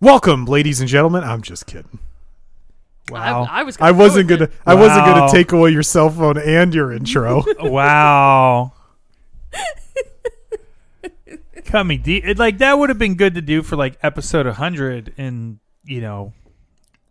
Welcome, ladies and gentlemen. I'm just kidding. Wow. I, I was. I Gonna wasn't go gonna. I wasn't Wow. gonna take away your cell phone and your intro. wow. Cut me deep. It, like that would have been good to do for like episode 100 and you know.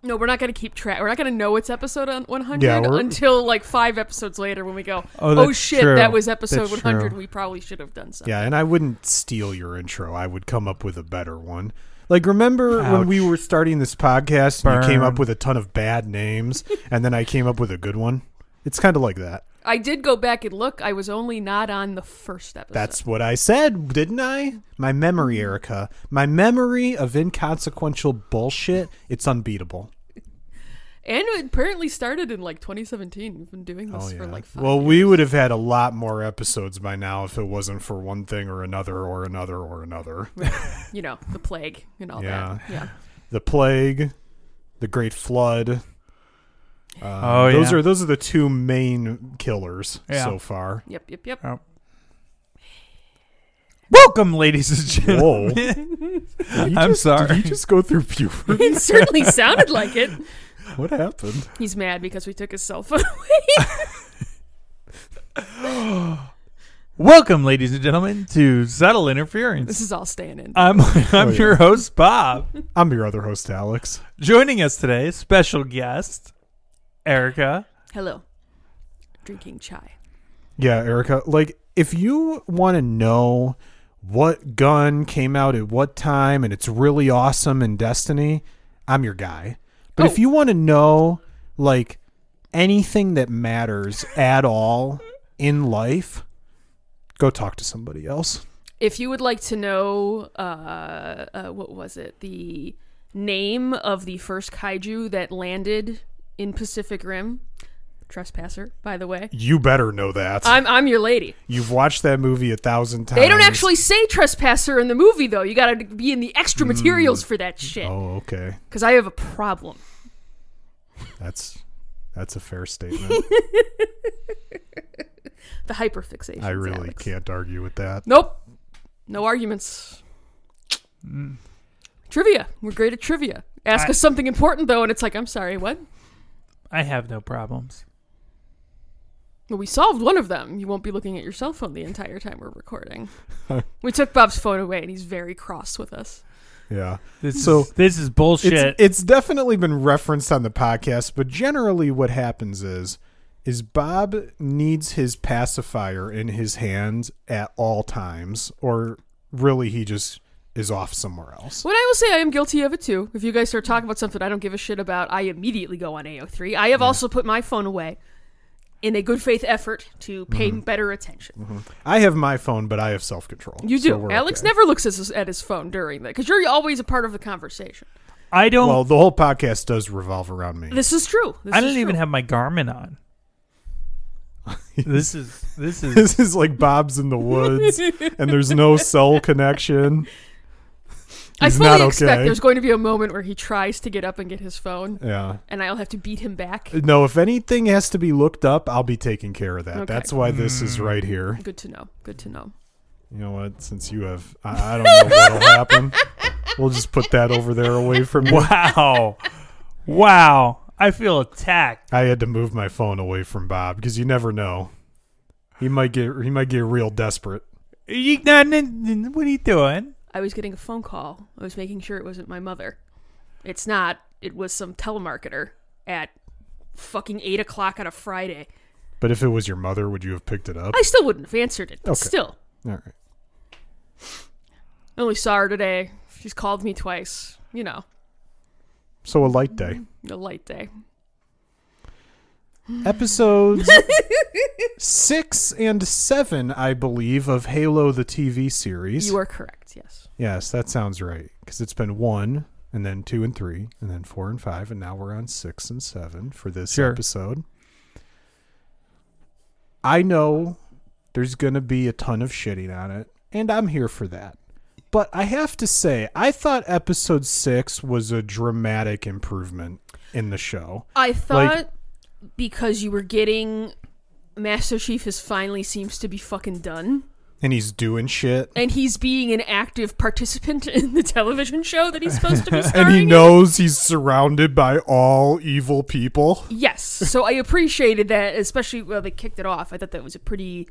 No, we're not gonna keep track. We're not gonna know it's episode on 100 Yeah, we're- until like five episodes later when we go. Oh, Oh, that's shit, true. that was episode That's 100. true. We probably should have done something. yeah, and I wouldn't steal your intro. I would come up with a better one. Like, remember when we were starting this podcast? and You came up with a ton of bad names, and then I came up with a good one. It's kind of like that. I did go back and look. I was only not on the first episode. That's what I said, didn't I? My memory, Erica. My memory of inconsequential bullshit. It's unbeatable. And it apparently started in like 2017. We've been doing this for like five Oh, well, years. we would have had a lot more episodes by now if it wasn't for one thing or another or another or another. you know, the plague and all Yeah. that. Yeah. The plague, the Great Flood. Uh, Oh, those yeah. are those are the two main killers Yeah. so far. Yep. Yep. Yep. Oh. Welcome, ladies and gentlemen. Whoa! I'm just- sorry. Did you just go through puberty? It certainly sounded like it. What happened? He's mad because we took his cell phone away. Welcome, ladies and gentlemen, to Subtle Interference. this is all staying in. I'm I'm Oh, yeah. your host Bob. I'm your other host, Alex. Joining us today, special guest Erica. Hello. Drinking chai. Yeah, Erica. Like, if you want to know what gun came out at what time and it's really awesome in Destiny, I'm your guy. But Oh. if you want to know, like, anything that matters at all in life, go talk to somebody else. If you would like to know, uh, uh, what was it? The name of the first kaiju that landed in Pacific Rim. Trespasser, by the way. You better know that. I'm I'm your lady. You've watched that movie a thousand times. They don't actually say trespasser in the movie though. You got to be in the extra mm. materials for that shit. Oh, okay. Because I have a problem. That's that's a fair statement. The hyperfixation. I really Alex. can't argue with that. Nope. No arguments. Trivia. We're great at trivia. Ask I- us something important though, and it's like, I'm sorry, what? I have no problems. Well, we solved one of them. You won't be looking at your cell phone the entire time we're recording. we took Bob's phone away, and he's very cross with us. Yeah. This So- is, this is bullshit. It's, it's definitely been referenced on the podcast, but generally what happens is is Bob needs his pacifier in his hand at all times, or really he just is off somewhere else. When I will say I am guilty of it too. If you guys start talking about something I don't give a shit about, I immediately go on AO3. I have also put my phone away in a good faith effort to pay Mm-hmm. better attention. I have my phone, but I have self control. You do. Alex never looks at his, at his phone during that because you're always a part of the conversation. I don't. Well, the whole podcast does revolve around me. This is true. This I is don't even have my Garmin on. this is this is this is like Bob's in the woods, and there's no cell connection. I fully not expect okay. there's going to be a moment where he tries to get up and get his phone, Yeah. and I'll have to beat him back. Uh, no, if anything has to be looked up, I'll be taking care of that. Okay. That's why this is hmm. right here. Good to know. Good to know. You know what? Since you have, I, I don't know what'll happen. We'll just put that over there away from you. wow, wow. I feel attacked. I had to move my phone away from Bob because you never know. He might get he might get real desperate. You, what are you doing? I was getting a phone call. I was making sure it wasn't my mother. It's not. It was some telemarketer at fucking eight o'clock on a Friday. But if it was your mother, would you have picked it up? I still wouldn't have answered it. But Okay. Still, All right. I only saw her today. She's called me twice. You know, So a light day. a light day. Episodes six and seven, I believe, of Halo the TV series. You are correct. Yes. Yes, that sounds right. Because it's been one, and then two and three, and then four and five, and now we're on six and seven for this Sure. episode. I know there's going to be a ton of shitting on it, and I'm here for that. But I have to say, I thought episode six was a dramatic improvement in the show. I thought because you were getting Master Chief is finally seems to be fucking done. and he's doing shit. and he's being an active participant in the television show that he's supposed to be starring And he in. knows he's surrounded by all evil people. Yes, so I appreciated that, especially when they kicked it off. I thought that was a pretty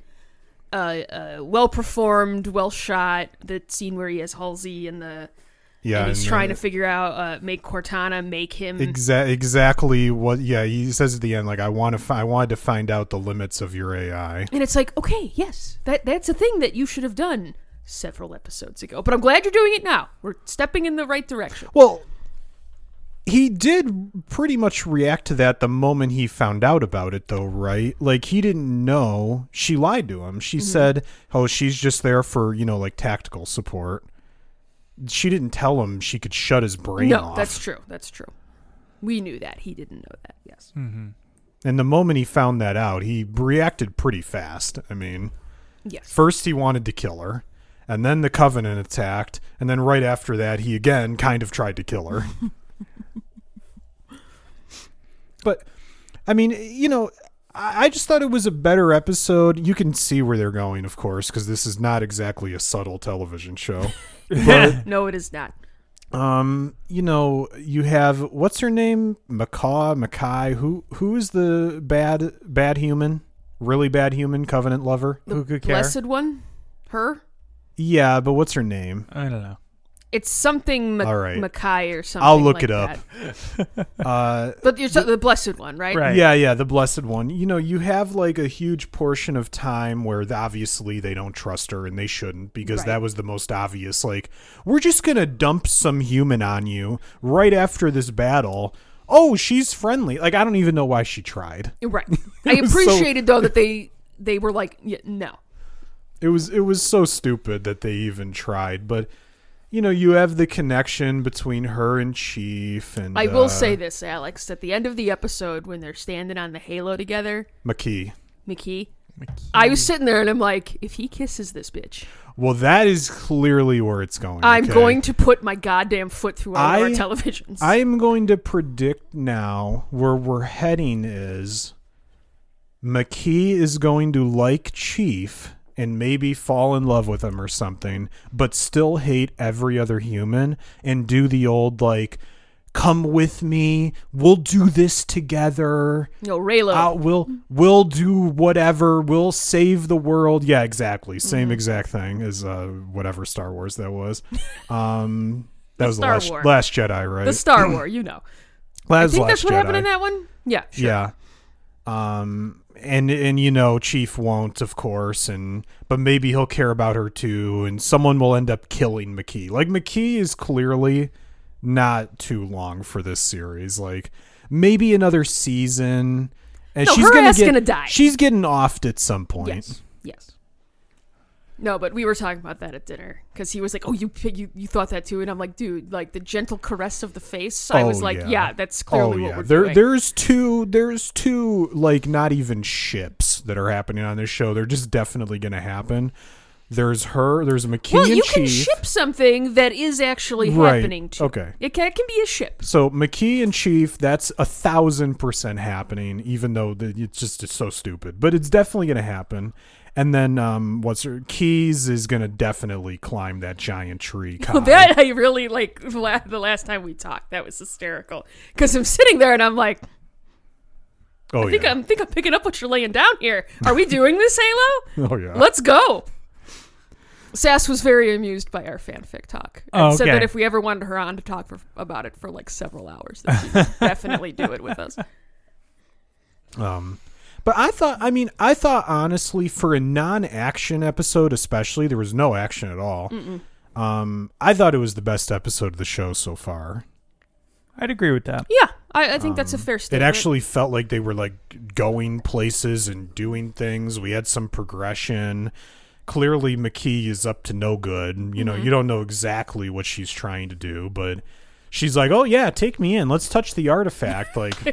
uh, uh, well performed, well shot. The scene where he has Halsey and the Yeah, and he's and, trying uh, to figure out uh, make Cortana make him. Exa- exactly what yeah he says at the end like i want to fi- i wanted to find out the limits of your ai and it's like, okay, yes, that that's a thing that you should have done several episodes ago. But I'm glad you're doing it now. We're stepping in the right direction. well he did pretty much react to that the moment he found out about it though right like he didn't know she lied to him she said oh she's just there for you know like tactical support she didn't tell him she could shut his brain No, off that's true. That's true. We knew that. He didn't know that. Yes. Mm-hmm. and the moment he found that out he reacted pretty fast i mean Yes. First, he wanted to kill her, and then the Covenant attacked, and then right after that, he again kind of tried to kill her. but, I mean, you know, I I just thought it was a better episode. You can see where they're going, of course, because this is not exactly a subtle television show. but, no, it is not. um, you know, you have what's her name, Macaw, Mackay. Who who is the bad bad human? Really bad human Covenant lover? Who could care? Blessed one, her. Yeah, but what's her name? I don't know. It's something Mac- All right. Mackay or something. I'll look like it up. that. Uh, But you're the, the blessed one, right? Right. yeah, yeah, the blessed one. You know, you have like a huge portion of time where the- obviously they don't trust her and they shouldn't because Right. that was the most obvious. Like, we're just gonna dump some human on you right after this battle. Oh, she's friendly. Like, I don't even know why she tried. Right. I was so- appreciated though that they they were like, yeah, no. It was it was so stupid that they even tried. But you know, you have the connection between her and Chief and I will uh, say this, Alex. At the end of the episode, when they're standing on the halo together, McKee. McKee, I was sitting there and I'm like, if he kisses this bitch, Well, that is clearly where it's going. I'm okay? going to put my goddamn foot through all of our I- televisions. I am going to predict now where we're heading is McKee is going to like Chief and maybe fall in love with him or something, but still hate every other human and do the old like come with me, we'll do this together. no, Raylo. Uh, we'll we'll do whatever. We'll save the world. Yeah, exactly. Same Mm-hmm. exact thing as uh, whatever Star Wars that was. Um, that was Star the last, last Jedi, right? the Star War, you know. That I think Last that's what happened in that one. Yeah. Sure. Yeah. Um, and and you know, Chief won't, of course, and but maybe he'll care about her too, and someone will end up killing McKee. Like McKee is clearly not too long for this series. Like maybe another season. And No, she's her gonna ass get, gonna die. She's getting offed at some point. Yes. Yes. No, but we were talking about that at dinner because he was like, "Oh, you you you thought that too," and I'm like, "Dude, like the gentle caress of the face." I was Oh, like, yeah. "Yeah, that's clearly oh what yeah, we're there doing." there's two there's two like not even ships that are happening on this show. They're just definitely gonna happen. There's her. There's McKee well, and you Chief. can ship something that is actually Right. happening too. Okay. it can, it can be a ship. So McKee and Chief, that's a thousand percent happening, even though the, it's just it's so stupid. But it's definitely gonna happen. And then um, what's her Keyes is gonna definitely climb that giant tree. Kai. That I really like. The last time we talked, that was hysterical because I'm sitting there and I'm like, oh I think yeah. I'm think I'm picking up what you're laying down here. Are we doing this, Halo? oh yeah. Let's go. Sass was very amused by our fanfic talk and Oh, said that if we ever wanted her on to talk for, about it for like several hours, that she would definitely do it with us. Um, but I thought, I mean, I thought honestly, for a non-action episode, especially, there was no action at all. Um, I thought it was the best episode of the show so far. I'd agree with that. Yeah, I, I think that's a fair statement. It actually felt like they were like going places and doing things. We had some progression. Clearly, McKee is up to no good. You know, you don't know exactly what she's trying to do, but she's like, "Oh yeah, take me in. Let's touch the artifact." Like,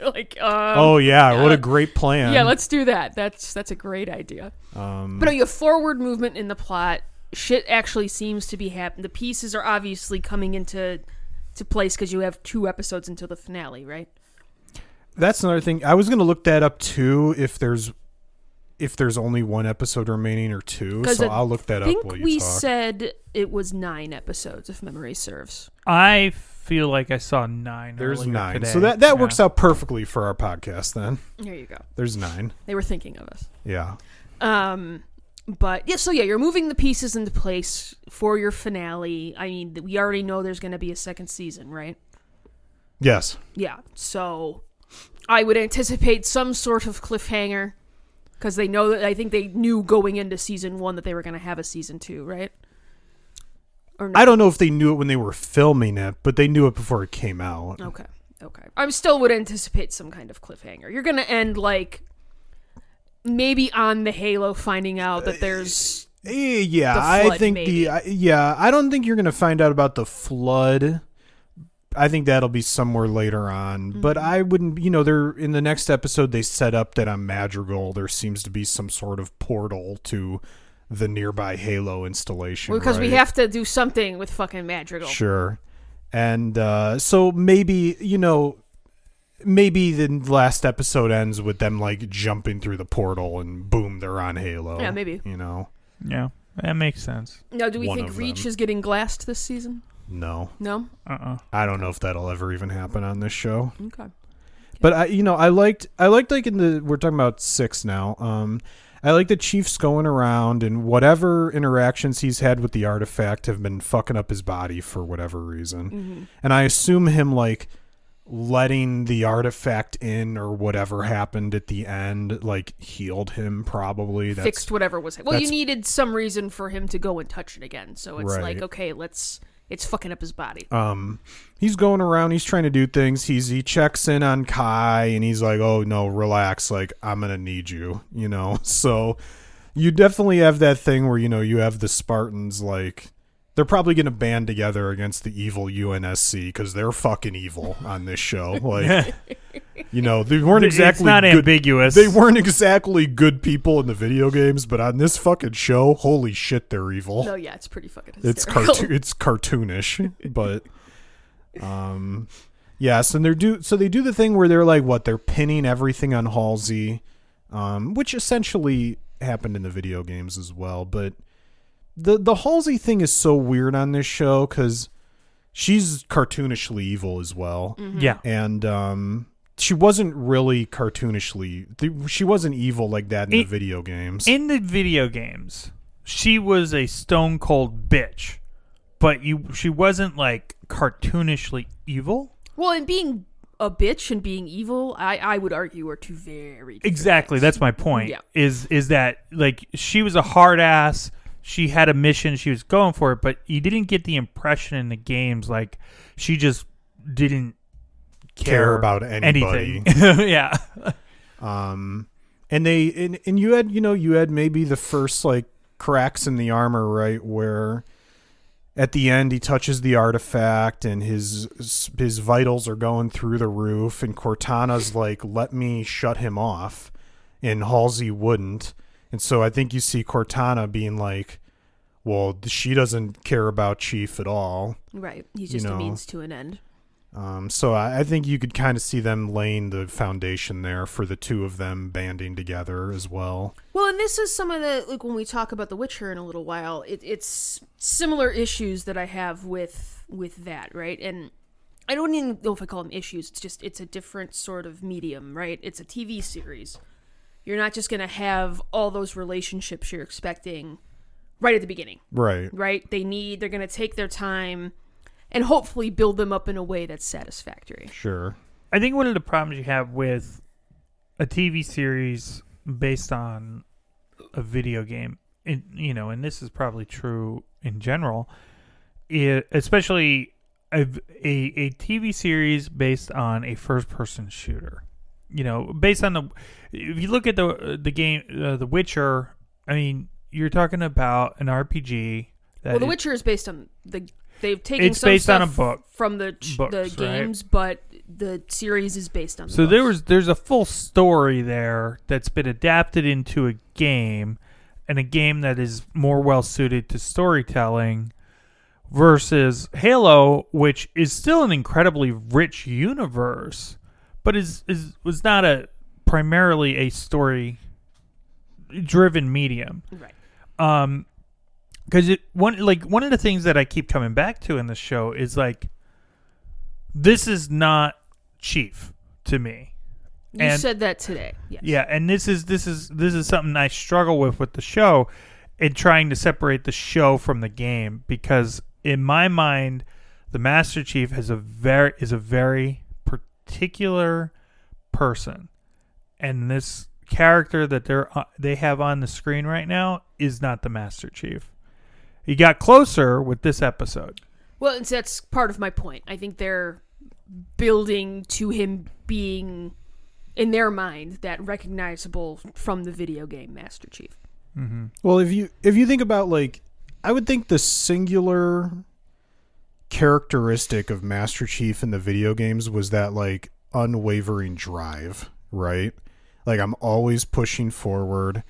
like, um, oh yeah, what a great plan. yeah, let's do that. That's that's a great idea. Um, But no, you have forward movement in the plot. Shit actually seems to be happening. The pieces are obviously coming into to place because you have two episodes until the finale, right? That's another thing. I was going to look that up too if there's if there's only one episode remaining or two. So I I'll look that I up think while you we talk. said it was nine episodes, if memory serves. I feel like I saw nine. There's earlier nine. today. So that that Yeah. works out perfectly for our podcast then. There you go. There's nine. They were thinking of us. Yeah. Um, but yeah, so yeah, you're moving the pieces into place for your finale. I mean, we already know there's going to be a second season, right? Yes. Yeah. So I would anticipate some sort of cliffhanger because they know that I think they knew going into season one that they were going to have a season two, right? Or no? I don't know if they knew it when they were filming it, but they knew it before it came out. Okay. Okay. I still would anticipate some kind of cliffhanger. You're going to end like maybe on the Halo finding out that there's Eh, yeah, The I think maybe. the yeah, I don't think you're gonna find out about the flood. I think that'll be somewhere later on. But Mm-hmm. I wouldn't, you know, they're in the next episode. They set up that on Madrigal there seems to be some sort of portal to the nearby Halo installation. because we right? have to do something with fucking Madrigal. Sure. And uh, so maybe, you know, maybe the last episode ends with them like jumping through the portal and boom, they're on Halo. Yeah, maybe. You know, Yeah, that makes sense. Now, do we One think Reach them. is getting glassed this season? No. No. Uh uh I don't know if that'll ever even happen on this show. Okay. But I, you know, I liked, I liked like in the we're talking about six now. Um, I like the Chiefs going around and whatever interactions he's had with the artifact have been fucking up his body for whatever reason. Mm-hmm. And I assume him like letting the artifact in or whatever happened at the end like healed him probably. That's Fixed whatever was. Well, you needed some reason for him to go and touch it again. So it's Right. like, okay, let's. It's fucking up his body. um he's going around he's trying to do things. He's he checks in on kai and he's like oh no relax. Like i'm gonna need you you know? So you definitely have that thing where you know you have the spartans like they're probably gonna band together against the evil unsc because they're fucking evil on this show like you know they weren't exactly it's not good ambiguous. they weren't exactly good people in the video games but on this fucking show holy shit they're evil No, yeah, it's pretty fucking. it's cartoon it's cartoonish but um yes and they're do so they do the thing where they're like what they're pinning everything on halsey um which essentially happened in the video games as well but the the halsey thing is so weird on this show because she's cartoonishly evil as well yeah. and um she wasn't really cartoonishly th- she wasn't evil like that in It- the video games In the video games, she was a stone cold bitch, but you she wasn't like cartoonishly evil. Well, and being a bitch and being evil, I I would argue are two very different Exactly. things. That's my point. Yeah. Is is that like she was a hard ass. She had a mission. She was going for it, but you didn't get the impression in the games like she just didn't care, Care about anybody. anything. yeah. um and they and, and you had you know you had maybe the first like cracks in the armor right where at the end he touches the artifact and his his vitals are going through the roof and cortana's like let me shut him off and halsey wouldn't and so i think you see cortana being like well she doesn't care about chief at all Right. He's You just know. a means to an end. Um, so I, I think you could kind of see them laying the foundation there for the two of them banding together as well. Well, and this is some of the like when we talk about The Witcher in a little while. It, it's similar issues that I have with with that, right? And I don't even know if I call them issues. It's just it's a different sort of medium, right? It's a TV series. You're not just gonna have all those relationships you're expecting right at the beginning, Right. right? They need they're gonna take their time and hopefully build them up in a way that's satisfactory. Sure. I think one of the problems you have with a TV series based on a video game, and you know, and this is probably true in general, i especially a, a a TV series based on a first-person shooter. You know, based on the, if you look at the the game, uh, The Witcher. I mean, you're talking about an RPG. That Well, The is- Witcher is based on the they've taken It's some based on a book. from the Books, the right? games, but the series is based on. The So there was there's a full story there that's been adapted into a game, and a game that is more well suited to storytelling, versus Halo, which is still an incredibly rich universe, but is is was not a primarily a story driven medium. Right. Um, because it one like one of the things that I keep coming back to in the show is like, this is not Chief to me. You And- said that today. Yes. Yeah, and this is this is this is something I struggle with with the show, in trying to separate the show from the game because in my mind, the Master Chief has a very is a very particular person, and this character that they're uh, they have on the screen right now is not the Master Chief. He got closer with this episode. Well, and so that's part of my point. I think they're building to him being, in their mind, that recognizable from the video game Master Chief. Well, if you if you think about like, I would think the singular characteristic of Master Chief in the video games was that like unwavering drive, right? Like I'm always pushing forward.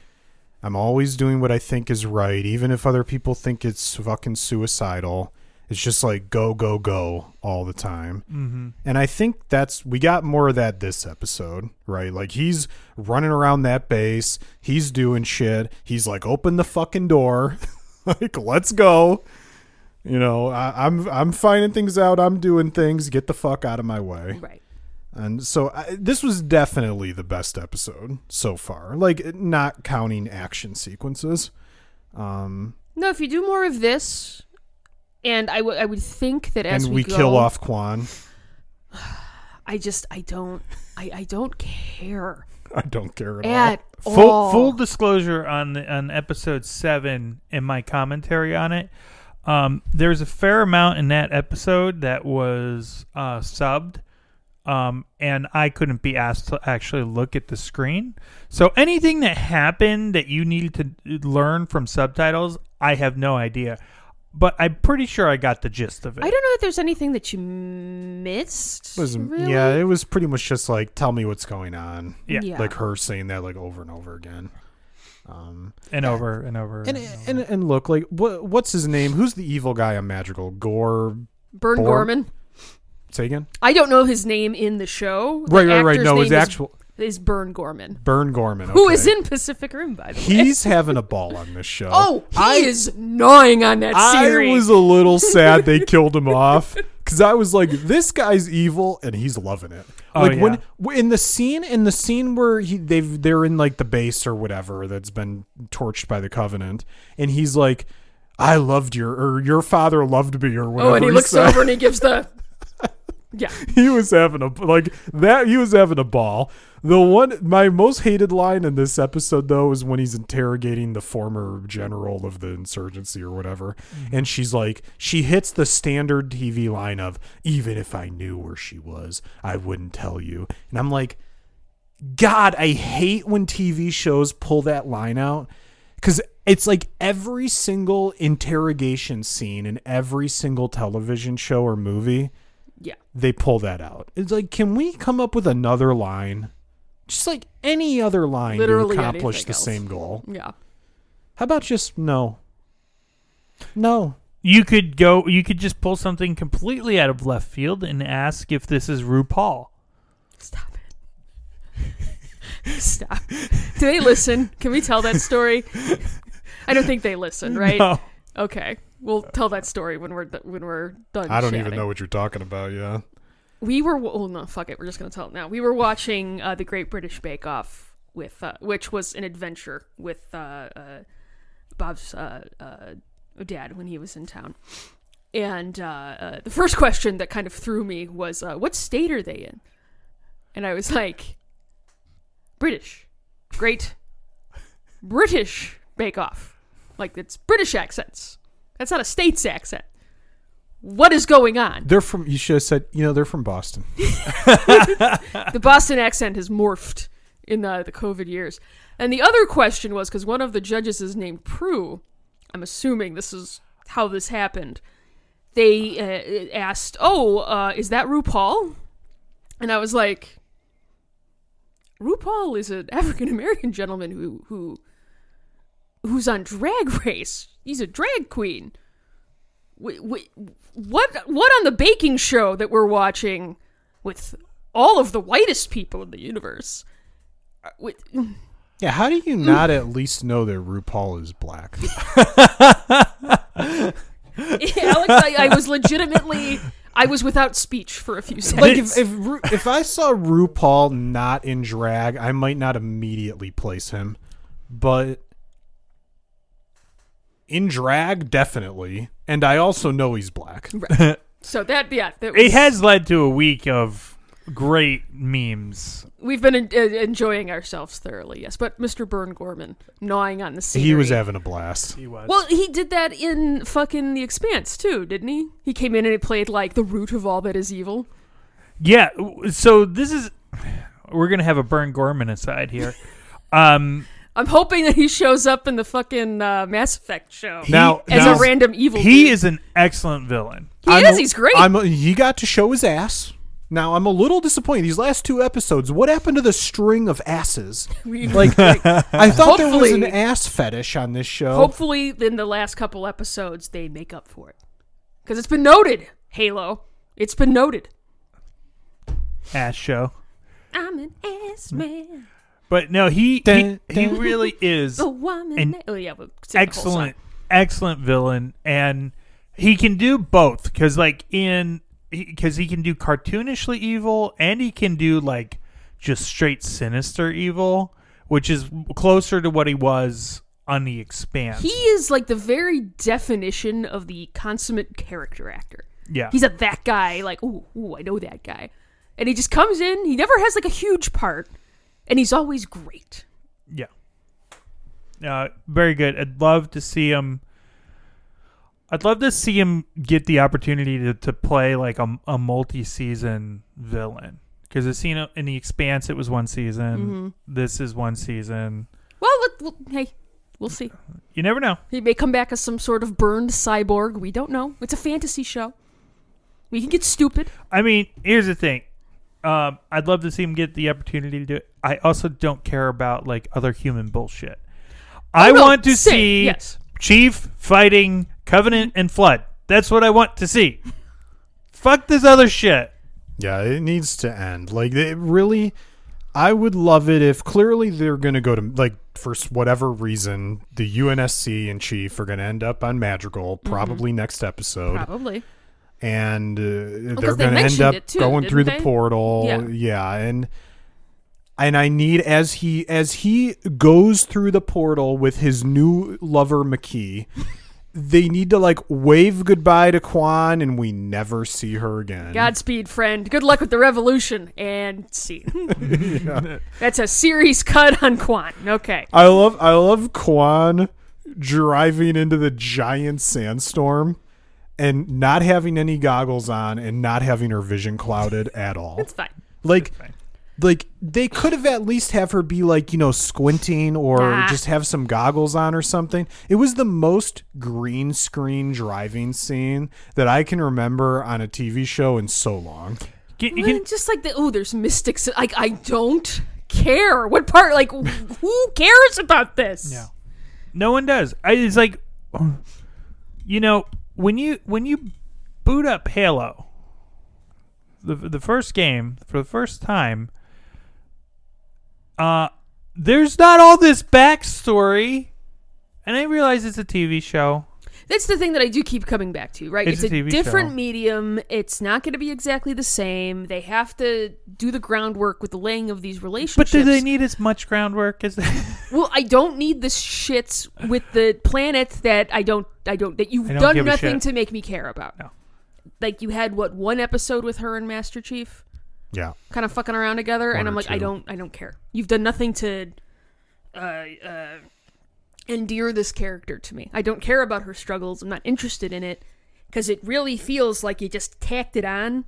I'm always doing what I think is right, even if other people think it's fucking suicidal. It's just like go, go, go all the time. Mm-hmm. And I think that's we got more of that this episode, right? Like he's running around that base, he's doing shit. He's like, open the fucking door, like let's go. You know, I, I'm I'm finding things out. I'm doing things. Get the fuck out of my way. Right. And so I, this was definitely the best episode so far. Like not counting action sequences. Um, No, if you do more of this, and I would I would think that as and we, we go, kill off Kwan. I just I don't I I don't care I don't care at all. at Full all. full disclosure on the, on episode seven in my commentary on it. Um, there's a fair amount in that episode that was uh, subbed, um, and I couldn't be asked to actually look at the screen. So anything that happened that you needed to learn from subtitles, I have no idea. But I'm pretty sure I got the gist of it. I don't know if there's anything that you missed. It was really. yeah, it was pretty much just like tell me what's going on. Yeah. Like her saying that like over and over again. Um and over and over. and and over. and and look like what what's his name? Who's the evil guy on Madrigal? Gore Burn Born- Gorman. say again? I don't know his name in the show. The Right, right, right. No, his name is- actual is Burn Gorman, Burn Gorman. who is in Pacific Rim, by the way. He's having a ball on this show. Oh, he I- is gnawing on that I series. was a little sad they killed him off because I was like, this guy's evil and he's loving it. Oh, Like when yeah. w- in the scene in the scene where he they've they're in like the base or whatever that's been torched by the Covenant, and he's like, "I loved your or your father loved me or whatever." oh, and he looks said. over and he gives the. Yeah. he was having a like that. He was having a ball. The one my most hated line in this episode though is when he's interrogating the former general of the insurgency or whatever, mm-hmm. and she's like, she hits the standard TV line of "Even if I knew where she was, I wouldn't tell you." And I'm like, God, I hate when TV shows pull that line out because it's like every single interrogation scene in every single television show or movie Yeah. they pull that out. It's like, can we come up with another line? Just like any other line Literally to accomplish the else. same goal. Yeah. How about just no? No. You could go. You could just pull something completely out of left field and ask if this is RuPaul. Stop it. Stop. Do they listen? Can we tell that story? I don't think they listen, right? No. Okay. We'll tell that story when we're when we're done. I don't even know what you're talking about, yeah. We were oh no, fuck it. We're just gonna tell it now. We were watching uh, the Great British Bake Off with, uh, which was an adventure with uh, uh, Bob's uh, uh, dad when he was in town. And uh, uh, the first question that kind of threw me was, uh, "What state are they in?" And I was like, "British, great British Bake Off, like it's British accents. That's not a state's accent. What is going on?" They're from you should have said, you know, they're from Boston. the Boston accent has morphed in the, the COVID years. And the other question was because one of the judges is named Prue. I'm assuming this is how this happened. They uh, asked, "Oh, uh, is that RuPaul?" And I was like, "RuPaul is an African American gentleman who who who's on Drag Race. He's a drag queen." Wait, wait, what what on the baking show that we're watching with all of the whitest people in the universe uh, with Yeah, how do you not at least know that RuPaul is black? Alex, I, I was legitimately, I was without speech for a few like seconds. if if, Ru- if I saw RuPaul not in drag, I might not immediately place him, but in drag, definitely. And I also know he's black. so that, yeah, that was, It has led to a week of great memes. We've been en- uh, enjoying ourselves thoroughly, yes. But Mr. Burn Gorman gnawing on the scenery. He was having a blast. He was. Well, he did that in fucking The Expanse too, didn't he? He came in and he played like the root of all that is evil. yeah. So this is we're gonna have a Burn Gorman aside here. Um, I'm hoping that he shows up in the fucking uh, Mass Effect show Now, as now a random evil. he dude. is an excellent villain. He I'm is. a- He's great. I'm a- he got to show his ass. Now I'm a little disappointed. These last two episodes, what happened to the string of asses? We- Like, I thought there was an ass fetish on this show. Hopefully, in the last couple episodes, they make up for it. Because it's been noted, Halo. It's been noted. Ass show. I'm an ass man. But no, he he, Dun, he really is A woman. An that- oh yeah, but sing the whole song. excellent, excellent villain, and he can do both. Because like in because he can do cartoonishly evil, and he can do like just straight sinister evil, which is closer to what he was on the Expanse. He is like the very definition of the consummate character actor. yeah, He's a that guy, like, ooh, ooh, I know that guy. And he just comes in, he never has like a huge part, and he's always great. Yeah. Uh, very good. I'd love to see him. I'd love to see him get the opportunity to, to play like a, a multi season villain. Because the scene in the Expanse, it was one season. Mm-hmm. This is one season. Well, let, well, hey, we'll see. You never know. He may come back as some sort of burned cyborg. We don't know. It's a fantasy show. We can get stupid. I mean, here's the thing. Um, I'd love to see him get the opportunity to do it. I also don't care about like other human bullshit. I Oh, no, want to same, see yes. Chief fighting Covenant and Flood. That's what I want to see. Fuck this other shit. Yeah, it needs to end. Like it really I would love it if clearly they're going to go to like for whatever reason the UNSC and chief are going to end up on Madrigal probably next episode Probably. And uh, they're they going to end up too, going through the portal. Yeah. yeah, and and I need as he as he goes through the portal with his new lover McKee, they need to like wave goodbye to Kwan and we never see her again. Godspeed, friend. Good luck with the revolution. And see. That's a series cut on Kwan. Okay. I love I love Kwan driving into the giant sandstorm and not having any goggles on and not having her vision clouded at all. It's fine. Like like they could have at least have her be like, you know, squinting or Nah. just have some goggles on or something. It was the most green screen driving scene that I can remember on a TV show in so long. Can, can, just like the oh, there's mystics. Like I don't care what part. Like who cares about this? Yeah. no one does. I, it's like, you know, when you when you boot up Halo, the the first game for the first time, uh, there's not all this backstory, and I realize it's a TV show. That's the thing that I do keep coming back to, right? It's It's, a a, different show. medium. It's not going to be exactly the same. They have to do the groundwork with the laying of these relationships. But do they need as much groundwork as They- Well, I don't need this shits with the planet that I don't, I don't, that you've don't done nothing to make me care about. No. Like you had what one episode with her and Master Chief, Yeah. kind of fucking around together, One and I'm or like, I don't, I don't care. You've done nothing to, uh, uh, endear this character to me. I don't care about her struggles. I'm not interested in it because it really feels like you just tacked it on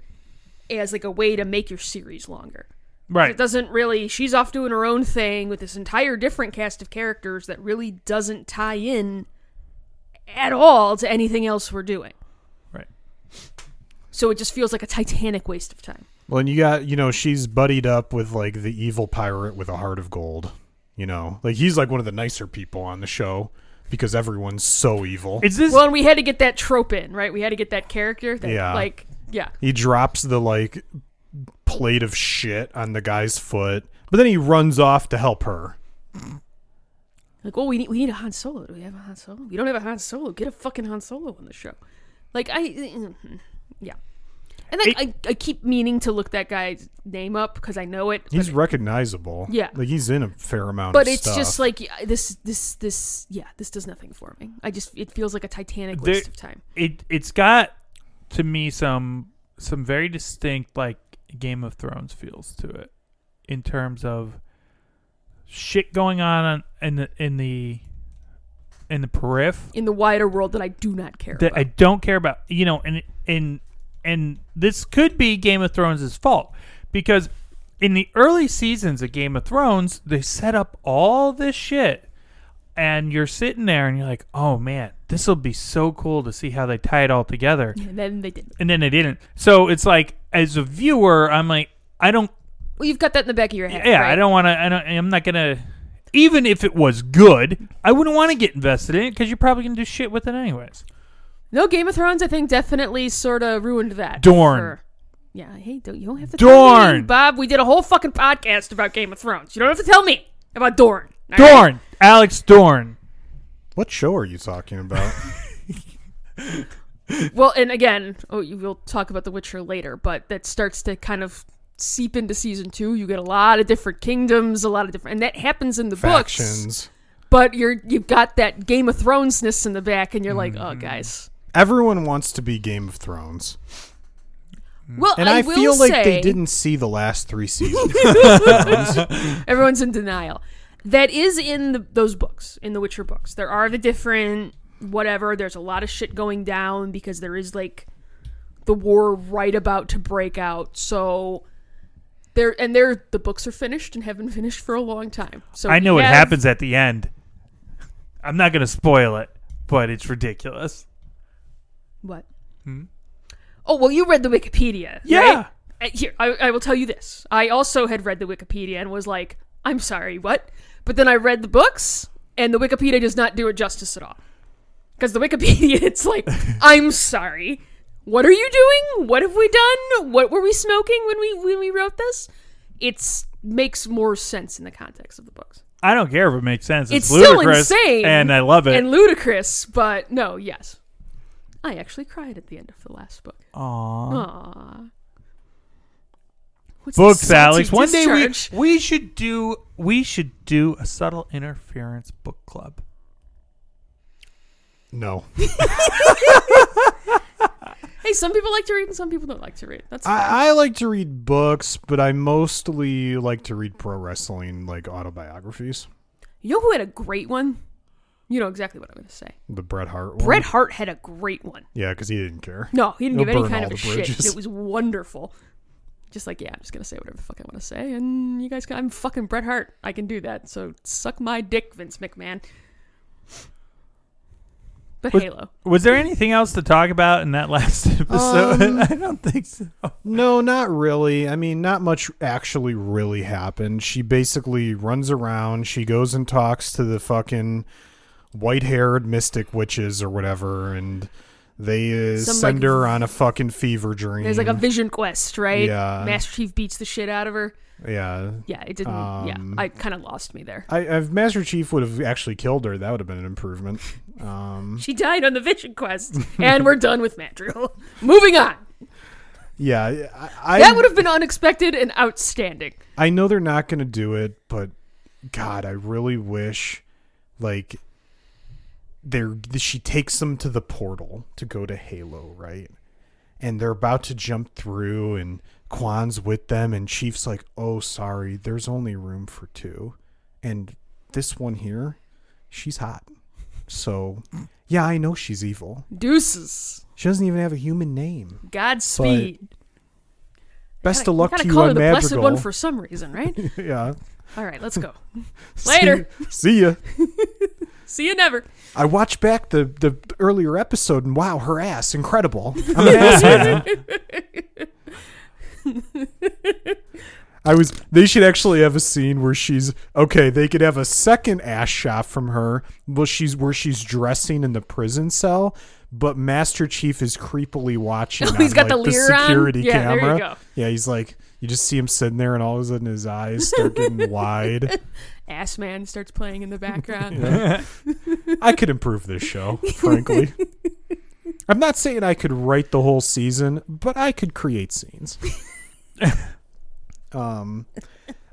as like a way to make your series longer. right. It doesn't really. She's off doing her own thing with this entire different cast of characters that really doesn't tie in at all to anything else we're doing. Right. So it just feels like a titanic waste of time. Well, and you got, you know, she's buddied up with like the evil pirate with a heart of gold. You know, like he's like one of the nicer people on the show because everyone's so evil. Is this Well, and we had to get that trope in, right? We had to get that character. That, Yeah. Like, yeah. he drops the like plate of shit on the guy's foot, but then he runs off to help her. Like, oh, we need we need a Han Solo. Do we have a Han Solo? We don't have a Han Solo. Get a fucking Han Solo on the show. Like I, mhm. yeah. And like I, I keep meaning to look that guy's name up because I know it. He's recognizable. Yeah. like he's in a fair amount. but it's stuff. just like this this this yeah this does nothing for me. I just it feels like a Titanic There- waste of time. It it's got to me some some very distinct like Game of Thrones feels to it in terms of shit going on in the in the in the periph In the wider world that I do not care that about. I don't care about. You know, and and and this could be Game of Thrones' fault because in the early seasons of Game of Thrones, they set up all this shit, and you're sitting there and you're like, oh man, this will be so cool to see how they tie it all together, and then they didn't. and then they didn't. So it's like, as a viewer, I'm like, I don't, Well, you've got that in the back of your head. yeah, right? I don't want to. I don't. I'm not gonna. Even if it was good, I wouldn't want to get invested in it because you're probably gonna do shit with it anyways. No, Game of Thrones, I think, definitely sort of ruined that. Dorne. for- Yeah, hey, don't, you don't have to tell me, Dorne. Bob. We did a whole fucking podcast about Game of Thrones. You don't have to tell me about Dorne. all right? Dorne, Alex Dorne. what show are you talking about? Well, and again, oh, you will talk about The Witcher later, but that starts to kind of seep into season two. You get a lot of different kingdoms, a lot of different, and that happens in the books. Factions. But you're you've got that Game of Thronesness in the back, and you're like, Mm-hmm. oh, guys. Everyone wants to be Game of Thrones, Well, and I, I, will feel like say, they didn't see the last three seasons. Everyone's in denial. That is in the, those books, in the Witcher books. There are the different whatever. There's a lot of shit going down because there is like the war right about to break out. So there and there the books are finished and have been finished for a long time. So I know what have- happens at the end. I'm not gonna spoil it, but it's ridiculous. What? Oh well, you read the Wikipedia. Yeah. right? Uh, Here, I, I will tell you this. I also had read the Wikipedia and was like, I'm sorry, what? But then I read the books, and the Wikipedia does not do it justice at all. Because the Wikipedia, it's like, I'm sorry. What are you doing? What have we done? What were we smoking when we when we wrote this? It makes more sense in the context of the books. I don't care if it makes sense. It's, It's still ludicrous, insane and I love it. And ludicrous, but no, yes. I actually cried at the end of the last book. Aww. Aww. What's Books, the salty Alex. One day we we should do we should do a subtle interference book club. no, Hey, some people like to read and some people don't like to read. That's. I, I like to read books, but I mostly like to read pro wrestling, like autobiographies. you know who had a great one? You know exactly what I'm going to say. The Bret Hart one. Bret Hart had a great one. Yeah, because he didn't care. No, he didn't He'll give any kind of a the shit. It was wonderful. Just like, yeah, I'm just going to say whatever the fuck I want to say. And you guys can, I'm fucking Bret Hart. I can do that. So suck my dick, Vince McMahon. But Was- Halo. Was there anything else to talk about in that last episode? Um, I don't think so. No, not really. I mean, not much actually really happened. She basically runs around. She goes and talks to the fucking white-haired mystic witches or whatever, and they uh, Some, send like, her on a fucking fever dream. There's like a vision quest, right? Yeah. Master Chief beats the shit out of her. yeah. Yeah, it didn't. yeah, Um, I kind of lost me there. I, if Master Chief would have actually killed her, that would have been an improvement. Um, She died on the vision quest, and we're done with Madrigal. Moving on. yeah, I, I, That would have been unexpected and outstanding. I know they're not going to do it, but God, I really wish, like, they're she takes them to the portal to go to Halo, right? And they're about to jump through, and Kwan's with them, and Chief's like, "Oh, sorry, there's only room for two, and this one here, she's hot, so yeah, I know she's evil. Deuces. She doesn't even have a human name. Godspeed. Best Gotta- of luck to you on the blessed Madrigal. one for some reason, right? yeah. All right, let's go. Later. See, see ya. See you never. I watched back the the earlier episode and wow, her ass incredible. I'm an ass man. I was. They should actually have a scene where she's okay. They could have a second ass shot from her. Well, she's where she's dressing in the prison cell, but Master Chief is creepily watching. Oh, he's on, got like, the on? security Yeah, there you camera. go. Yeah, he's like, You just see him sitting there, and all of a sudden his eyes start getting wide. Ass Man starts playing in the background. Yeah. I could improve this show, frankly. I'm not saying I could write the whole season, but I could create scenes. um,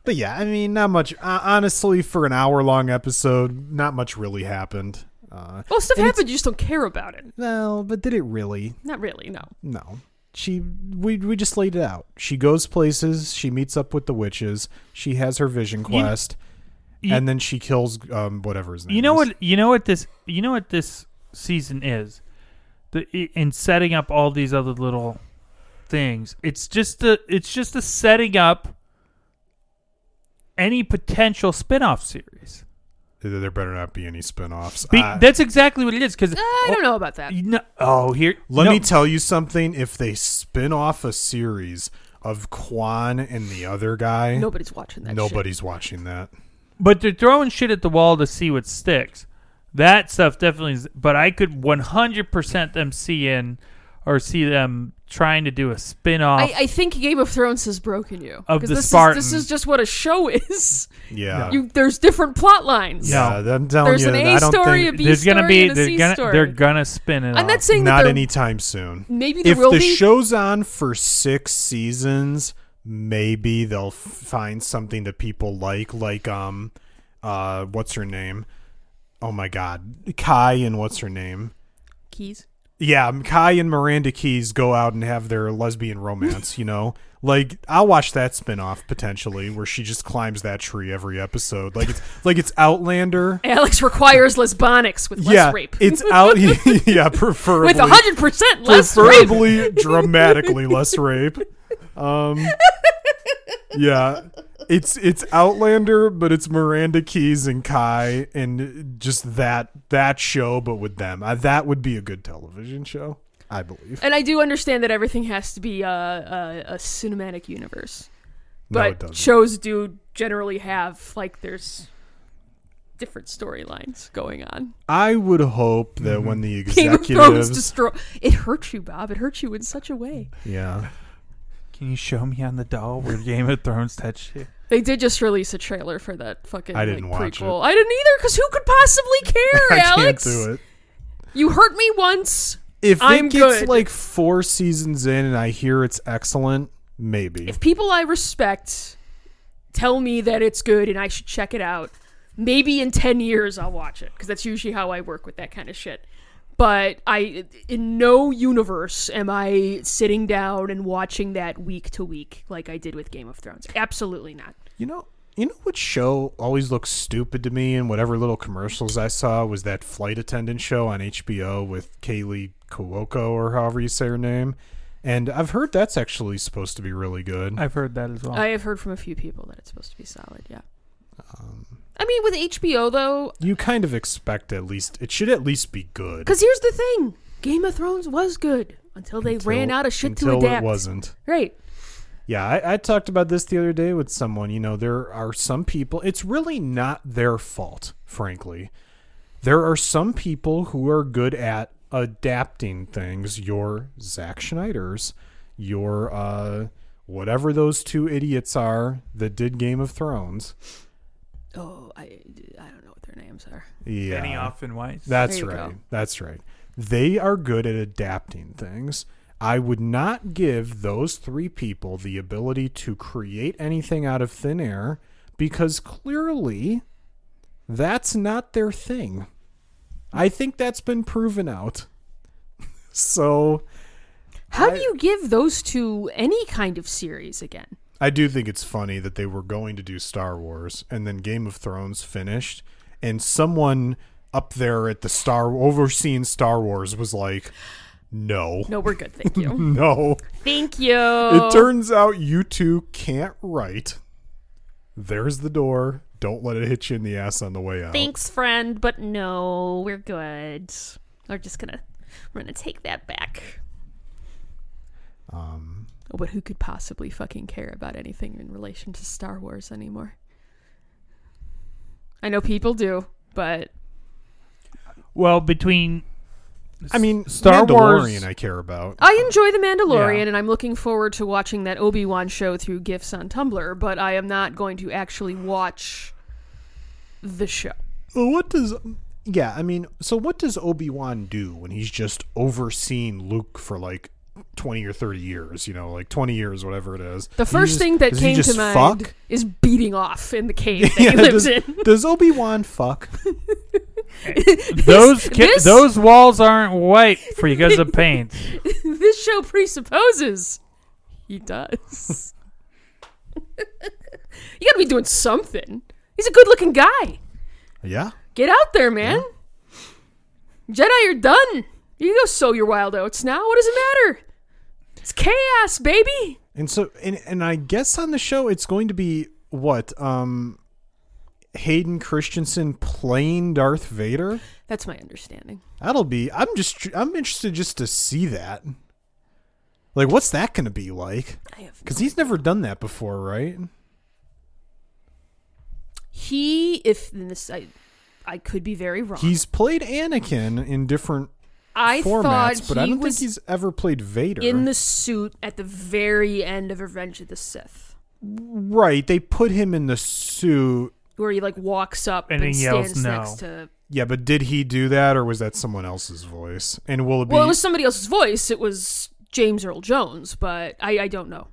but yeah, I mean, not much. Uh, honestly, for an hour long episode, not much really happened. Uh, Well, stuff happened. You just don't care about it. no, but did it really? Not really. No. No. She we we just laid it out. She goes places. She meets up with the witches. She has her vision quest, You- and then she kills um whatever his name. You know is. what? You know what this. You know what this season is. The in setting up all these other little things. It's just a. It's just a setting up any potential spin-off series. There better not be any spin-offs. Be, I- that's exactly what it is. Because Uh, I don't know about that. No, oh, here. Let no, me tell you something. If they spin off a series of Kwan and the other guy, Nobody's watching that. shit. nobody's watching that. But they're throwing shit at the wall to see what sticks. That stuff definitely is. But I could 100% them see in or see them trying to do a spin-off. I, I think Game of Thrones has broken you. Of 'Cause the this Spartan. Is, this is just what a show is. Yeah. You, there's different plot lines. Yeah. Yeah, I'm telling There's you, an A I don't story, think a B there's gonna be and a they're gonna story. they're gonna spin it I'm off. not saying that not there- anytime soon. Maybe there If will the be. show's on for six seasons, maybe they'll f- find something that people like, like um, uh, what's her name? Oh my God, Kai and what's her name? Keyes. Yeah, Kai and Miranda Keyes go out and have their lesbian romance, you know? Like I'll watch that spin-off potentially where she just climbs that tree every episode. Like it's like it's Outlander. Alex requires lesbonics with less yeah, rape. it's out yeah, preferably with hundred percent less rape. preferably dramatically less rape. Um Yeah. It's it's Outlander, but it's Miranda Keyes and Kai and just that that show but with them. Uh, that would be a good television show, I believe. And I do understand that everything has to be uh, a, a cinematic universe, No, it but doesn't. shows do generally have like there's different storylines going on. I would hope that when the Game of Thrones executives, destroy. It hurts you, Bob. It hurts you in such a way. yeah, Can you show me on the doll where Game of Thrones touched you? They did just release a trailer for that fucking I didn't like, watch prequel. I didn't either, because who could possibly care, I Alex? can't do it. You hurt me once. If I'm it gets good. like four seasons in and I hear it's excellent, maybe. If people I respect tell me that it's good and I should check it out, maybe in 10 years I'll watch it because that's usually how I work with that kind of shit. But I in no universe am I sitting down and watching that week to week like I did with Game of Thrones. Absolutely not. You know, you know what show always looks stupid to me, and whatever little commercials I saw was that flight attendant show on HBO with Kaley Cuoco or however you say her name. And I've heard that's actually supposed to be really good. I've heard that as well. I have heard from a few people that it's supposed to be solid, yeah. Um, I mean with HBO though, you kind of expect at least it should at least be good. cuz here's the thing. Game of Thrones was good until they ran out of shit to until adapt. it wasn't. Right. Yeah, I, I talked about this the other day with someone. You know, there are some people, it's really not their fault, frankly. There are some people who are good at adapting things. Your Zack Snyders, your, uh, whatever those two idiots are that did Game of Thrones. Oh, I I don't know what their names are. Yeah. Benioff and Weiss. That's There you right. go. That's right. They are good at adapting things. I would not give those three people the ability to create anything out of thin air because clearly that's not their thing. I think that's been proven out. so How I- do you give those two any kind of series again? I do think it's funny that they were going to do Star Wars and then Game of Thrones finished and someone up there at the Star overseeing Star Wars was like, "No. No, we're good, thank you. No. thank you. It turns out you two can't write. There's the door. Don't let it hit you in the ass on the way out. Thanks, friend, but no, we're good. We're just gonna we're gonna take that back. Um, but who could possibly fucking care about anything in relation to Star Wars anymore? I know people do, but Well, between I mean, Star Mandalorian Wars- I care about. I enjoy The Mandalorian, Yeah. and I'm looking forward to watching that Obi Wan show through GIFs on Tumblr, but I am not going to actually watch the show. Well, what does yeah, I mean, so what does Obi-Wan do when he's just overseeing Luke for like 20 or 30 years, you know, like 20 years whatever it is. The first just- thing that came to just mind fuck? is beating off in the cave that Yeah, he lives does, in. does Obi-Wan fuck? those ki- this- those walls aren't white for you guys of paint. this show presupposes he does. you gotta be doing something. He's a good looking guy. Yeah. Get out there, man. Jedi you're done. You can go sow your wild oats now. What does it matter? It's chaos, baby. And so and and I guess on the show it's going to be what um Hayden Christensen playing Darth Vader. That's my understanding. That'll be. I'm just. I'm interested just to see that. Like, what's that going to be like? Because he's never done that before, right? he. If this, I, I could be very wrong. He's played Anakin in different I formats, thought but he I don't was think he's ever played Vader. in the suit at the very end of Revenge of the Sith, right, they put him in the suit. where he like walks up And and, he yells stands no. next to. Yeah, but did he do that, or was that someone else's voice? And will it be? Well, it was somebody else's voice. It was James Earl Jones, but I, I don't know.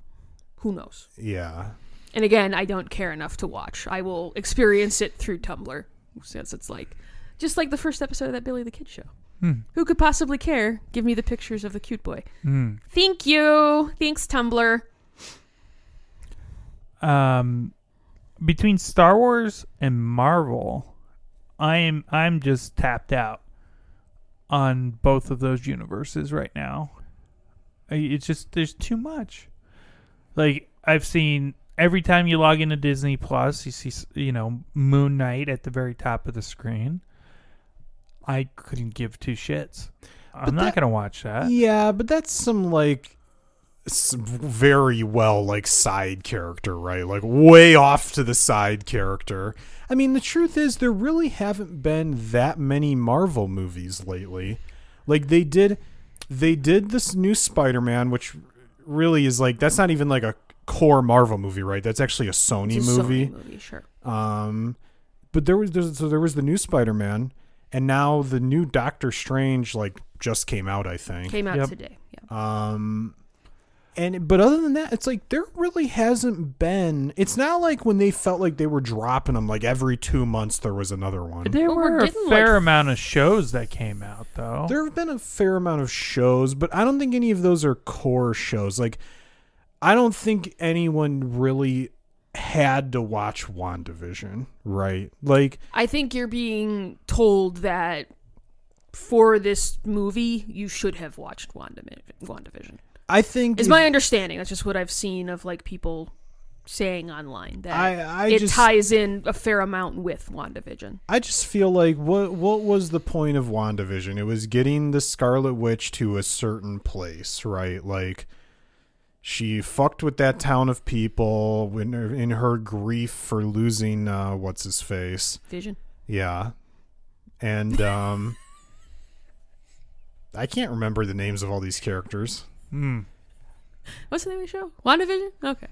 Who knows? yeah. And again, I don't care enough to watch. I will experience it through Tumblr, since it's like just like the first episode of that Billy the Kid show. Hmm. Who could possibly care? Give me the pictures of the cute boy. Hmm. Thank you. Thanks, Tumblr. um, between Star Wars and Marvel, I am I'm just tapped out on both of those universes right now. It's just there's too much. Like I've seen every time you log into Disney Plus, you see you know Moon Knight at the very top of the screen. I couldn't give two shits. I'm not that- gonna watch that. Yeah, but that's some like s- very well like side character, right? Like way off to the side character. I mean, the truth is there really haven't been that many Marvel movies lately. Like they did they did this new Spider-Man which really is like that's not even like a core Marvel movie, right? That's actually a Sony It's a movie. Sony movie, sure. Um, but there was there's, so there was the new Spider-Man, and now the new Doctor Strange like just came out, I think. Came out Yep. today. Yeah. Um, and but other than that, it's like there really hasn't been. It's not like when they felt like they were dropping them like every two months there was another one. There Well, we're were a fair like, amount of shows that came out though. There have been a fair amount of shows, but I don't think any of those are core shows. Like, I don't think anyone really had to watch WandaVision, right? Like, I think you're being told that for this movie, you should have watched WandaVision. WandaVision. I think Is my understanding. That's just what I've seen of like people saying online that I I it just ties in a fair amount with WandaVision. I just feel like what what was the point of WandaVision? It was getting the Scarlet Witch to a certain place, right? Like she fucked with that town of people in her, in her grief for losing uh what's his face. Vision. Yeah. And um I can't remember the names of all these characters. Hmm. What's the name of the show? WandaVision? Okay.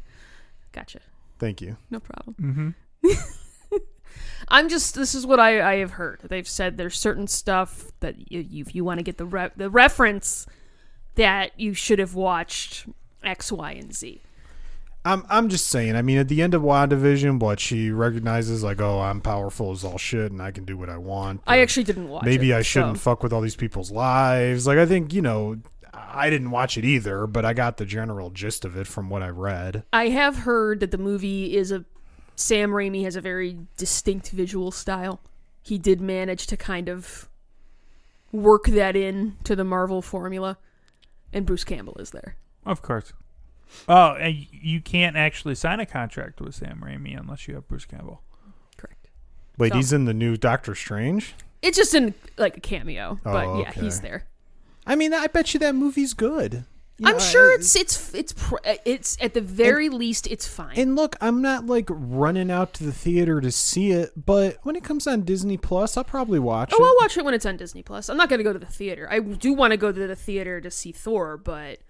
Gotcha. Thank you. No problem. Mm-hmm. I'm just this is what I, I have heard. They've said there's certain stuff that you, you if you want to get the re- the reference that you should have watched X, Y, and Z. I'm I'm just saying. I mean, at the end of WandaVision, what she recognizes, like, oh, I'm powerful as all shit, and I can do what I want. I actually didn't watch. maybe it, I shouldn't so- fuck with all these people's lives. Like, I think you know, I didn't watch it either, but I got the general gist of it from what I read. I have heard that the movie is a Sam Raimi has a very distinct visual style. He did manage to kind of work that in to the Marvel formula, and Bruce Campbell is there. Of course. Oh, and you can't actually sign a contract with Sam Raimi unless you have Bruce Campbell. Correct. Wait, So- he's in the new Doctor Strange. It's just in like a cameo, but Oh, yeah, he's there. I mean, I bet you that movie's good. You I'm know, sure I- it's it's it's pr- uh, it's at the very least it's fine. And look, I'm not like running out to the theater to see it, but when it comes on Disney Plus, I'll probably watch oh, it. I'll watch it when it's on Disney Plus. I'm not going to go to the theater. I do want to go to the theater to see Thor, but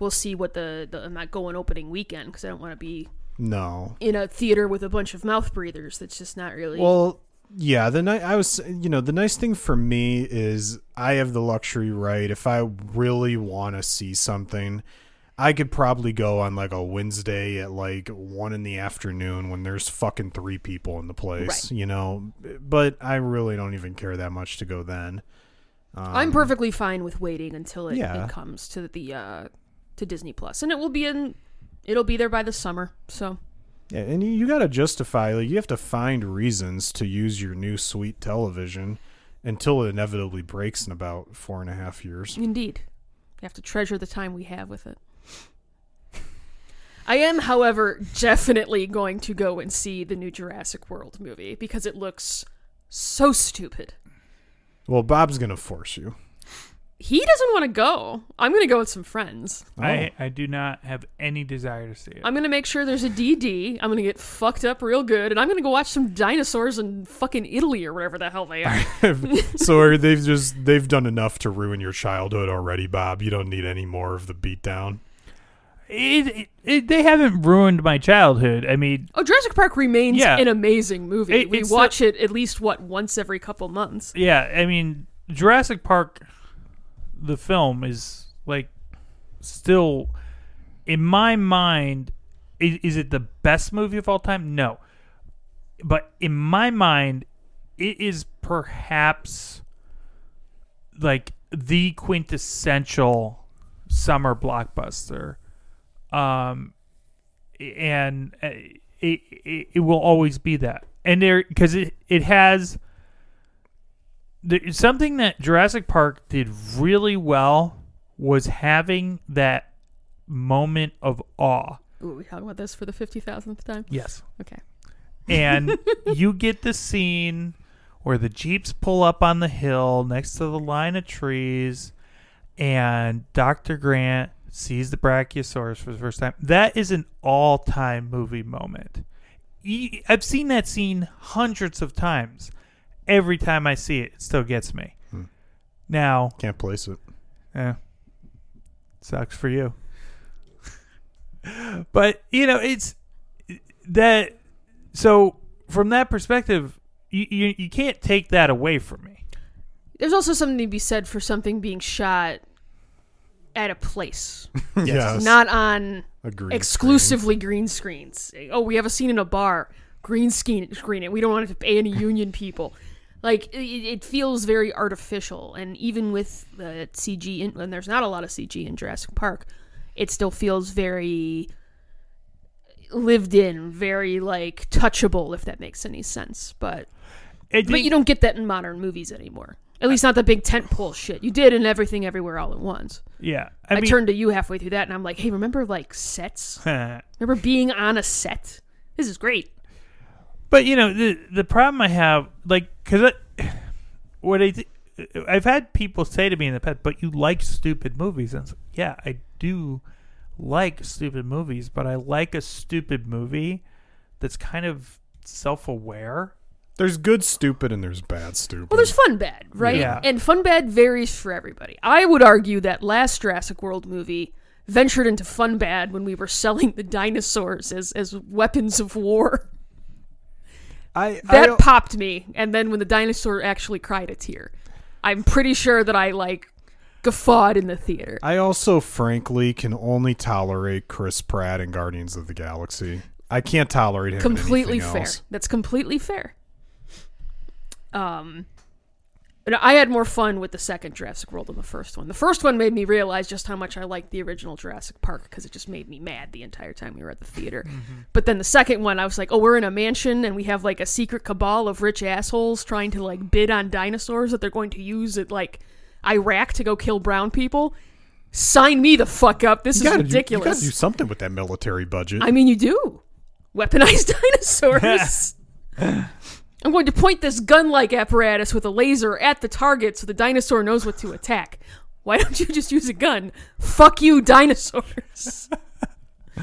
we'll see what the, the I'm not going opening weekend because I don't want to be no. in a theater with a bunch of mouth breathers. That's just not really. Well, yeah, the ni- I was you know, the nice thing for me is I have the luxury right if I really want to see something, I could probably go on like a Wednesday at like 1 in the afternoon when there's fucking 3 people in the place, Right. you know, but I really don't even care that much to go then. I'm perfectly fine with waiting until it, yeah. it comes to the uh, to Disney Plus, and it will be in. It'll be there by the summer. So Yeah, and you, you got to justify, like, you have to find reasons to use your new sweet television until it inevitably breaks in about four and a half years. indeed, you have to treasure the time we have with it. I am, however, definitely going to go and see the new Jurassic World movie because it looks so stupid. Well, Bob's going to force you. He doesn't want to go. I'm going to go with some friends. I, oh. I do not have any desire to see it. I'm going to make sure there's a DD. I'm going to get fucked up real good, and I'm going to go watch some dinosaurs in fucking Italy or whatever the hell they are. so are they've just they've done enough to ruin your childhood already, Bob. You don't need any more of the beatdown. It, it, it, they haven't ruined my childhood. I mean, Oh, Jurassic Park remains Yeah. an amazing movie. It- we it's watch it at least what once every couple months. yeah, I mean, Jurassic Park, the film is like still in my mind. Is, is it the best movie of all time? No, but in my mind, it is perhaps like the quintessential summer blockbuster. Um, and uh, it, it it will always be that. And there because it it has there, something that Jurassic Park did really well was having that moment of awe. Ooh, we talking about this for the fifty thousandth time. Yes. Okay. And you get the scene where the jeeps pull up on the hill next to the line of trees and Dr. Grant sees the Brachiosaurus for the first time. That is an all-time movie moment. I've seen that scene hundreds of times. Every time I see it, it still gets me. Hmm. Now, Can't place it. yeah. Sucks for you. but, you know, it's that so from that perspective, you, you you can't take that away from me. There's also something to be said for something being shot at a place, yes. not on a green exclusively green screens. Oh, we have a scene in a bar, green screen screen it. We don't want to pay any union people. Like it, it feels very artificial, and even with the CG, in, and there's not a lot of CG in Jurassic Park, it still feels very lived in, very like touchable, if that makes any sense. But It- but you don't get that in modern movies anymore. At least not the big tentpole shit. You did in everything, everywhere, all at once. yeah. I, I, mean, turned to you halfway through that, and I'm like, "Hey, remember like sets? Remember being on a set? This is great." But you know the the problem I have, like, because what I th- I've had people say to me in the past, but you like stupid movies, and like, yeah, I do like stupid movies, but I like a stupid movie that's kind of self aware. There's good stupid and there's bad stupid. Well, there's fun bad, right? Yeah. And fun bad varies for everybody. I would argue that last Jurassic World movie ventured into fun bad when we were selling the dinosaurs as as weapons of war. I, I That don't- popped me, and then when the dinosaur actually cried a tear, I'm pretty sure that I like guffawed in the theater. I also, frankly, can only tolerate Chris Pratt in Guardians of the Galaxy. I can't tolerate him. completely fair. else. That's completely fair. Um, I had more fun with the second Jurassic World than the first one. The first one made me realize just how much I liked the original Jurassic Park because it just made me mad the entire time we were at the theater. Mm-hmm. But then the second one, I was like, oh, we're in a mansion and we have like a secret cabal of rich assholes trying to like bid on dinosaurs that they're going to use at like Iraq to go kill brown people. Sign me the fuck up. This You is gotta, do, you ridiculous. gotta do something with that military budget. I mean, you do. Weaponized dinosaurs. I'm going to point this gun like apparatus with a laser at the target so the dinosaur knows what to attack. Why don't you just use a gun? Fuck you, dinosaurs.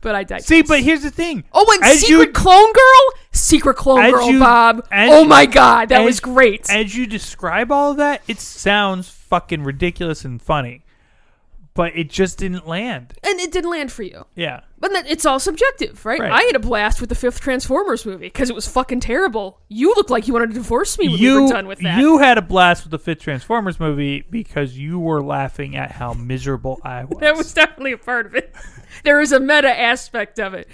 but I digress. See, but here's the thing. Oh, and As Secret you- Clone Girl? Secret Clone Girl, you- Bob. Oh you- my god, that as- was great. As you describe all of that, it sounds fucking ridiculous and funny, but it just didn't land. and it didn't land for you. Yeah. But then it's all subjective, right? Right. I had a blast with the fifth Transformers movie because it was fucking terrible. You look like you wanted to divorce me when you we were done with that. you had a blast with the fifth Transformers movie because you were laughing at how miserable I was. that was definitely a part of it. there is a meta aspect of it.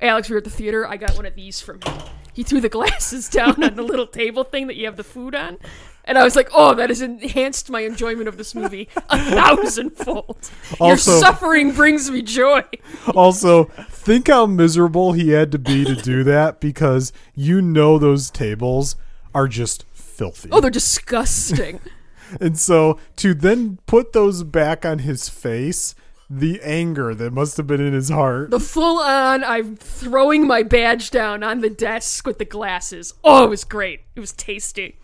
Alex, we were at the theater. I got one of these from him. He threw the glasses down on the little table thing that you have the food on. And I was like, oh, that has enhanced my enjoyment of this movie a thousandfold. Your suffering brings me joy. Also, think how miserable he had to be to do that because you know those tables are just filthy. Oh, they're disgusting. and so to then put those back on his face, the anger that must have been in his heart. The full on, I'm throwing my badge down on the desk with the glasses. Oh, it was great. It was tasty.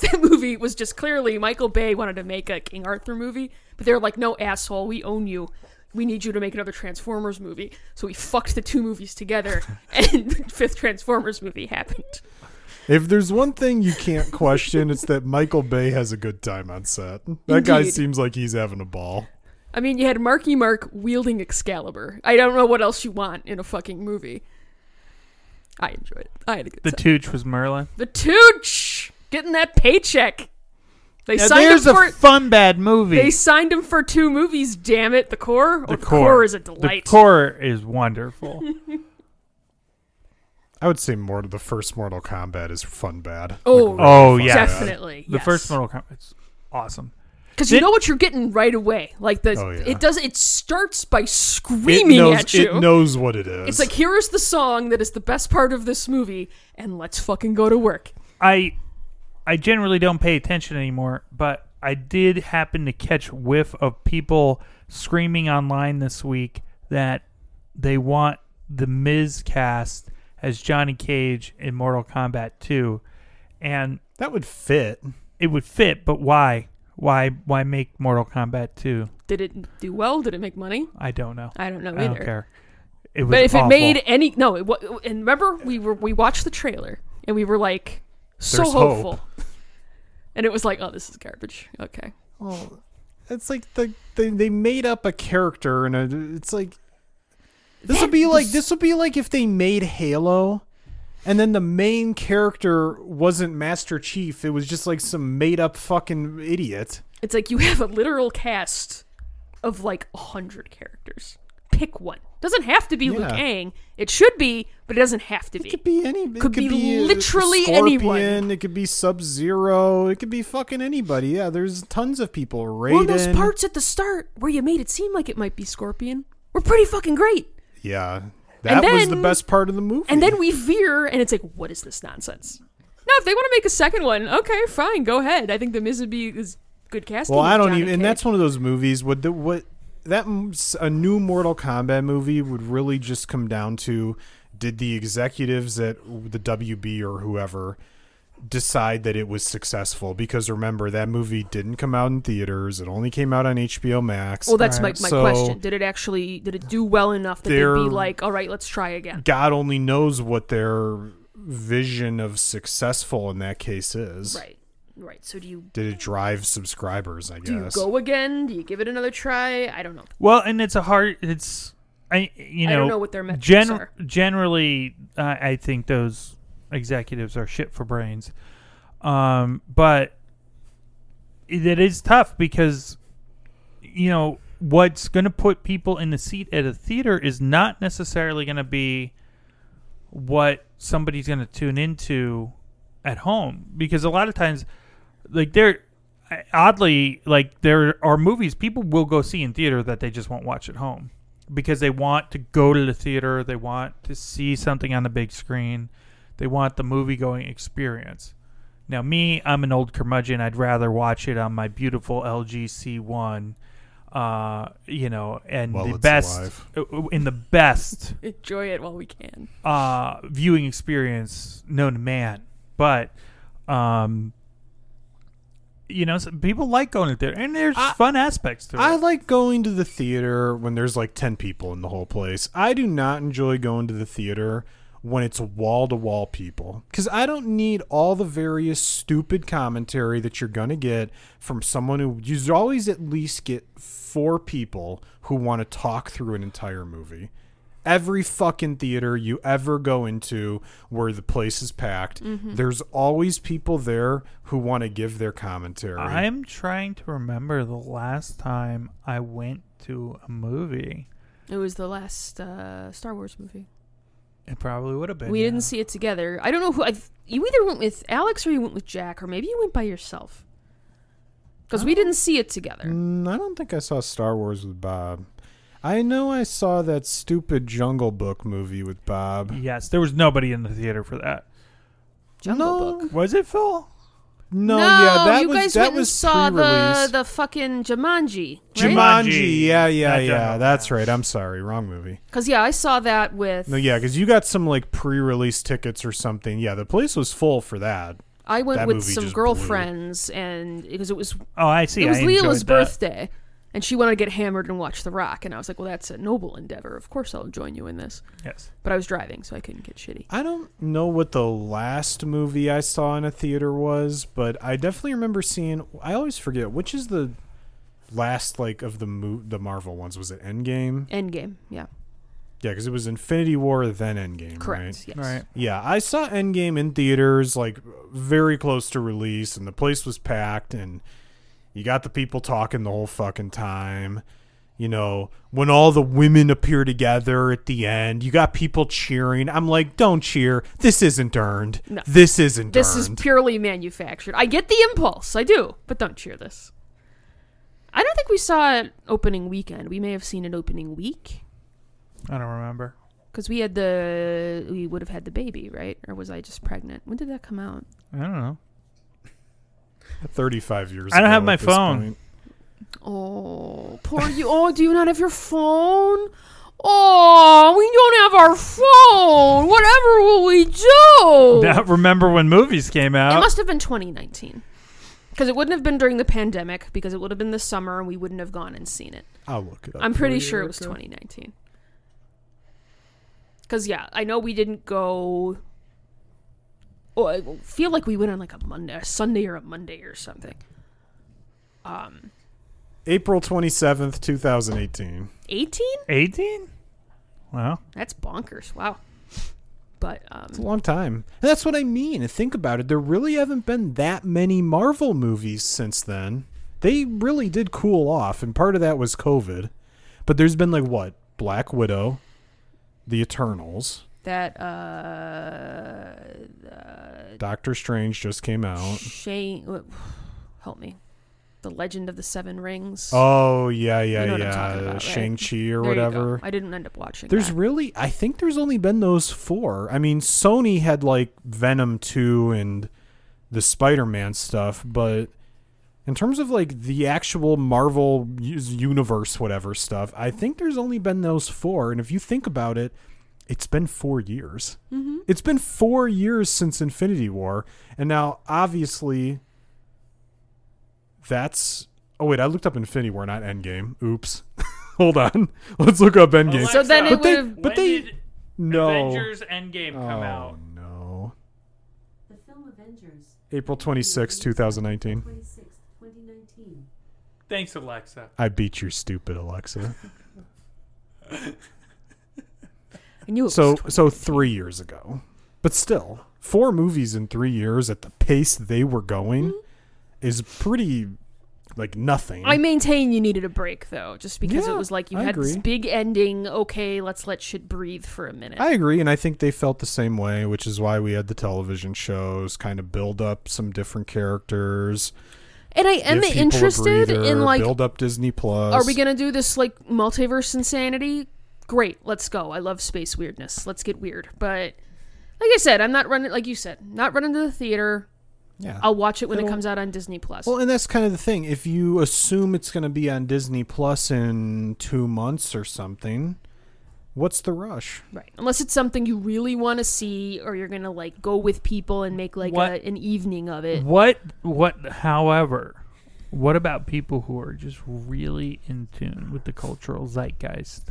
That movie was just clearly Michael Bay wanted to make a King Arthur movie, but they were like, no, asshole, we own you. We need you to make another Transformers movie. So we fucked the two movies together, and the fifth Transformers movie happened. If there's one thing you can't question, it's that Michael Bay has a good time on set. That guy seems like he's having a ball. I mean, you had Marky Mark wielding Excalibur. I don't know what else you want in a fucking movie. I enjoyed it. I had a good the time. Tooch was Merlin. The Tooch getting that paycheck. They Now, signed him there's for. a fun bad movie. they signed him for two movies. Damn it, the core. the oh, the core. is a delight. The core is wonderful. I would say more to the first Mortal Kombat is fun bad. Oh, Like, Oh, fun yes. bad. definitely. the first Mortal Kombat Kombat's awesome. because you know what you're getting right away. Like the Oh, yeah. it does. It starts by screaming knows, at you. it knows what it is. it's like here is the song that is the best part of this movie, and let's fucking go to work. I I generally don't pay attention anymore, but I did happen to catch whiff of people screaming online this week that they want the Miz cast as Johnny Cage in Mortal Kombat 2 and that would fit. it would fit, but why? Why why make Mortal Kombat 2? Did it do well? Did it make money? I don't know. I don't know I either. don't care. It was But if it made any no, it, and remember we were we watched the trailer and we were like so There's hope. hopeful, and it was like, oh, this is garbage. Okay, Well, it's like the they, they made up a character and it's like this would That be like this would be like if they made Halo and then the main character wasn't Master Chief. It was just like some made up fucking idiot. it's like you have a literal cast of like a hundred characters. Pick one. Doesn't have to be Liu Yeah. Kang. It should be, but it doesn't have to be. It could be any. It Could be uh, literally Scorpion, anyone. It could be Sub Zero. It could be fucking anybody. Yeah, there's tons of people. Raiden. Well, those parts at the start where you made it seem like it might be Scorpion were pretty fucking great. Yeah, that was the best part of the movie. And then we veer, and it's like, what is this nonsense? Now, if they want to make a second one, okay, fine, go ahead. I think the Miz would be is good casting. Well, I don't Johnny even, and that's one of those movies. Would the what that a new Mortal Kombat movie would really just come down to did the executives at the WB or whoever decide that it was successful? Because remember that movie didn't come out in theaters; it only came out on HBO Max. Well, that's Alright, my, my so- question. Did it actually did it do well enough that they'd be like, all right, let's try again? God only knows what their vision of successful in that case is. Right, right. So do you Did it drive subscribers? I guess? do you guess. go again? Do you give it another try? I don't know. Well, and it's a hard. It's I you know. I know what their metrics gen- are. generally, uh, I think those executives are shit for brains. Um, but it, it is tough because you know what's going to put people in the seat at a theater is not necessarily going to be what somebody's going to tune into at home because a lot of times like there oddly like there are movies people will go see in theater that they just won't watch at home because they want to go to the theater they want to see something on the big screen they want the movie going experience now me i'm an old curmudgeon i'd rather watch it on my beautiful lg c1 uh you know and While the best alive. uh, in the best Enjoy it while we can. uh, viewing experience known to man. But um, you know, people like going to theater, and there's I- fun aspects to it. I like going to the theater when there's like 10 people in the whole place. I do not enjoy going to the theater when it's wall to wall people because I don't need all the various stupid commentary that you're going to get from someone who you always at least get four people who want to talk through an entire movie. Every fucking theater you ever go into where the place is packed, there's always people there who want to give their commentary. I'm trying to remember the last time I went to a movie. It was the last uh, Star Wars movie. It probably would have been. we yeah. didn't see it together. I don't know who. i you either went with Alex or you went with Jack, or maybe you went by yourself. Because we didn't see it together. Mm, I don't think I saw Star Wars with Bob. I know I saw that stupid Jungle Book movie with Bob. Yes, there was nobody in the theater for that. Jungle no, Book. Was it Phil? No, yeah, that you was guys that went and was saw the the fucking Jumanji. Right? Jumanji. Jumanji. Yeah, yeah, Not yeah. That's Book. right. I'm sorry, wrong movie. Because yeah, I saw that with. No, yeah, because you got some like pre-release tickets or something. Yeah, the place was full for that. I went that with some just blew. girlfriends, and because it was Oh, I see. it was I enjoyed Leela's that. Birthday, and she wanted to get hammered and watch The Rock, and I was like, well, that's a noble endeavor. Of course, I'll join you in this. Yes. But I was driving, so I couldn't get shitty. I don't know what the last movie I saw in a theater was, but I definitely remember seeing. I always forget which is the last like of the mo- the Marvel ones. Was it Endgame? Endgame, yeah, Yeah, because it was Infinity War then Endgame. correct. Right? Yes. Right. Yeah, I saw Endgame in theaters like very close to release, and the place was packed, and you got the people talking the whole fucking time. You know, when all the women appear together at the end, you got people cheering. I'm like, don't cheer. This isn't earned. No. This isn't This is purely manufactured. I get the impulse, I do, but don't cheer this. I don't think we saw it opening weekend. We may have seen it opening week I don't remember. because we had the we would have had the baby, right? Or was I just pregnant? When did that come out? I don't know. 35 years I don't ago have my phone. point. Oh, poor you. Oh, do you not have your phone? Oh, we don't have our phone. Whatever will we do? Now, remember when movies came out. It out? must have been 2019. Because it wouldn't have been during the pandemic, because it would have been the summer and we wouldn't have gone and seen it. I'll look it up. I'm for pretty you, sure it was Erica. 2019. Because, yeah, I know we didn't go. Oh, I feel like we went on like a Monday, a Sunday or a Monday or something. Um, April 27th, 2018. 18? 18? Wow. That's bonkers. Wow. But, um, It's a long time. And that's what I mean. Think about it. There really haven't been that many Marvel movies since then. They really did cool off, and part of that was COVID. But there's been like what? Black Widow, The Eternals, that, uh, Doctor Strange just came out. Shane, help me. The Legend of the Seven Rings. Oh yeah, yeah, You know yeah. about, right? Shang Chi or There whatever. I didn't end up watching. There's that. really, I think there's only been those four. I mean, Sony had like Venom 2 and the Spider Man stuff, but in terms of like the actual Marvel universe, whatever stuff, I think there's only been those four. And if you think about it, it's been four years. Mm-hmm. It's been four years since Infinity War. And now, obviously, that's. Oh, wait, I looked up Infinity War, not Endgame. Oops. Hold on. Let's look up Endgame. So then it But they- would have. but they- No. Endgame oh, no. The film Avengers. April 26, 2019. 26, 2019. Thanks, Alexa. I beat your stupid Alexa. I knew it was So, 20. so three years ago. But still, four movies in three years at the pace they were going mm-hmm. is pretty, like, nothing. I maintain you needed a break though, just because Yeah, it was like you I had this big ending. Okay, let's let shit breathe for a minute. I agree, and I think they felt the same way, which is why we had the television shows kind of build up some different characters. and I am give people a interested breather, in like, build up Disney Plus. are we gonna do this like multiverse insanity? Great, let's go. I love space weirdness. Let's get weird. But like I said, I'm not running. Like you said, not running to the theater. Yeah. I'll watch it when it It'll- comes out on Disney Plus. Well, and that's kind of the thing. If you assume it's going to be on Disney Plus in two months or something, what's the rush? Right. Unless it's something you really want to see or you're going to like go with people and make like What- a, an evening of it. What? What? However, What about people who are just really in tune with the cultural zeitgeist?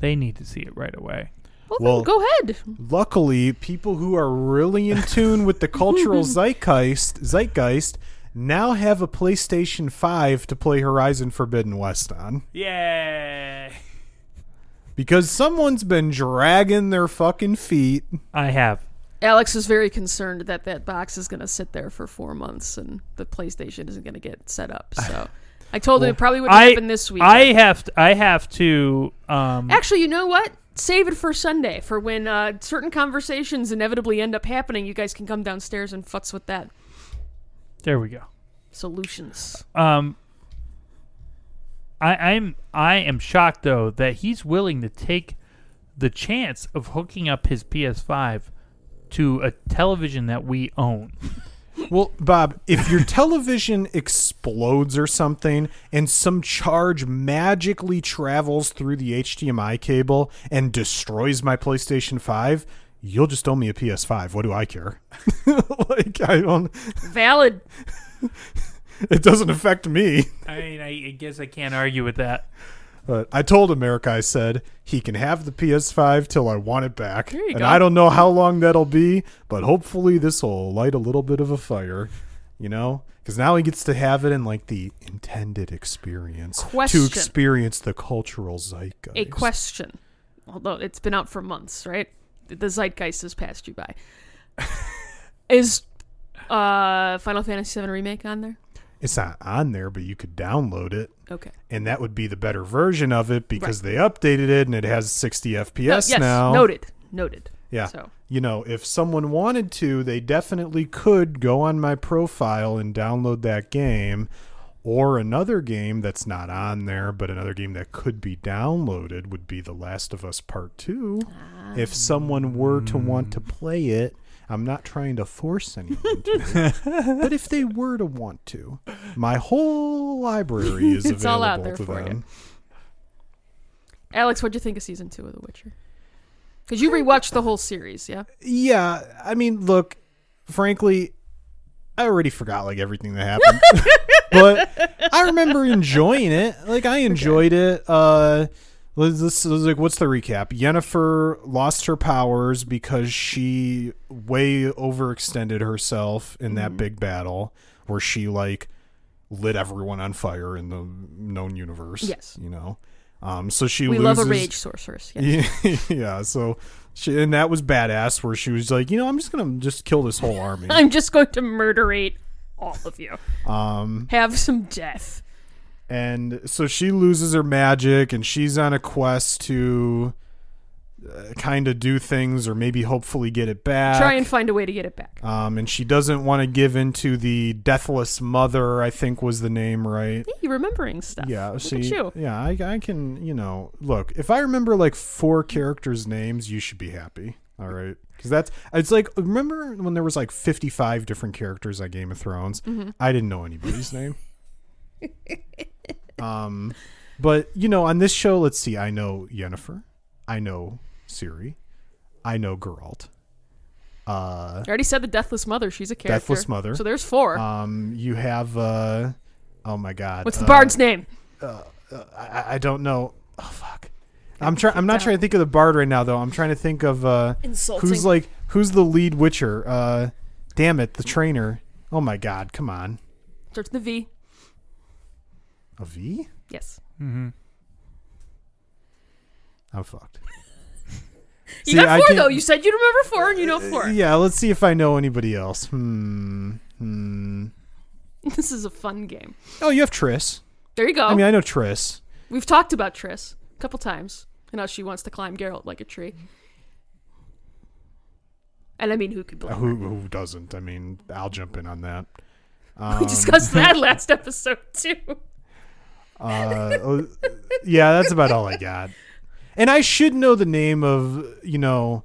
They need to see it right away. Well, Well- then go ahead. Luckily, people who are really in tune with the cultural zeitgeist, zeitgeist now have a PlayStation 5 to play Horizon Forbidden West on. Yay! Because someone's been dragging their fucking feet. I have. Alex is very concerned that that box is going to sit there for four months and the PlayStation isn't going to get set up. So I told him it probably wouldn't I happen this week. I have to, I have to um Actually, you know what? Save it for Sunday for when uh, certain conversations inevitably end up happening. You guys can come downstairs and futz with that. there we go. Solutions. Um I I'm I am shocked though that he's willing to take the chance of hooking up his PS5 to a television that we own. Well, Bob, if your television explodes or something and some charge magically travels through the HDMI cable and destroys my PlayStation 5, you'll just owe me a PS5. What do I care? like I don't Valid. it doesn't affect me. I mean, I, I guess I can't argue with that. But I told America, I said he can have the PS5 till I want it back. And go. I don't know how long that'll be, but hopefully this will light a little bit of a fire, you know? Because now he gets to have it in like the intended experience Question. to experience the cultural zeitgeist. A question. Although it's been out for months, right? The zeitgeist has passed you by. Is uh, Final Fantasy VII Remake on there? It's not on there, but you could download it, Okay. and that would be the better version of it because they updated it and it has 60 FPS Uh, yes. now. Noted. Noted. Yeah. So you know, if someone wanted to, they definitely could go on my profile and download that game. Or another game that's not on there, but another game that could be downloaded would be The Last of Us Part 2. If someone were to want to play it, I'm not trying to force anyone to. but if they were to want to, my whole library is It's all available out there to for you. them. Alex, what'd you think of season two of The Witcher? Because you rewatched the whole series, yeah? Yeah, I mean, look, frankly, I already forgot like everything that happened. but I remember enjoying it. Like I enjoyed it. Uh let's, let's, let's, like what's the recap? Yennefer lost her powers because she way overextended herself in that big battle where she like lit everyone on fire in the known universe. Yes. You know. Um so she We loses love a rage sorceress. Yes. yeah, yeah. So she and that was badass. Where she was like, you know, I'm just gonna just kill this whole army. I'm just going to murderate all of you. Um, Have some death. And so she loses her magic, and she's on a quest to uh, kind of do things, or maybe hopefully get it back. Try and find a way to get it back. um, and she doesn't want to give in to the deathless mother. I think was the name, right? Hey, you're remembering stuff. Yeah, Look see, you. yeah, I, I can, you know, look. If I remember like four characters' names, you should be happy. All right, because that's it's like remember when there was like fifty-five different characters on Game of Thrones. Mm-hmm. I didn't know anybody's name. Um, but you know, on this show, let's see. I know Yennefer, I know Ciri, I know Geralt. Uh, I already said the Deathless Mother. She's a character. Deathless Mother. So there's four. um, you have uh, oh my god, What's the uh, bard's name? I, I don't know. Oh fuck. I'm trying. I'm not trying to think of the bard right now, though. I'm trying to think of uh, Insulting. who's like who's the lead Witcher. Uh, damn it, the trainer. Oh my god, come on. Starts with the V. A V? Yes. Mm-hmm. I'm fucked. You See, got four though. You said you remember four, and you know four. Yeah, let's see if I know anybody else. Hmm. Hmm. This is a fun game. Oh, you have Triss. There you go. I mean, I know Triss. We've talked about Triss a couple times, and how she wants to climb Geralt like a tree. And I mean, who could blame her? Who who doesn't? I mean, I'll jump in on that. We Um, discussed that last episode too. Uh, oh, yeah, that's about all I got. And I should know the name of you know.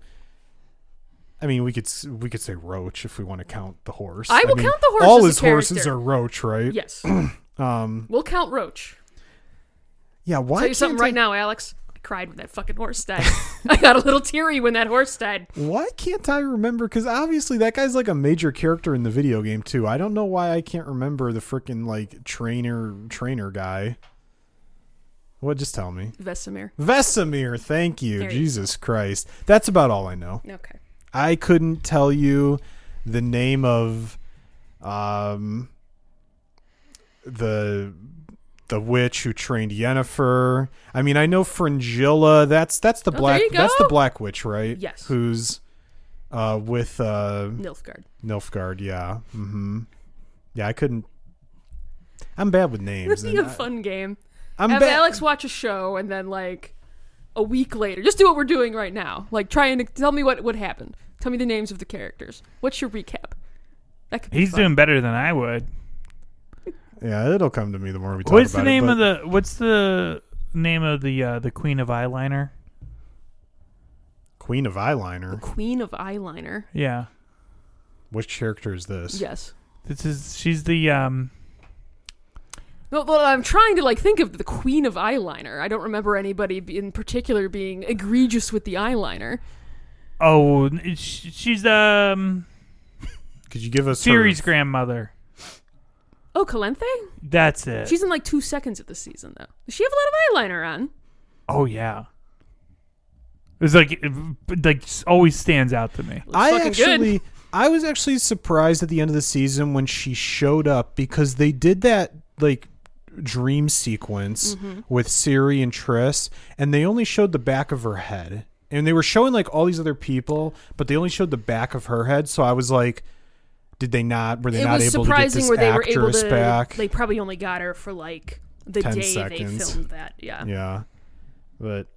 I mean, we could we could say Roach if we want to count the horse. I will mean, count the horse All his horses are Roach, right? Yes, Um. we'll count Roach. Yeah. Why Tell you something I, right now, Alex. Cried when that fucking horse died. I got a little teary when that horse died. Why can't I remember? Because obviously that guy's like a major character in the video game too. I don't know why I can't remember the freaking like trainer trainer guy. What? Just tell me. Vesemir. Vesemir, thank you. There you Jesus Christ. That's about all I know. Okay. I couldn't tell you the name of um the the witch who trained Yennefer. I mean, I know Fringilla. That's that's the Oh, black that's the black witch, right? Yes. Who's uh with uh Nilfgaard. Nilfgaard, yeah. Mhm. Yeah, I couldn't I'm bad with names. This is and a I- fun game. I'm Have bad. Alex watch a show and then like a week later, just do what we're doing right now. Like trying to tell me what what happened. Tell me the names of the characters. What's your recap? That could be He's fun. doing better than I would. Yeah, it'll come to me the more we talk What's about the name it. of the What's the name of the uh, the Queen of Eyeliner? Queen of Eyeliner? Queen of Eyeliner. Yeah, Which character is this? Yes. this is she's the um. Well, well, I'm trying to like think of the Queen of Eyeliner. I don't remember anybody in particular being egregious with the eyeliner. Oh, she's um Could you give us Ciri's her, grandmother. Oh, Calanthe? That's it. She's in like two seconds of the season though. Does she have a lot of eyeliner on? oh yeah. It's like it, like always stands out to me. Looks I fucking actually, good. I was actually surprised at the end of the season when she showed up because they did that like dream sequence Mm-hmm. with Ciri and Triss, and they only showed the back of her head, and they were showing like all these other people, but they only showed the back of her head. So I was like, did they not? Were they It not was able to get surprising this where they were able actress to. back? They probably only got her for like the 10 day seconds. they filmed that. Yeah. yeah, but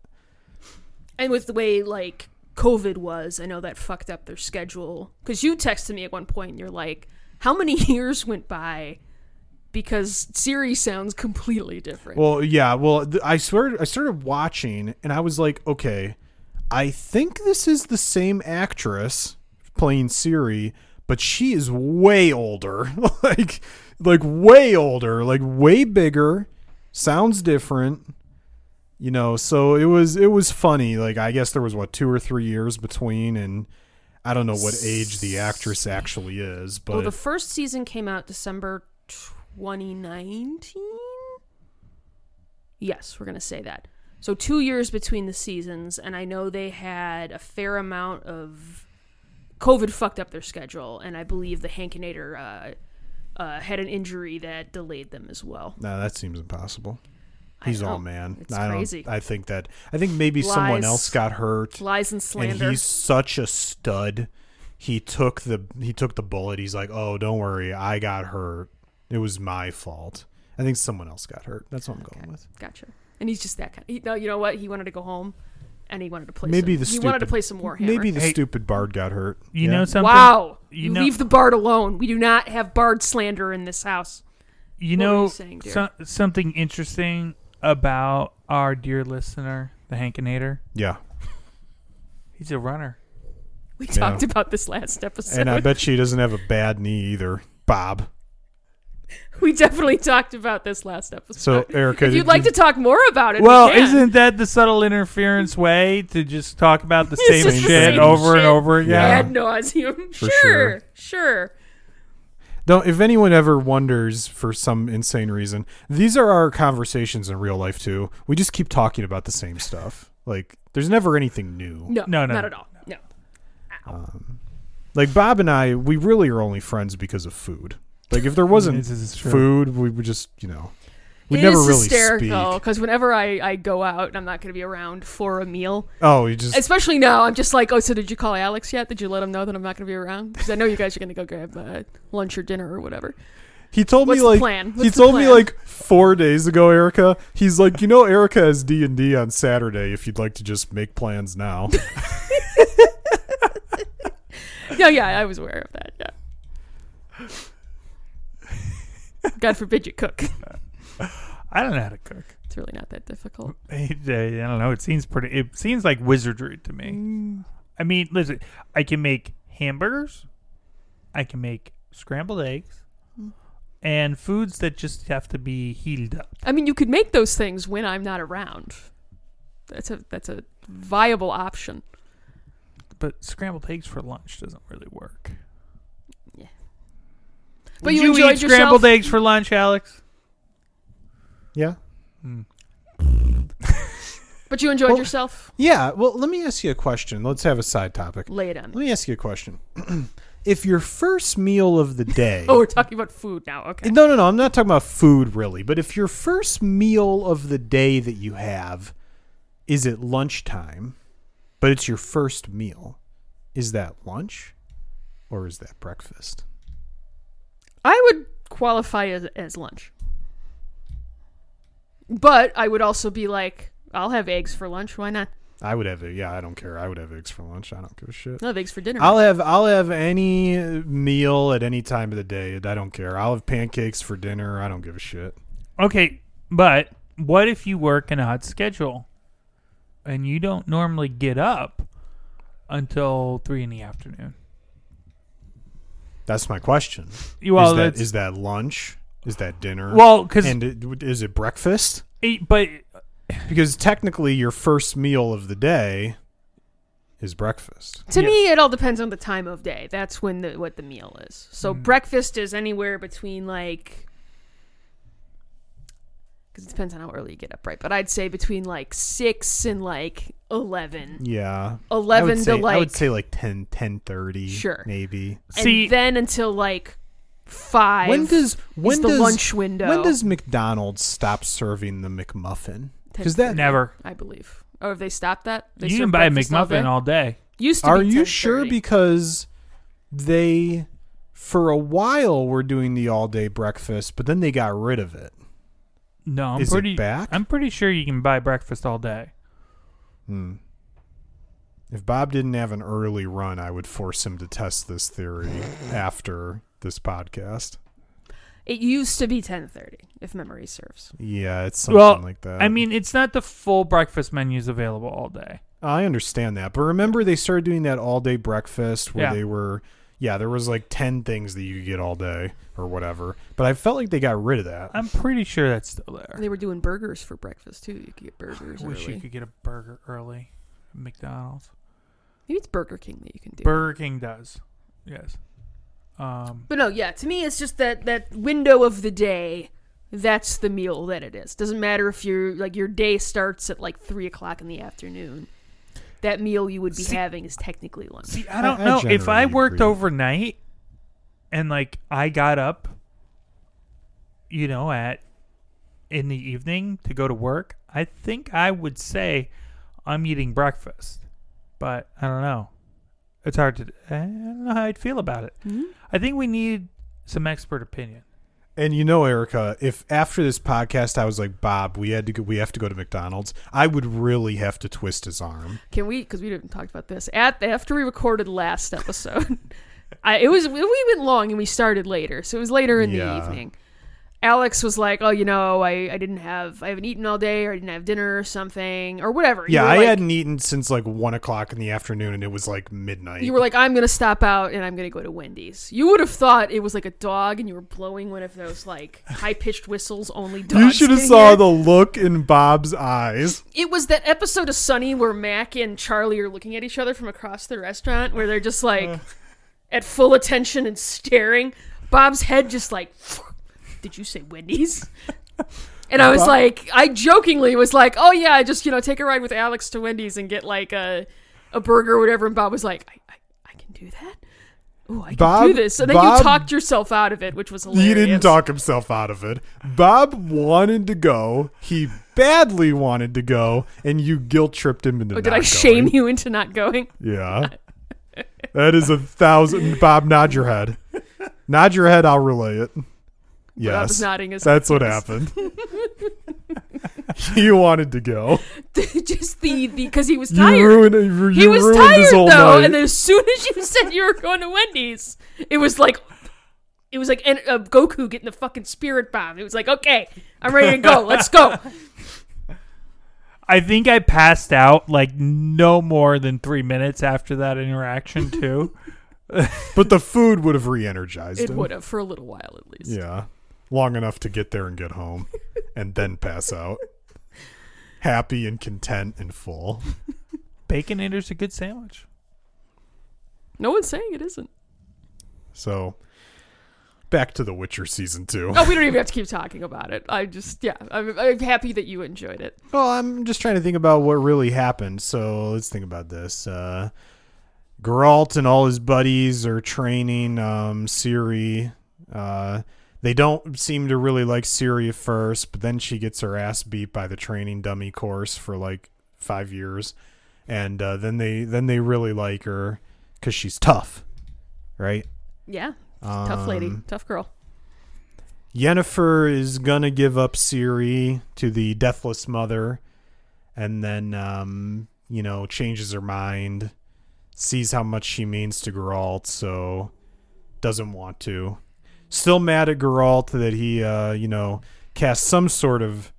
And with the way like COVID was, I know that fucked up their schedule. Because you texted me at one point, and you're like, "How many years went by?" Because Ciri sounds completely different. Well, yeah. Well, th- I swear, I started watching, and I was like, okay, I think this is the same actress playing Ciri, but she is way older, like, like way older, like way bigger, sounds different. You know, so it was it was funny. Like, I guess there was what two or three years between, and I don't know what age the actress actually is, but well, the first season came out December 2019. Yes, we're gonna say that. So two years between the seasons, and I know they had a fair amount of COVID fucked up their schedule, and I believe the Hankinator uh, uh, had an injury that delayed them as well. no, that seems impossible. He's all man. It's I don't. crazy. I think that. I think maybe someone else got hurt, Lies and slander. and he's such a stud. He took the he took the bullet. He's like, "Oh, don't worry, I got hurt. It was my fault." I think someone else got hurt. That's what I'm Okay. going with. Gotcha. And he's just that kind. He, no, you know what? He wanted to go home, and he wanted to play. Maybe some, the he wanted to stupid- play some Warhammer. Maybe the Hey. stupid bard got hurt. You Yeah. know something? wow, you you, know- leave the bard alone. We do not have bard slander in this house. You What know you saying, dear? so, something interesting about our dear listener, the Hankinator. Yeah, He's a runner. We Yeah. talked about this last episode. and I bet she doesn't have a bad knee either, Bob. we definitely talked about this last episode. So Erica, if you'd like you- to talk more about it, Well, we can. isn't that the subtle interference way to just talk about the same just the shit same over shit. and over again? Yeah. ad nauseum? For Sure, sure. sure. No, if anyone ever wonders for some insane reason, these are our conversations in real life too. We just keep talking about the same stuff. Like there's never anything new. No, No, no, not at all. No. Um, like Bob and I, we really are only friends because of food. Like if there wasn't This is true. food, we would just, you know, we It never is really hysterical speak. because whenever I, I go out and I'm not going to be around for a meal, Oh, you just especially now, I'm just like, oh, so did you call Alex yet? Did you let him know that I'm not going to be around? Because I know you guys are going to go grab uh, lunch or dinner or whatever. he told What's me the like plan? he What's the told me like 4 days ago, Erica. He's like, "You know Erica has D&D on Saturday if you'd like to just make plans now." Yeah, yeah, I was aware of that. Yeah. God forbid you cook. I don't know how to cook. It's really not that difficult. I, I don't know. It seems pretty. It seems like wizardry to me. Mm. I mean, listen. I can make hamburgers. I can make scrambled eggs, Mm. and foods that just have to be heated up. I mean, you could make those things when I'm not around. That's a that's a viable option. But scrambled eggs for lunch doesn't really work. Yeah. But you you enjoyed eat scrambled yourself? eggs for lunch, Alex? Yeah. Hmm. But you enjoyed Well- yourself. Yeah. Well, let me ask you a question. Let's have a side topic. Lay it on Let me. me ask you a question. if your first meal of the day. Oh, we're talking about food now. Okay. No, no, no. I'm not talking about food really. But if your first meal of the day that you have is at lunchtime, but it's your first meal, is that lunch or is that breakfast? I would qualify as as lunch. But I would also be like, I'll have eggs for lunch. Why not? I would have it. Yeah, I don't care. I would have eggs for lunch. I don't give a shit. I'll have eggs for dinner. I'll have I'll have any meal at any time of the day. I don't care. I'll have pancakes for dinner. I don't give a shit. Okay, but what if you work an odd schedule and you don't normally get up until three in the afternoon? That's my question. Well, is that that's that lunch? Is that dinner? well because and it, is it breakfast? but Because technically, your first meal of the day is breakfast. to Yes. me, it all depends on the time of day. That's when the what the meal is. So Mm. breakfast is anywhere between like, because it depends on how early you get up, right? But I'd say between like six and like eleven. Yeah, I Eleven would say to like I would say like 10, 10.30, Sure. maybe. and See- then until like five. When does when is the does lunch window? when does McDonald's stop serving the McMuffin? Because that Never. I believe. Or have they stopped that? They you serve can buy a McMuffin all day. Used to are be you sure? Because they for a while were doing the all day breakfast, but then they got rid of it. No, I'm Is pretty. it back? I'm pretty sure you can buy breakfast all day. Hmm. If Bob didn't have an early run, I would force him to test this theory after this podcast. it used to be ten thirty, if memory serves. Yeah, it's something Well, like that. I mean, it's not the full breakfast menus available all day. I understand that, but remember they started doing that all day breakfast where Yeah. they were, yeah, there was like ten things that you could get all day or whatever. But I felt like they got rid of that. I'm pretty sure that's still there. They were doing burgers for breakfast too. You could get burgers I wish early. you could get a burger early. at McDonald's. Maybe it's Burger King that you can do. Burger King does. Yes. Um, but no, yeah. To me, it's just that that window of the day. That's the meal that it is. Doesn't matter if you're like your day starts at like three o'clock in the afternoon. That meal you would be See- having is technically lunch. see, I don't I know if I worked agree. overnight and like I got up, you know, at in the evening to go to work. I think I would say I'm eating breakfast, but I don't know. It's hard to. I don't know how I'd feel about it. Mhm. I think we need some expert opinion. And you know, Erica, if after this podcast I was like, Bob, we had to go, we have to go to McDonald's, I would really have to twist his arm. Can we? Because we didn't talk about this at after we recorded last episode. I it was we went long and we started later, so it was later in Yeah. the evening. Alex was like, "Oh, you know, I, I didn't have I haven't eaten all day, or I didn't have dinner or something, or whatever." You Yeah, I like, hadn't eaten since like one o'clock in the afternoon, and it was like midnight. You were like, "I'm gonna stop out and I'm gonna go to Wendy's." You would have thought it was like a dog, and you were blowing one of those like high pitched whistles only dogs. you should have saw the look in Bob's eyes. It was that episode of Sunny where Mac and Charlie are looking at each other from across the restaurant, where they're just like uh. at full attention and staring. Bob's head just like, did you say Wendy's? And I was like, I jokingly was like, oh yeah, I just you know take a ride with Alex to Wendy's and get like a a burger or whatever. And Bob was like, I I, I can do that. Oh, I can Bob- do this. And then Bob- you talked yourself out of it, which was hilarious. He didn't talk himself out of it. Bob wanted to go. He badly wanted to go, and you guilt tripped him into. Oh, did I shame you into not going? Yeah. That is a thousand. Bob, nod your head. Nod your head. I'll relay it. Bob Yes, was nodding his that's what happened. he wanted to go. just the because he was You tired. ruined. You he was tired though, night. and as soon as you said you were going to Wendy's, it was like, it was like en- uh, Goku getting the fucking spirit bomb. It was like, okay, I'm ready to go. Let's go. I think I passed out like no more than three minutes after that interaction too. but the food would have re-energized It him. would have for a little while at least. Yeah, long enough to get there and get home, and then pass out. happy and content and full. Baconator's a good sandwich. No one's saying it isn't. So back to The Witcher season two. Oh, we don't even have to keep talking about it. I just, yeah, I'm, I'm happy that you enjoyed it. Well, I'm just trying to think about what really happened. So let's think about this. Uh, Geralt and all his buddies are training um, Ciri. Uh, they don't seem to really like Ciri at first, but then she gets her ass beat by the training dummy course for like five years, and uh, then they then they really like her because she's tough, right? Yeah, tough lady, Um, tough girl. Yennefer is gonna give up Ciri to the Deathless Mother, and then um, you know changes her mind, sees how much she means to Geralt, so doesn't want to. Still mad at Geralt that he uh, you know cast some sort of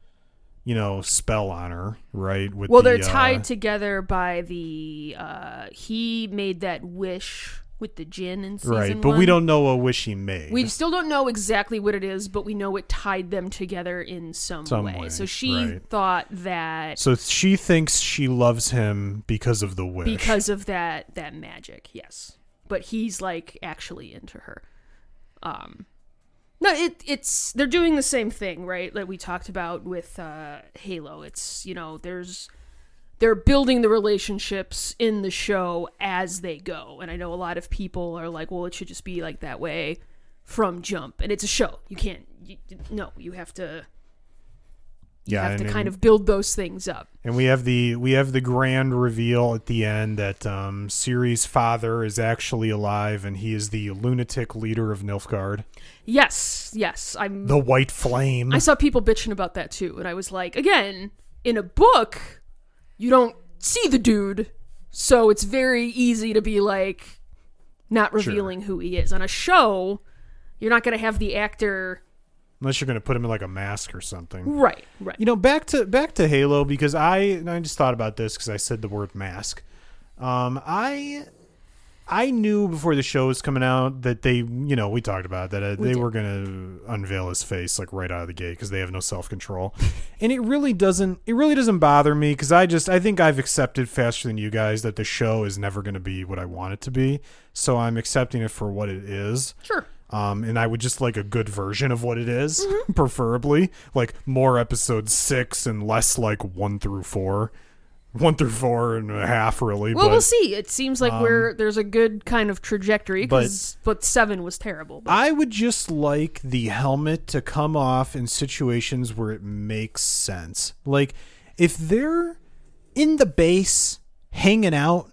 you know spell on her, right? With Well, the, they're tied uh, together by the. Uh, he made that wish with the djinn and right, but we don't know what wish he made. We still don't know exactly what it is, but we know it tied them together in some, Some way. way, So she right. thought that so she thinks she loves him because of the wish. because of that that magic, yes. But he's like actually into her. Um no, it it's they're doing the same thing, right? Like we talked about with uh Halo. It's, you know, there's they're building the relationships in the show as they go. And I know a lot of people are like, well, it should just be like that way from jump. And it's a show. You can't you, no, you have to yeah, have to and- kind of build those things up. And we have the we have the grand reveal at the end that um, Ciri's father is actually alive, and he is the lunatic leader of Nilfgaard, Yes, yes. I'm the White Flame. I saw people bitching about that too, and I was like, again, in a book, you don't see the dude, so it's very easy to be like not revealing who he is. On a show, you're not going to have the actor. Unless you're going to put him in like a mask or something. Right, right. You know, back to back to Halo because I I just thought about this because I said the word mask. Um, I I knew before the show was coming out that they, you know, we talked about that uh, they did. were going to unveil his face like right out of the gate because they have no self control, and it really doesn't. It really doesn't bother me because I just I think I've accepted faster than you guys that the show is never going to be what I want it to be, so I'm accepting it for what it is. Sure. Um, and I would just like a good version of what it is, preferably like more episode six and less like one through four, one through four and a half, really. Well, but we'll see. It seems like we're there's a good kind of trajectory but- because but seven was terrible. But I would just like the helmet to come off in situations where it makes sense. Like if they're in the base hanging out,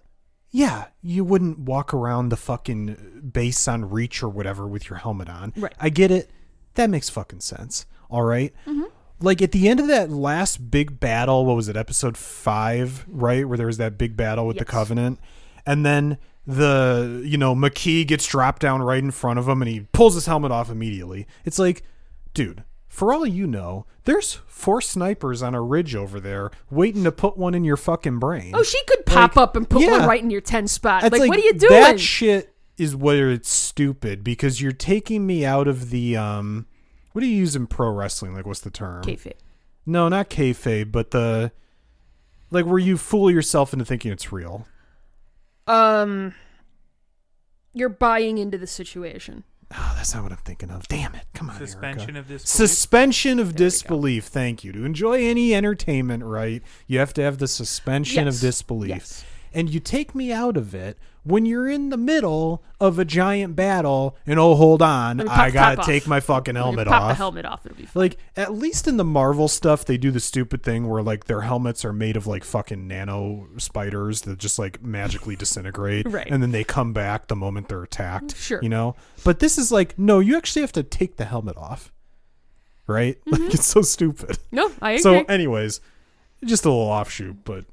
yeah, you wouldn't walk around the fucking base on reach or whatever with your helmet on. Right. I get it. That makes fucking sense. All right? Mm-hmm. Like at the end of that last big battle, what was it, episode five, right? Where there was that big battle with the Covenant. And then the, you know, Makee gets dropped down right in front of him and he pulls his helmet off immediately. It's like, dude, for all you know, there's four snipers on a ridge over there waiting to put one in your fucking brain. oh, she could pop Like, up and put yeah. one right in your ten spot. It's Like, what are you doing? That shit is where it's stupid because you're taking me out of the um what do you use in pro wrestling? Like what's the term? Kayfabe. No, not kayfabe, but the like where you fool yourself into thinking it's real. Um, you're buying into the situation. Oh, that's not what I'm thinking of. Damn it! Come on, Suspension Erica. of disbelief. Suspension of we go. disbelief. Thank you. To enjoy any entertainment, right? You have to have the suspension Yes. of disbelief. Yes. And you take me out of it when you're in the middle of a giant battle and oh hold on, I gotta top off. take my fucking helmet pop off. the helmet off. It'll be. Like at least in the Marvel stuff, they do the stupid thing where like their helmets are made of like fucking nano spiders that just like magically disintegrate, Right. and then they come back the moment they're attacked. Sure. you know. But this is like no, you actually have to take the helmet off, right? Mm-hmm. Like it's so stupid. no, I agree. So, anyways, just a little offshoot, but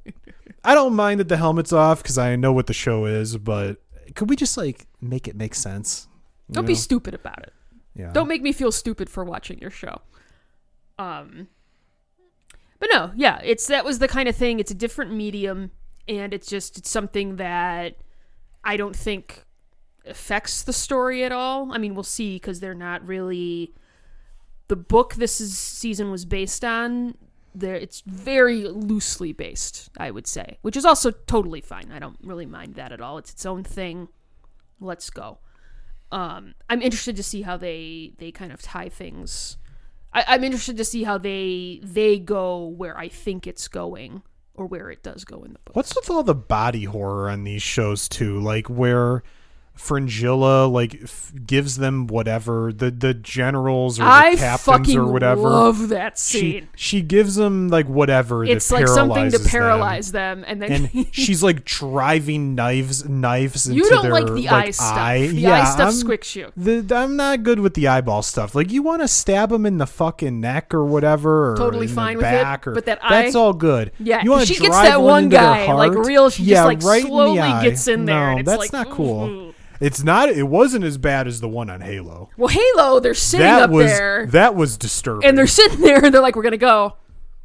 I don't mind that the helmet's off because I know what the show is. But could we just like make it make sense? Don't be stupid about it. yeah. Don't make me feel stupid for watching your show. Um But no, yeah, it's that was the kind of thing. It's a different medium and it's just it's something that I don't think affects the story at all. I mean, we'll see cuz they're not really the book this is, season was based on there it's very loosely based, I would say, which is also totally fine. I don't really mind that at all. It's its own thing. Let's go. Um, I'm interested to see how they they kind of tie things. I, I'm interested to see how they they go where I think it's going or where it does go in the book. What's with all the body horror on these shows too? Like where Fringilla like f- gives them whatever the the generals or the I captains or whatever. love that she scene. she gives them like whatever. it's that like something to paralyzes them. paralyze them, and then and she's like driving knives knives into you don't their like the eye stuff. eye. The yeah, eye stuff I'm, squicks you. The, I'm not good with the eyeball stuff. Like you want to stab them in the fucking neck or whatever, or Totally in fine with it, back, or, but that that's all good. Yeah, you want she gets that one into their guy, like, real- she just, yeah, like, right slowly eye. gets in there, No, and it's that's like, not cool. It's not. It wasn't as bad as the one on Halo. Well, Halo, they're sitting that up was there, that was disturbing. and they're sitting there, and they're like, "We're gonna go,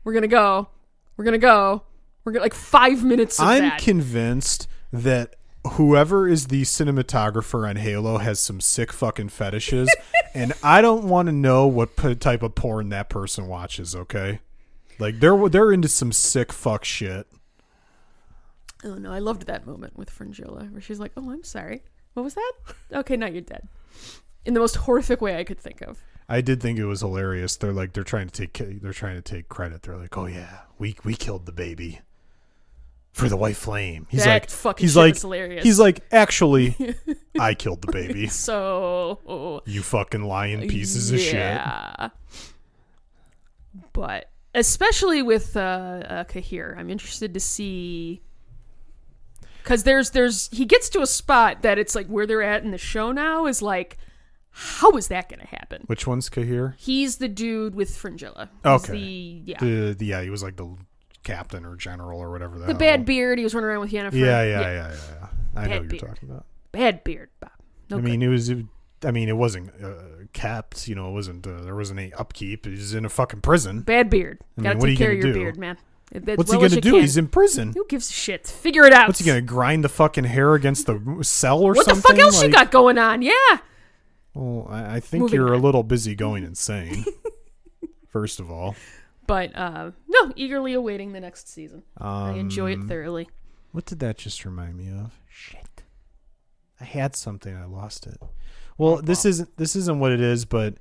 we're gonna go, we're gonna go, we're gonna like five minutes I'm that." convinced that whoever is the cinematographer on Halo has some sick fucking fetishes, and I don't want to know what p- type of porn that person watches. Okay, like they're they're into some sick fuck shit. oh no, I loved that moment with Fringilla, where she's like, "Oh, I'm sorry, what was that? Okay, now you're dead." In the most horrific way I could think of. I did think it was hilarious. They're like they're trying to take they're trying to take credit. They're like, "Oh yeah, we we killed the baby for the white flame." He's That like, he's like, hilarious. he's like, actually, I killed the baby. So You fucking lying pieces of shit. yeah. But especially with uh, uh, Cahir, I'm interested to see because there's there's he gets to a spot that it's like where they're at in the show now is like how is that going to happen? Which one's Cahir? He's the dude with Fringilla. He's Okay. The yeah. The, the yeah, he was like the captain or general or whatever. The, The bad beard. He was running around with Yennefer. Yeah, yeah, yeah, yeah. yeah. I know what you're talking about. Bad beard, Bob. No I good. mean, it was. I mean, it wasn't uh, kept. You know, it wasn't. Uh, there wasn't any upkeep. He's in a fucking prison. bad beard. I Gotta mean, take you care of your do? beard, man. What's well he gonna do? can. He's in prison. Who gives a shit? Figure it out. What's he gonna grind the fucking hair against the cell or something? What the fuck else you got going on? Yeah. Well, I, I think Moving you're a little busy going insane. First of all, But uh, no, eagerly awaiting the next season. um, I enjoy it thoroughly. What did that just remind me of? Shit. I had something, I lost it. Well, this isn't this isn't what it is, but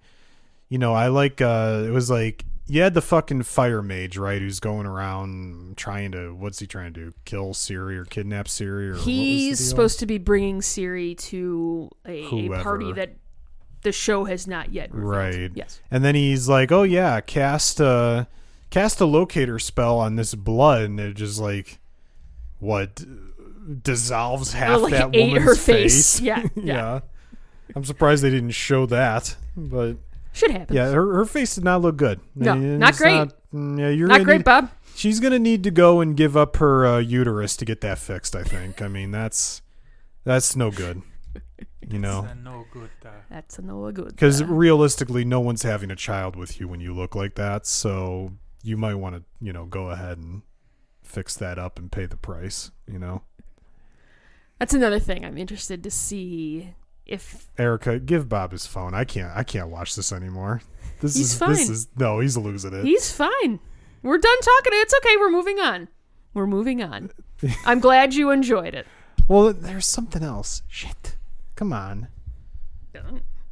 you know, I like uh it was like you had the fucking fire mage, right, who's going around trying to what's he trying to do? Kill Ciri or kidnap Ciri or what was the He's supposed to be bringing Ciri to a, a party that the show has not yet revealed. Right. Yes. And then he's like, "Oh yeah, cast a cast a locator spell on this blood," and it just like what dissolves half Oh, like that ate woman's her face. face. Yeah, yeah. yeah. I'm surprised they didn't show that, but Should happen. yeah, her, her face did not look good. No, And not great. mm, yeah, you're Not gonna great, need- Bob. She's gonna need to go and give up her uh, uterus to get that fixed. I think. I mean, that's that's no good. You know. no good. Uh, That's a no good. Because uh, realistically, no one's having a child with you when you look like that. So you might want to, you know, go ahead and fix that up and pay the price. You know, that's another thing. I'm interested to see if Erica, give Bob his phone. I can't. I can't watch this anymore. This He's is. fine. This is no. He's losing it. he's fine. We're done talking. It's okay. We're moving on. We're moving on. I'm glad you enjoyed it. well, there's something else. Shit. Come on.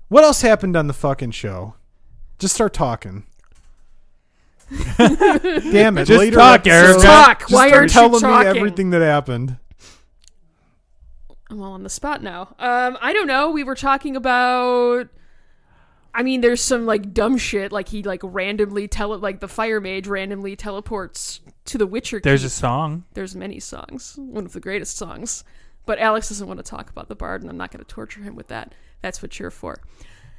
What else happened on the fucking show? Just start talking. Damn it! Just later talk, episodes- Erica. Talk. Just Why start aren't you telling talking? me everything that happened. I'm all on the spot now. Um, I don't know. We were talking about. I mean, there's some like dumb shit. Like he like randomly tele like the fire mage randomly teleports to the Witcher. there's Keep. a song. there's many songs, one of the greatest songs. But Alex doesn't want to talk about the bard, and I'm not going to torture him with that. That's what you're for.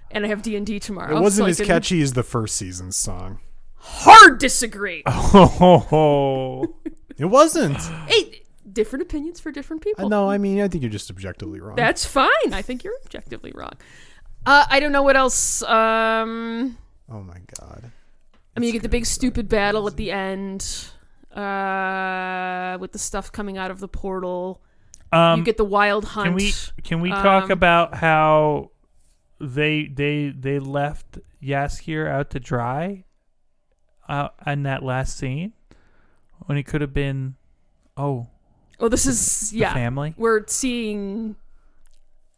And I have D and D tomorrow. It wasn't so as catchy as the first season's song. Hard disagree. Oh, It wasn't. hey, different opinions for different people. no, I mean, I think you're just objectively wrong. That's fine. I think you're objectively wrong. Uh, I don't know what else. Um, oh my god. I mean, you get the big stupid battle at the end uh, with the stuff coming out of the portal. um, you get the wild hunt. can we can we talk Um, about how they they they left Jaskier out to dry uh, in that last scene when he could have been, oh, Oh, this is yeah. family. We're seeing.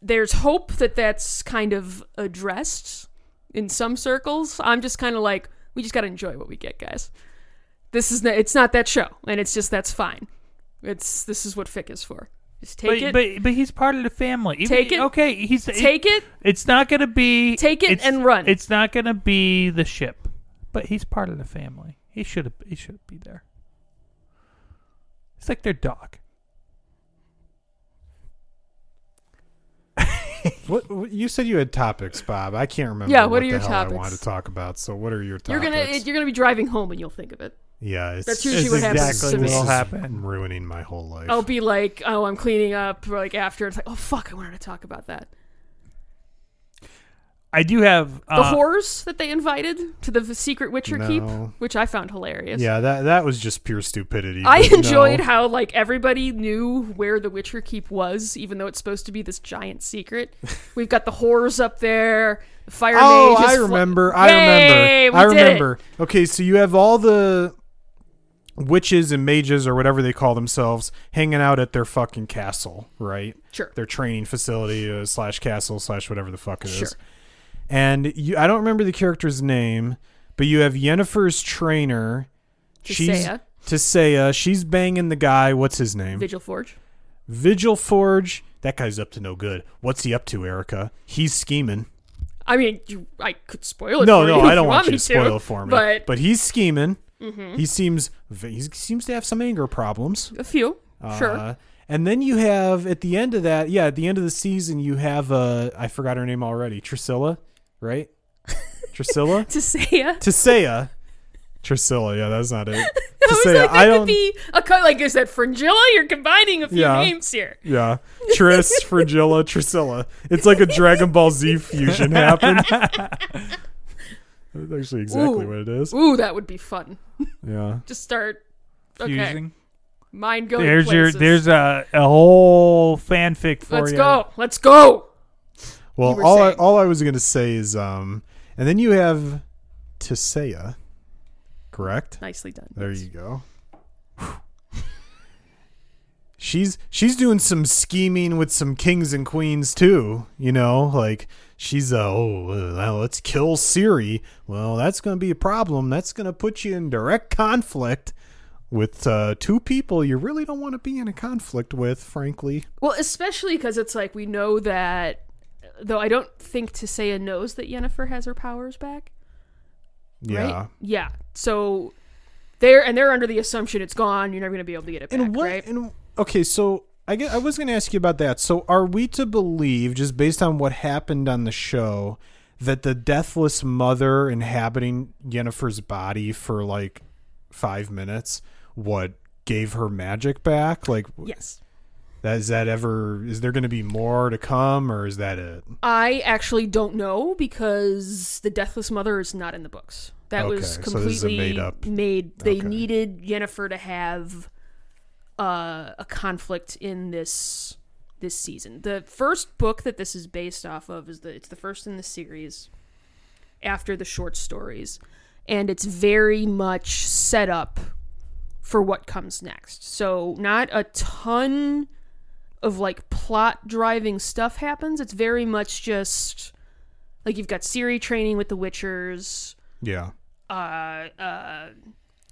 There's hope that that's kind of addressed in some circles. I'm just kind of like, we just got to enjoy what we get, guys. This is it's not that show, and it's just that's fine. It's this is what Fick is for. Just take but, it, but but he's part of the family. Even- Take it. Okay, he's take it, It's not gonna be take it, and run. It's not gonna be the ship, but he's part of the family. He should. He should be there. It's like their dog. What, what you said you had topics, Bob? I can't remember. Yeah, what are the your hell I topics? wanted to talk about. So, what are your topics? you're gonna you're gonna be driving home and you'll think of it. yeah, it's, That's usually It's what happens exactly to me. this what'll happen. ruining my whole life. I'll be like, oh, I'm cleaning up. Or like after, it's like, oh fuck, I wanted to talk about that. I do have The uh, whores that they invited to the secret Witcher keep, which I found hilarious. Yeah, that that was just pure stupidity. I enjoyed no. how like everybody knew where the Witcher Keep was, even though it's supposed to be this giant secret. We've got the whores up there. The fire Oh, mage. is I flo- remember. I Yay, remember. we I did it. remember. Okay, so you have all the witches and mages or whatever they call themselves hanging out at their fucking castle, right? Sure. Their training facility uh, slash castle slash whatever the fuck it is. Sure. And you, I don't remember the character's name, but you have Yennefer's trainer. She's Tissaia, Tissaia. She's banging the guy. What's his name? Vilgefortz. Vigil Forge. That guy's up to no good. What's he up to, Erica? He's scheming. I mean, you, I could spoil it. No, no, I don't you want you to spoil it for me. But but he's scheming. Mhm. He seems he seems to have some anger problems. a few, sure. Uh, and then you have at the end of that, yeah, at the end of the season, you have uh, I forgot her name already, Trisilla, right? Trisilla, Tissaia. Tissaia, Trisilla. Yeah, that's not it. I was Tissaia. like, I that don't. could be a cut. Like, is that Fringilla? You're combining a few Yeah. names here. Yeah, Tris, Frigilla, Trisilla. It's like a Dragon Ball Z fusion happened. That's actually exactly Ooh. what it is. Ooh, that would be fun. Yeah. Just start. Okay, fusing. mind going. There's your places. there's a a whole fanfic for Let's you. go. Let's go. Well, all I, all I was gonna say is, um, and then you have Tissaia, correct? Nicely done. There yes. you go. she's she's doing some scheming with some kings and queens too. You know, like she's uh, oh well, let's kill Ciri. Well, that's gonna be a problem. That's gonna put you in direct conflict with uh, two people you really don't want to be in a conflict with, frankly. Well, especially because it's like we know that. Though I don't think Tissaia knows that Yennefer has her powers back. Yeah. Right? Yeah. So they're and they're under the assumption it's gone. You're never going to be able to get it back, And what? right? And okay, so I get, I was going to ask you about that. So are we to believe, just based on what happened on the show, that the deathless mother inhabiting Yennefer's body for like five minutes, what gave her magic back? Like, yes. That is that ever? Is there going to be more to come, or is that it? I actually don't know because the Deathless Mother is not in the books. That was Okay, so this is a completely made-up- made. They Okay. needed Yennefer to have uh, a conflict in this this season. The first book that this is based off of is the it's the first in the series after the short stories, and it's very much set up for what comes next. So not a ton of like plot driving stuff happens. It's very much just like you've got Ciri training with the Witchers. Yeah. Uh, uh,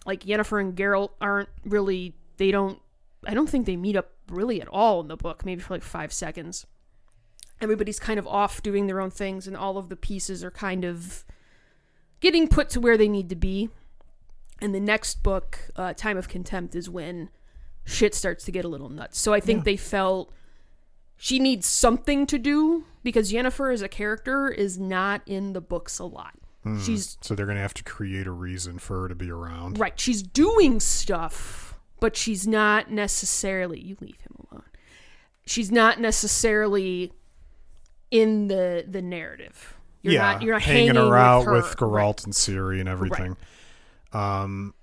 like Yennefer and Geralt aren't really. They don't. I don't think they meet up really at all in the book. Maybe for like five seconds. Everybody's kind of off doing their own things, and all of the pieces are kind of getting put to where they need to be. And the next book, uh, Time of Contempt, is when shit starts to get a little nuts. So I think Yeah. they felt she needs something to do because Yennefer as a character is not in the books a lot. Hmm. She's So they're going to have to create a reason for her to be around. right. She's doing stuff, but she's not necessarily. You leave him alone. She's not necessarily in the the narrative. You're yeah, not. You're not hanging, hanging around with, with, her. Geralt and Ciri and everything. Um,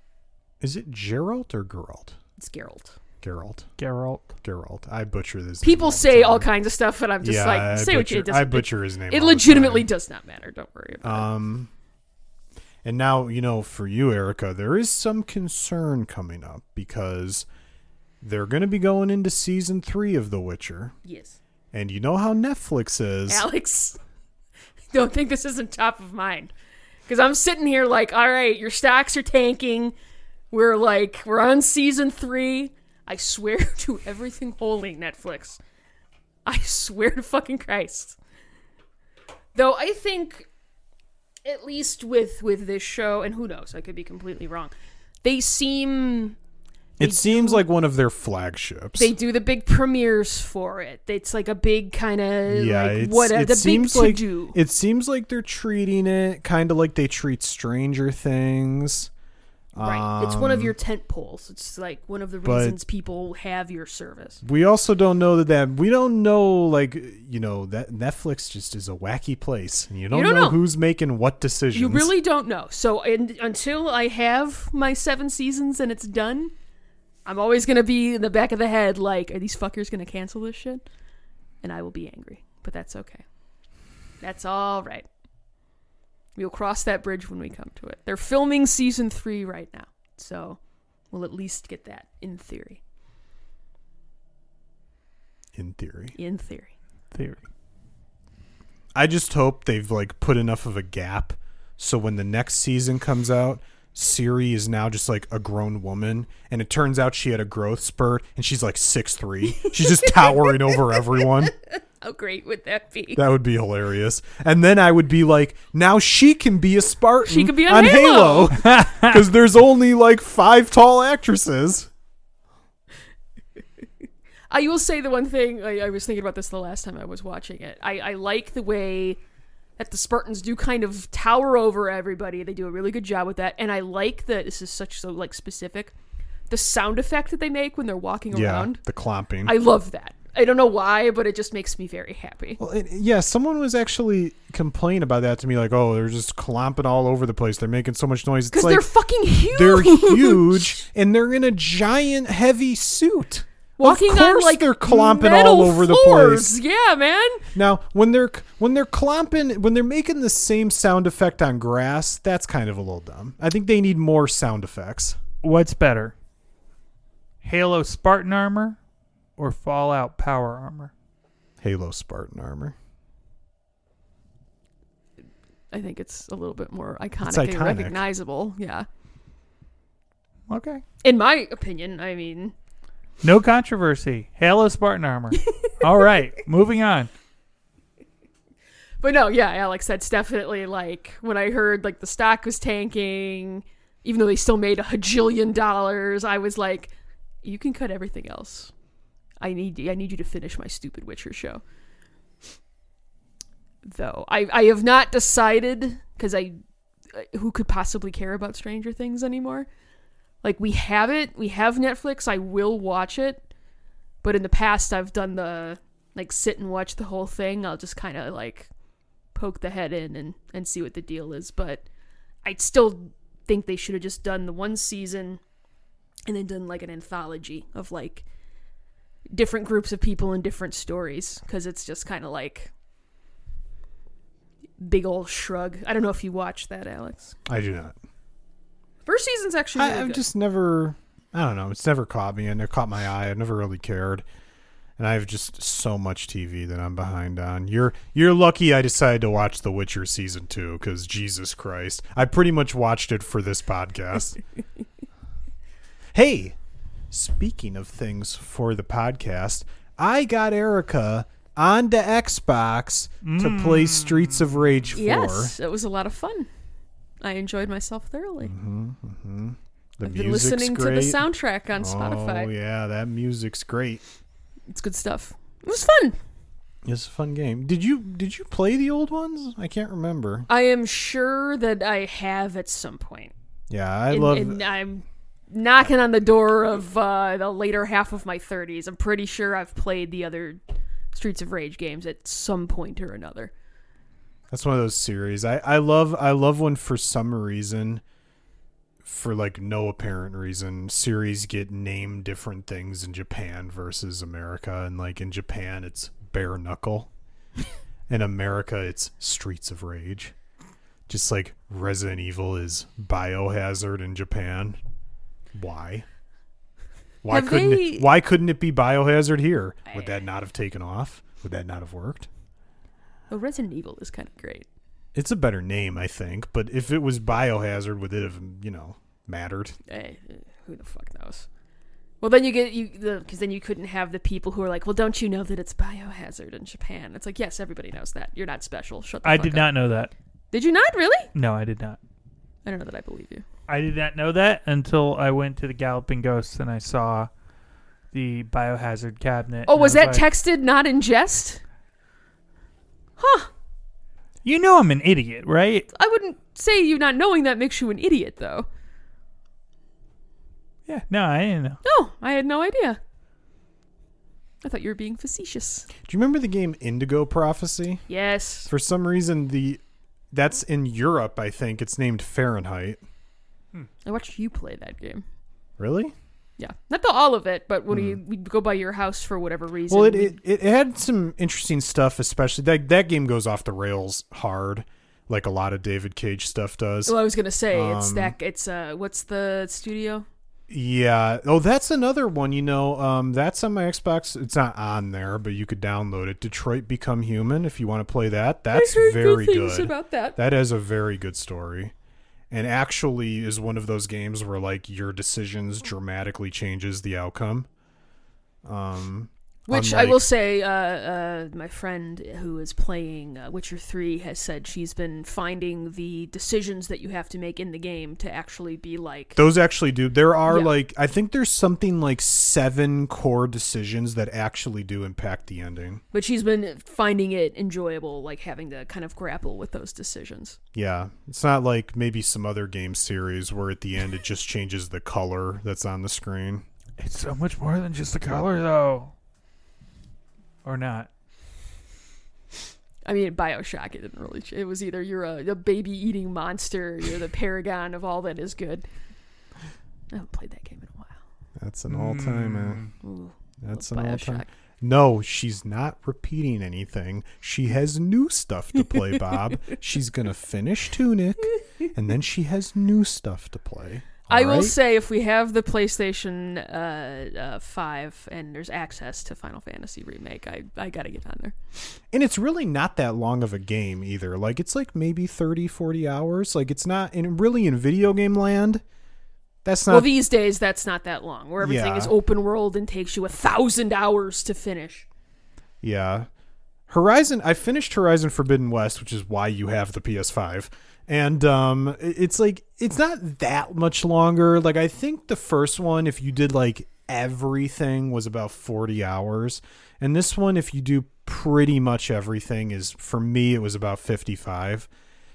is it Geralt or Geralt? It's Geralt. Geralt. Geralt. Geralt. I butcher this. name People all say time. all kinds of stuff, and I'm just yeah, like, I say what you. butcher, It I butcher his name. It all the legitimately time. does not matter. Don't worry about it. Um, And now, you know, for you, Erica, there is some concern coming up because they're going to be going into season three of The Witcher. Yes. And you know how Netflix is. Alex, don't think this isn't top of mind. Because I'm sitting here like, all right, your stocks are tanking. We're like, we're on season three. I swear to everything holy, Netflix. I swear to fucking Christ. Though I think, at least with with this show, and who knows, I could be completely wrong. They seem it seems like one of their flagships. they do the big premieres for it. It's like a big kind of yeah, like what it the seems big like do. it seems like they're treating it kind of like they treat Stranger Things. Right. It's one of Um, your tent poles. It's like one of the reasons people have your service. We also don't know that that we don't know like you know that Netflix just is a wacky place you don't, don't know, know. who's making what decisions. You really don't know. So and, until I have my seven seasons and it's done, I'm always going to be in the back of the head like, are these fuckers going to cancel this shit? And I will be angry. But that's okay. That's all right. We'll cross that bridge when we come to it. They're filming season three right now. So we'll at least get that in theory. in theory. In theory. Theory. I just hope they've like put enough of a gap so when the next season comes out, Ciri is now just like a grown woman and it turns out she had a growth spurt and she's like six three. She's just towering over everyone. How great would that be? That would be hilarious. And then I would be like, now she can be a Spartan She could be on Halo. Because there's only like five tall actresses. I will say the one thing I, I was thinking about this the last time I was watching it. I, I like the way that the Spartans do kind of tower over everybody. They do a really good job with that, and I like that this is such so like specific. The sound effect that they make when they're walking Yeah, around, the clomping. I love that. I don't know why, but it just makes me very happy. Well, it, yeah, someone was actually complaining about that to me, like, "Oh, they're just clomping all over the place. They're making so much noise." Because like they're fucking huge. they're huge and they're in a giant, heavy suit. Walking of on like they're clomping all over the place. Yeah, man. Now, when they're when they're clomping, when they're making the same sound effect on grass, that's kind of a little dumb. I think they need more sound effects. What's better? Halo Spartan armor or Fallout power armor? Halo Spartan armor. I think it's a little bit more iconic, It's and recognizable. Yeah. Okay. In my opinion, I mean, No controversy. Halo Spartan armor. All right, moving on. But no, yeah, Alex, that's definitely like when I heard like the stock was tanking, even though they still made a hajillion dollars, I was like, you can cut everything else. I need I need you to finish my stupid Witcher show. Though I I have not decided because I uh, who could possibly care about Stranger Things anymore. Like we have it, we have Netflix. I will watch it, but in the past I've done the like sit and watch the whole thing. I'll just kind of like poke the head in and and see what the deal is. But I still think they should have just done the one season and then done like an anthology of like different groups of people and different stories because it's just kind of like big old shrug. I don't know if you watched that, Alex. I do not. First season's actually really I, I've good. just never. I don't know. It's never caught me, and it caught my eye. I've never really cared, and I have just so much TV that I'm behind on. You're you're lucky. I decided to watch The Witcher season two because Jesus Christ, I pretty much watched it for this podcast. hey, speaking of things for the podcast, I got Erica onto Xbox to play Streets of Rage 4. yes, it was a lot of fun. I enjoyed myself thoroughly. Mm-hmm, The I've been listening great. to the soundtrack on Spotify. Oh yeah, that music's great. It's good stuff. It was fun. It's a fun game. Did you did you play the old ones? I can't remember. I am sure that I have at some point. Yeah, I and, love. and I'm knocking on the door of uh, the later half of my 30s. I'm pretty sure I've played the other Streets of Rage games at some point or another. that's one of those series. I I love I love when for some reason, for like no apparent reason, series get named different things in Japan versus America, and like in Japan it's bare knuckle, in America it's Streets of Rage. Just like Resident Evil is Biohazard in Japan. Why? Why Have couldn't they- it, why couldn't it be Biohazard here? Would that not have taken off? Would that not have worked? Oh, Resident Evil is kind of great. It's a better name, I think, but if it was Biohazard, would it have, you know, mattered? Eh, eh, who the fuck knows? Well, then you get you because then you couldn't have the people who are like, well, don't you know that it's biohazard in Japan? It's like, yes, everybody knows that. You're not special. Shut the I fuck did up. not know that. Did you not really? No, I did not. I don't know that I believe you. I did not know that until I went to the Galloping Ghosts and I saw the biohazard cabinet. Oh, and I was that like, texted not in jest? Huh. You know I'm an idiot, right? I wouldn't say you not knowing that makes you an idiot, though. Yeah. No, I didn't know. No, I had no idea. I thought you were being facetious. Do you remember the game Indigo Prophecy? Yes. For some reason, the that's in Europe. I think it's named Fahrenheit. I watched you play that game. Really? Yeah. Not the all of it, but when we we'd go by your house for whatever reason. Well, it, it it had some interesting stuff, especially that that game goes off the rails hard, like a lot of David Cage stuff does. well, I was gonna say it's Um, that it's uh what's the studio? Yeah. Oh, that's another one. You know, um, that's on my Xbox. It's not on there, but you could download it. Detroit Become Human. If you want to play that, that's very good about that. That has a very good story. And actually is one of those games where like your decisions dramatically changes the outcome. Um Which I will say, uh, uh, my friend who is playing uh, Witcher 3 has said she's been finding the decisions that you have to make in the game to actually be like. Those actually do. There are Yeah. like I think there's something like seven core decisions that actually do impact the ending. But she's been finding it enjoyable, like having to kind of grapple with those decisions. Yeah. It's not like maybe some other game series where at the end it just changes the color that's on the screen. It's so much more than just the color, though. Or not. I mean, Bioshock, it didn't really. ch- It was either you're a, a baby eating monster, or you're the paragon of all that is good. I haven't played that game in a while. That's an all time. Eh? Hmm. Ooh, that's love an all Bioshock. time. No, she's not repeating anything. She has new stuff to play, Bob. she's gonna finish Tunic, and then she has new stuff to play. I will say, if we have the PlayStation uh, uh, 5 and there's access to Final Fantasy Remake, I, I gotta get on there. and it's really not that long of a game either. Like it's like maybe 30, 40 hours. Like it's not in really in video game land. That's not well, these days, that's not that long, where everything Yeah. is open world and takes you a thousand hours to finish. Yeah. Horizon I finished Horizon Forbidden West, which is why you have the PS5. And um it's like it's not that much longer. Like I think the first one if you did like everything was about 40 hours. And this one if you do pretty much everything is for me it was about 55.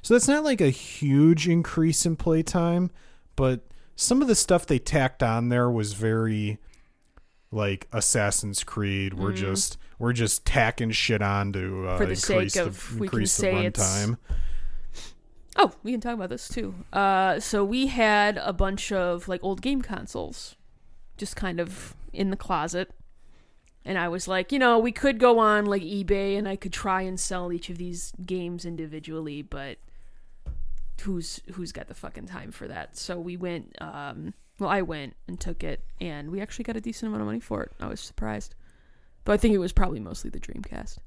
So that's not like a huge increase in playtime, but some of the stuff they tacked on there was very like Assassin's Creed. We're just we're just tacking shit on to uh. For the sake increase the, we can increase say it's- runtime. Oh, we can talk about this too. Uh, so we had a bunch of like old game consoles, just kind of in the closet, and I was like, you know, we could go on like eBay and I could try and sell each of these games individually, but who's who's got the fucking time for that? So we went. Um, well, I went and took it, and we actually got a decent amount of money for it. I was surprised, but I think it was probably mostly the Dreamcast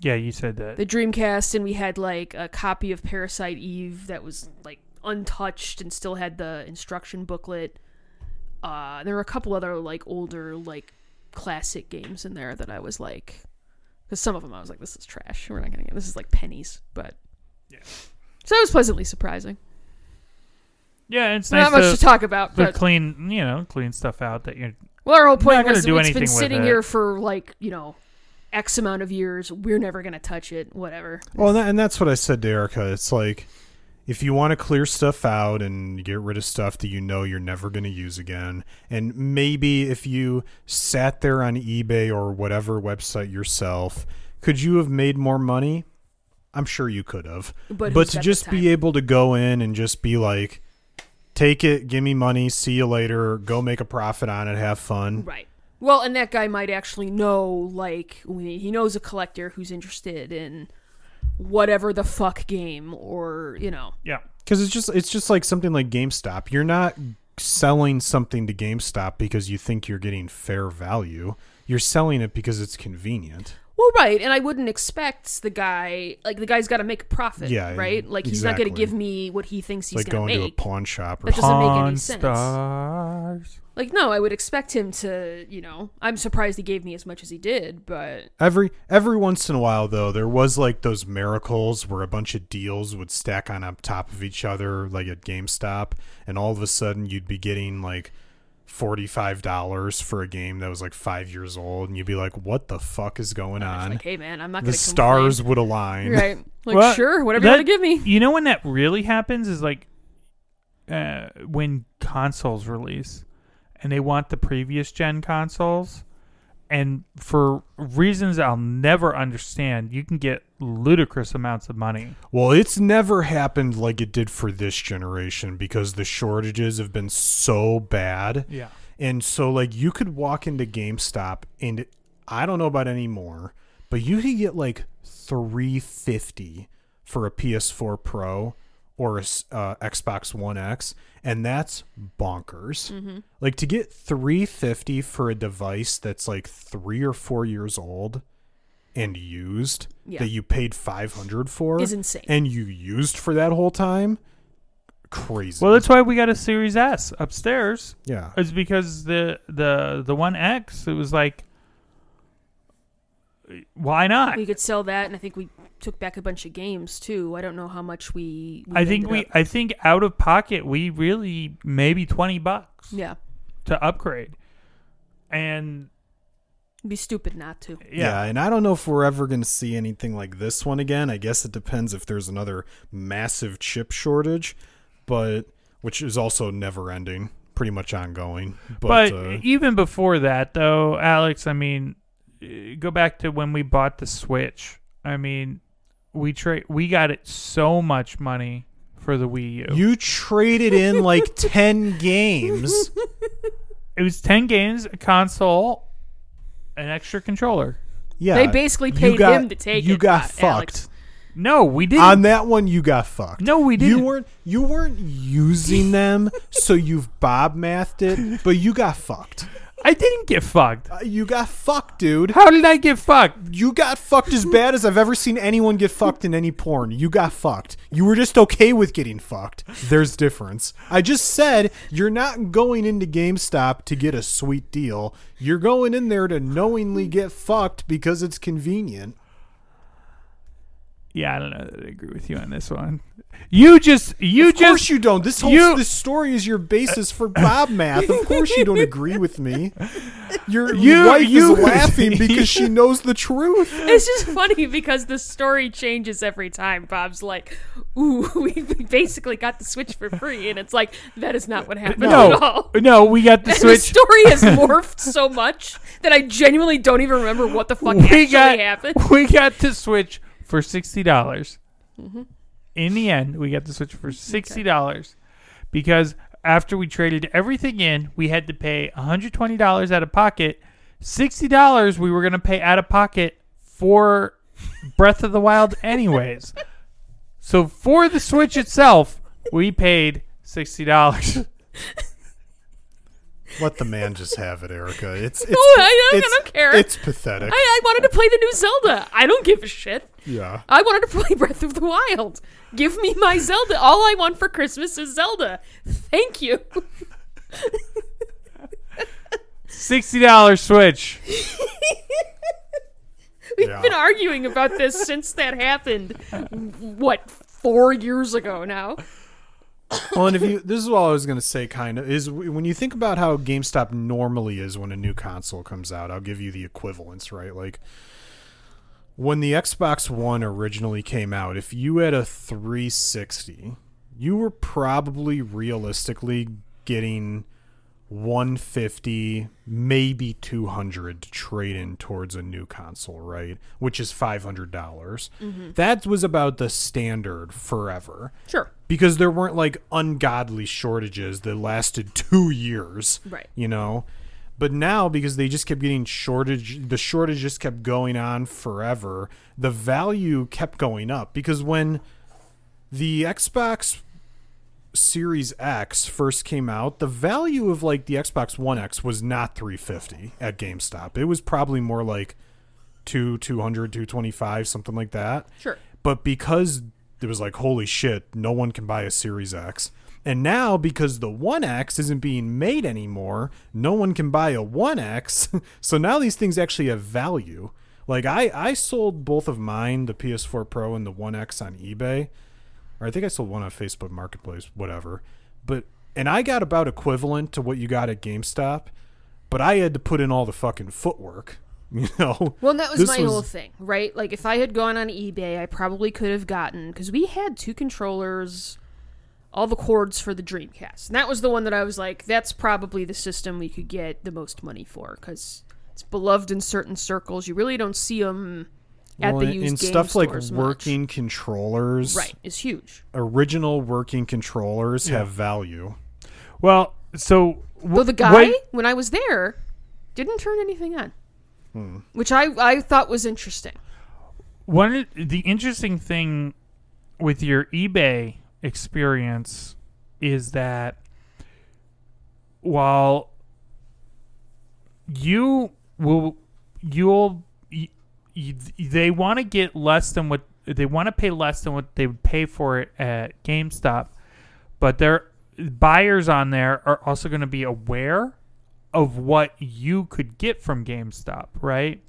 Yeah, you said that. the Dreamcast, and we had like a copy of Parasite Eve that was like untouched and still had the instruction booklet. Uh, there were a couple other like older like classic games in there that I was like, because some of them I was like, this is trash. We're not gonna get this is like pennies, but Yeah. So that was pleasantly surprising. yeah, it's Not nice much to, to talk about, to but clean, you know, clean stuff out that you're. well, our whole point not was it's been sitting it. here for like you know, x amount of years. We're never gonna touch it. Whatever. Well, and, that, and that's what I said to Erica. It's like if you want to clear stuff out and get rid of stuff that you know you're never going to use again, and maybe if you sat there on eBay or whatever website yourself, could you have made more money? I'm sure you could have. But, But to just be able to go in and just be like, take it, give me money, see you later, go make a profit on it, have fun. Right. Well, and that guy might actually know, like, he knows a collector who's interested in whatever the fuck game or you know Yeah. Because it's just it's just like something like GameStop. You're not selling something to GameStop because you think you're getting fair value. You're selling it because it's convenient. Well, right, and I wouldn't expect the guy like the guy's got to make a profit, Yeah, right? Like he's not going to exactly. give me what he thinks he's going to give like going going to to a make. pawn shop or something. That doesn't make any sense. Stars. Like no, I would expect him to, you know. I'm surprised he gave me as much as he did, but Every every once in a while though, there was like those miracles where a bunch of deals would stack on up top of each other, like at GameStop, and all of a sudden you'd be getting like forty five dollars for a game that was like five years old, and you'd be like, "What the fuck is going I'm on?" like, hey man, I'm not the going to stars would align. right? Like Well, sure, whatever that- you want to give me. You know when that really happens is like uh, when consoles release and they want the previous gen consoles. And for reasons I'll never understand, you can get ludicrous amounts of money. Well, it's never happened like it did for this generation because the shortages have been so bad. Yeah. And so like you could walk into GameStop and I don't know about anymore, but you could get like 350 for a PS4 Pro or a s- uh, Xbox One X and that's bonkers. Mm-hmm. Like to get 350 for a device that's like 3 or 4 years old and used Yeah. that you paid 500 for Is insane. and you used for that whole time crazy. Well, that's why we got a Series S upstairs. yeah. It's because the the the One X, it was like, why not? We could sell that, and I think we took back a bunch of games too. I don't know how much we. we I think we, up- I think out of pocket, we really maybe twenty bucks yeah, to upgrade, and it'd be stupid not to. Yeah. yeah, and I don't know if we're ever going to see anything like this one again. I guess it depends if there's another massive chip shortage, but which is also never ending, pretty much ongoing. But, But, uh, even before that, though, Alex, I mean, go back to when we bought the Switch. I mean, we trade we got it so much money for the Wii U. you traded in like 10 games. it was ten games, a console, an extra controller. Yeah. They basically paid got- him to take You it, You got uh, fucked. Alex. No, we didn't. On that one you got fucked. No, we didn't. You weren't you weren't using them so you've bob mathed it, but you got fucked. I didn't get fucked. Uh, you got fucked, dude. How did I get fucked? You got fucked as bad as I've ever seen anyone get fucked in any porn. You got fucked. You were just okay with getting fucked. There's difference. I just said you're not going into GameStop to get a sweet deal. You're going in there to knowingly get fucked because it's convenient. Yeah, I don't know that I agree with you on this one. You just, you of course just, you don't. This whole you- this story is your basis for Bob math. Of course you don't agree with me. Your You- wife you- is laughing because she knows the truth. It's just funny because the story changes every time. Bob's like, "Ooh, we we basically got the Switch for free," and it's like that is not what happened at no, all. no, we got the And the Switch. story has morphed so much that I genuinely don't even remember what the fuck we actually got, happened. we got the Switch for sixty dollars. Mm-hmm. In the end, we got the Switch for sixty dollars because after we traded everything in, we had to pay one hundred twenty dollars out of pocket. Sixty dollars we were gonna pay out of pocket for Breath of the Wild, anyways. so for the Switch itself, we paid sixty dollars. Let the man just have it, Erica. It's it's No, I don't- I don't care. It's pathetic. I, I wanted to play the new Zelda. I don't give a shit. yeah. I wanted to play Breath of the Wild. Give me my Zelda. All I want for Christmas is Zelda. Thank you. Sixty dollars Switch. We've Yeah. been arguing about this since that happened. What, four years ago now? Well, and if you, this is what I was going to say, kind of, is when you think about how GameStop normally is when a new console comes out, I'll give you the equivalence, right? Like, when the Xbox One originally came out, if you had a 360, you were probably realistically getting 150, maybe 200 to trade in towards a new console, right? Which is $500. dollars mm-hmm. That was about the standard forever Sure. because there weren't like ungodly shortages that lasted two years. Right. You know, But now because they just kept getting shortage, the shortage just kept going on forever. The value kept going up because when the Xbox Series X first came out, the value of like the Xbox One X was not 350 at GameStop. It was probably more like 2 200 225 something like that. Sure. But because it was like holy shit, no one can buy a Series X. And now because the 1X isn't being made anymore, no one can buy a 1X. so now these things actually have value. Like I I sold both of mine, the PS4 Pro and the 1X on eBay or I think I sold one on Facebook Marketplace, whatever. But and I got about equivalent to what you got at GameStop, but I had to put in all the fucking footwork. You know. Well, and that was This my was- whole thing, right? Like, if I had gone on eBay, I probably could have gotten because we had two controllers, all the cords for the Dreamcast, and that was the one that I was like, that's probably the system we could get the most money for because it's beloved in certain circles. You really don't see them at Well, the and- used and game stuff like much. working controllers, right is huge. Original working controllers Yeah. have value. Well, so w- Though the guy, what- when I was there, didn't turn anything on, hmm. which I I thought was interesting. One the interesting thing with your eBay experience is that while you will you'll they want to get less than what they want to pay less than what they would pay for it at GameStop, but their buyers on there are also going to be aware of what you could get from GameStop, right?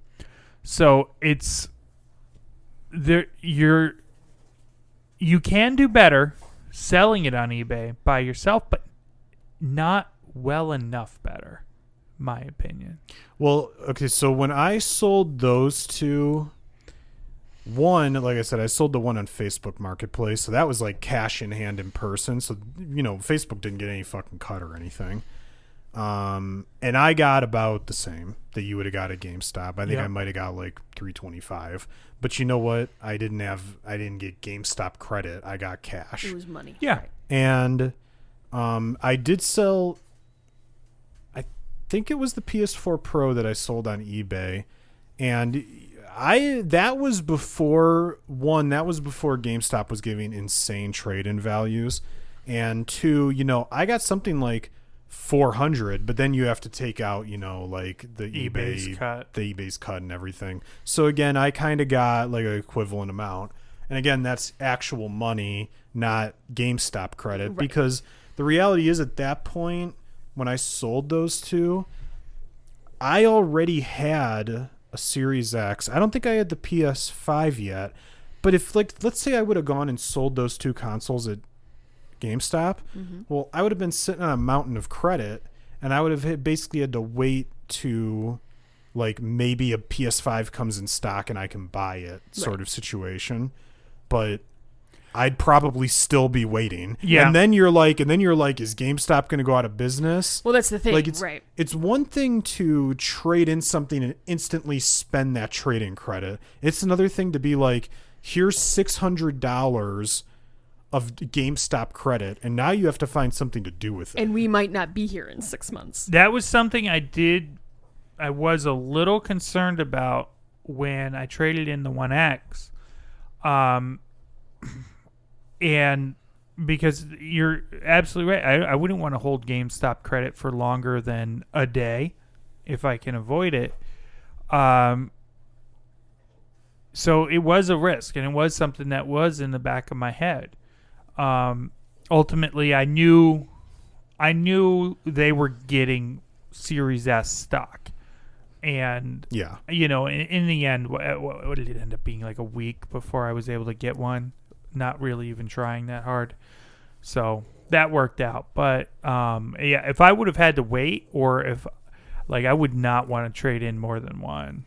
So it's there you're you can do better selling it on eBay by yourself, but not well enough better, my opinion. Well, okay, so when I sold those two, one, like I said, I sold the one on Facebook Marketplace, so that was like cash in hand in person. So you know, Facebook didn't get any fucking cut or anything. Um, and I got about the same that you would have got at GameStop. I think Yeah. I might have got like three twenty five. But you know what? I didn't have I didn't get GameStop credit. I got cash It was money. Yeah. And um, I did sell. Think it was the PS4 Pro that I sold on eBay, and I that was before one that was before GameStop was giving insane trade-in values, and two, you know, I got something like 400, but then you have to take out, you know, like the eBay's eBay cut. the eBay's cut and everything. So again, I kind of got like an equivalent amount. And again, that's actual money, not GameStop credit. Right. Because the reality is, at that point, when I sold those two, I already had a Series X. I don't think I had the PS5 yet. But if, like, let's say I would have gone and sold those two consoles at GameStop, mm-hmm. well, I would have been sitting on a mountain of credit, and I would have basically had to wait to like maybe a PS5 comes in stock and I can buy it sort of situation. But I'd probably still be waiting. Yeah. And then you're like and then you're like is GameStop going to go out of business? Well, that's the thing, like it's right? it's one thing to trade in something and instantly spend that trade-in credit. It's another thing to be like here's $600 of GameStop credit and now you have to find something to do with it. And we might not be here in six months. That was something I did I was a little concerned about when I traded in the 1X. Um and because you're absolutely right. I, I wouldn't want to hold GameStop credit for longer than a day if I can avoid it. Um, so it was a risk, and it was something that was in the back of my head. Um, ultimately, I knew, I knew they were getting Series S stock, and yeah. you know, in, in the end, what, what, what did it end up being like a week before I was able to get one? Not really even trying that hard, so that worked out. But um, yeah, if I would have had to wait, or if like I would not want to trade in more than one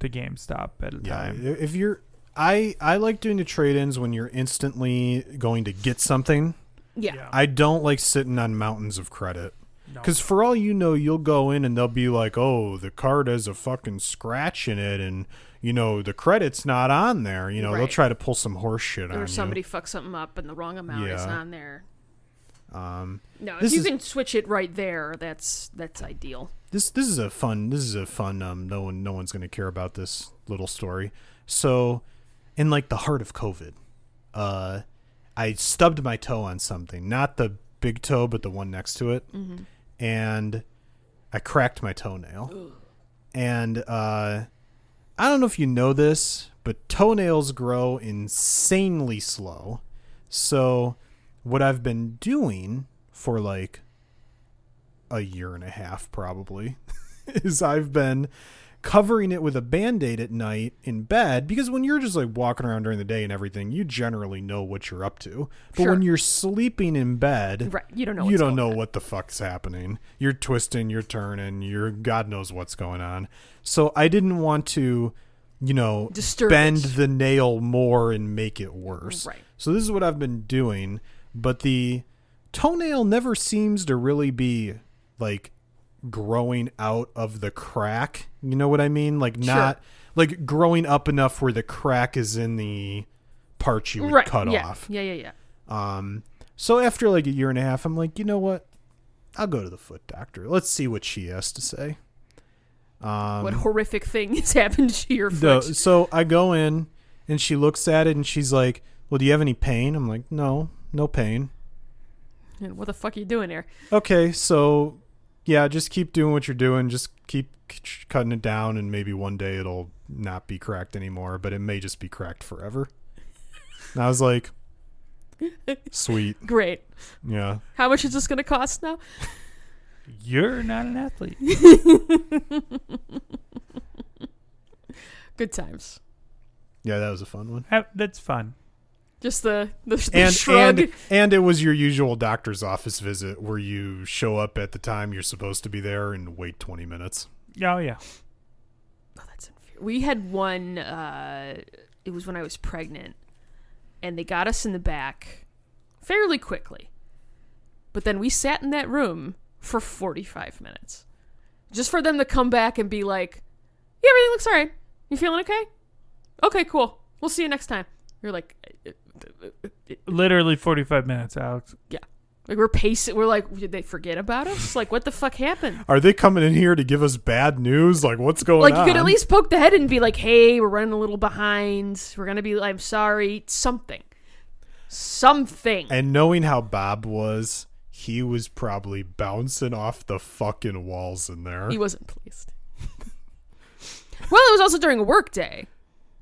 to GameStop at a Yeah, time. if you're, I I like doing the trade-ins when you're instantly going to get something. Yeah. Yeah. I don't like sitting on mountains of credit No. because for all you know, you'll go in and they'll be like, "Oh, the card has a fucking scratch in it," and you know the credit's not on there. You know they'll try to pull some horse shit on Or you. somebody fucks something up and the wrong amount is on there. Um, No, if you is- can switch it right there, that's that's ideal. this this is a fun this is a fun um no one no one's gonna care about this little story. So, in like the heart of COVID, uh, I stubbed my toe on something, not the big toe, but the one next to it, and I cracked my toenail. And uh, I don't know if you know this, but toenails grow insanely slow. So, what I've been doing for like a year and a half probably is I've been covering it with a band-aid at night in bed because when you're just like walking around during the day and everything you generally know what you're up to but Sure. when you're sleeping in bed Right. You don't know. you don't know on. what the fuck's happening you're twisting you're turning you're god knows what's going on so i didn't want to you know Disturb bend it. the nail more and make it worse Right. so this is what i've been doing but the toenail never seems to really be like growing out of the crack you know what i mean like Sure. not like growing up enough where the crack is in the part you would right. cut yeah. off Yeah. Yeah. Yeah. um, so after like a year and a half, I'm like, you know what? I'll go to the foot doctor. Let's see what she has to say. Um, what horrific thing has happened to your the- foot? so I go in and she looks at it and she's like, "Well, do you have any pain?" I'm like, "No, no pain." And what the fuck are you doing here? Okay, so yeah, just keep doing what you're doing. Just keep cutting it down, and maybe one day it'll not be cracked anymore, but it may just be cracked forever. And I was like, "Sweet, Great. yeah." How much is this going to cost now? You're not an athlete. Good times. Yeah, that was a fun one. That's fun. Just the the, the and shrug. and and it was your usual doctor's office visit where you show up at the time you're supposed to be there and wait 20 minutes. Oh yeah. Oh, that's unfair. We had one. Uh, it was when I was pregnant, and they got us in the back fairly quickly. But then we sat in that room for forty-five minutes, just for them to come back and be like, "Yeah, everything looks alright. You feeling okay? Okay, cool. We'll see you next time." You're like, Literally 45 minutes, Alex. Yeah. Like we're pacing. We're like, did they forget about us? Like, what the fuck happened? Are they coming in here to give us bad news? Like what's going like on? you could at least poke the head and be like, "Hey, we're running a little behind. We're gonna be. I'm sorry. Something, something." And knowing how Bob was, he was probably bouncing off the fucking walls in there. he wasn't pleased. well, it was also during a work day,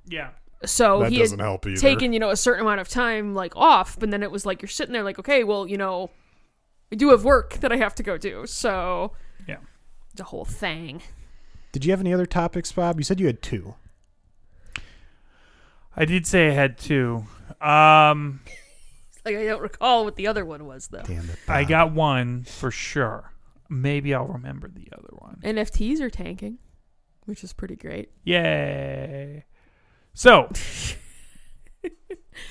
Yeah. So that he doesn't had help either. taken you know a certain amount of time like off, but then it was like you're sitting there like, okay, well, you know, I do have work that I have to go do, so Yeah. the whole thing. Did you have any other topics, Bob? You said you had two. I did say I had two. Um, Like I don't recall what the other one was though. Damn it. I got one for sure. Maybe I'll remember the other one. NFTs are tanking, which is pretty great. Yay. So,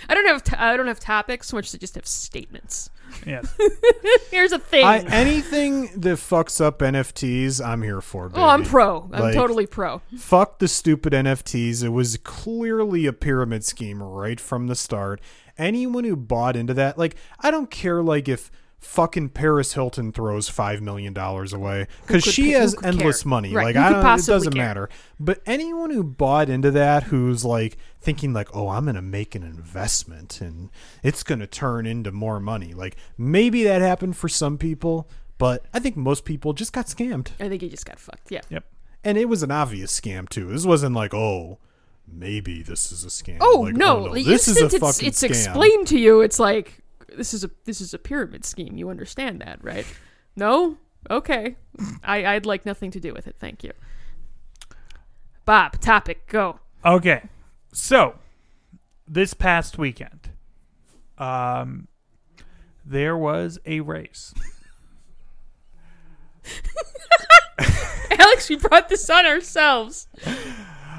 I don't have t- I don't have topics so much as I just have statements. yes. Here's a thing. I, anything that fucks up NFTs, I'm here for. Baby. oh, I'm pro. I'm Like- totally pro. Fuck the stupid NFTs. It was clearly a pyramid scheme right from the start. Anyone who bought into that, like, I don't care, like, if fucking Paris Hilton throws five million dollars away because she pa- has endless care? money. Right, Like, who I don't. It doesn't care? matter. But anyone who bought into that, who's like thinking, like, oh, I'm gonna make an investment and it's gonna turn into more money. Like, maybe that happened for some people, but I think most people just got scammed I think he just got fucked. Yeah. Yep. and it was an obvious scam too. This wasn't like, oh, maybe this is a scam. Oh Like, no! Oh, the this is a instant it's, fucking it's scam. explained to you. It's like this is a this is a pyramid scheme. You understand that, right? No. Okay. I I'd like nothing to do with it. Thank you. Bob, topic, go. Okay. So, this past weekend, um, there was a race. Alex, we brought this on ourselves.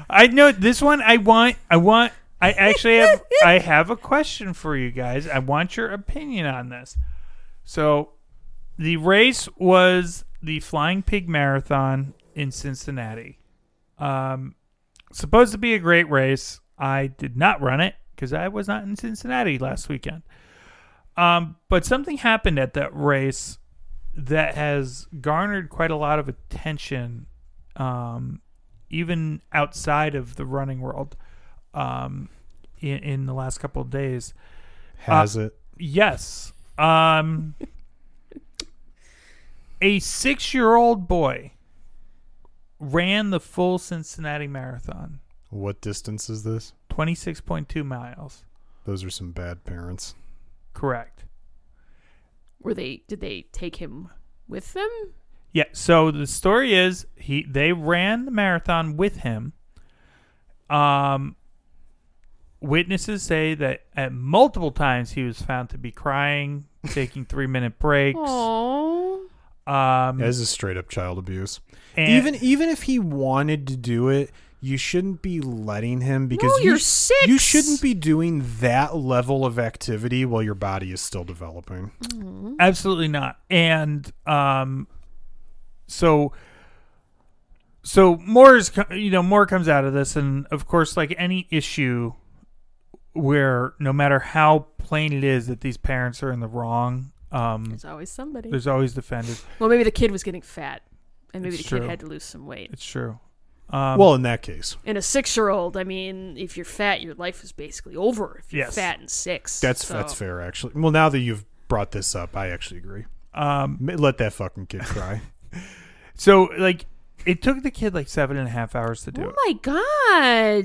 I know this one. I want. I want. I actually have. I have a question for you guys. I want your opinion on this. So, the race was the Flying Pig Marathon in Cincinnati. Um, supposed to be a great race. I did not run it because I was not in Cincinnati last weekend. Um, but something happened at that race that has garnered quite a lot of attention, um, even outside of the running world, um, in, in the last couple of days. Has it? Yes. Um, a six year old boy ran the full Cincinnati Marathon, What distance is this? 26.2 miles. Those are some bad parents. Correct. Were they? Did they take him with them? Yeah, so the story is he they ran the marathon with him. Um witnesses say that at multiple times he was found to be crying, taking 3-minute breaks. Oh, Um That is a straight up child abuse. and- even even if he wanted to do it, you shouldn't be letting him because no, you you're six. you shouldn't be doing that level of activity while your body is still developing. Absolutely not. And um, so so more is you know more comes out of this, and of course, like any issue where no matter how plain it is that these parents are in the wrong, um, There's always somebody. there's always defenders. well, maybe the kid was getting fat, and maybe It's the kid had to lose some weight. It's true. Um, well, in that case, in a six-year-old, I mean, if you're fat, your life is basically over. If you're Yes. fat and six, that's so- that's fair actually. Well, now that you've brought this up, I actually agree. um, Let that fucking kid cry. so like it took the kid like seven and a half hours to do it. Oh it. my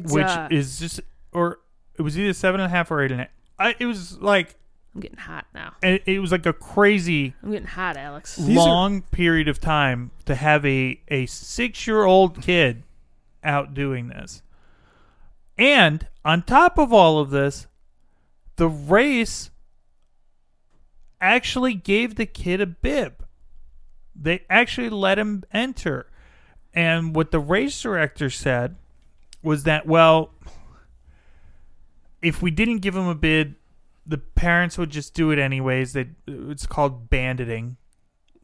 god! which Uh, is just or it was either seven and a half or eight and a half. I, it was like I'm getting hot now. it, it was like a crazy I'm getting hot, Alex. These are- long period of time to have a a six year old kid out doing this, and on top of all of this, the race actually gave the kid a bib. They actually let him enter. And what the race director said was that, well, if we didn't give him a bid, the parents would just do it anyways. They it's called banditing.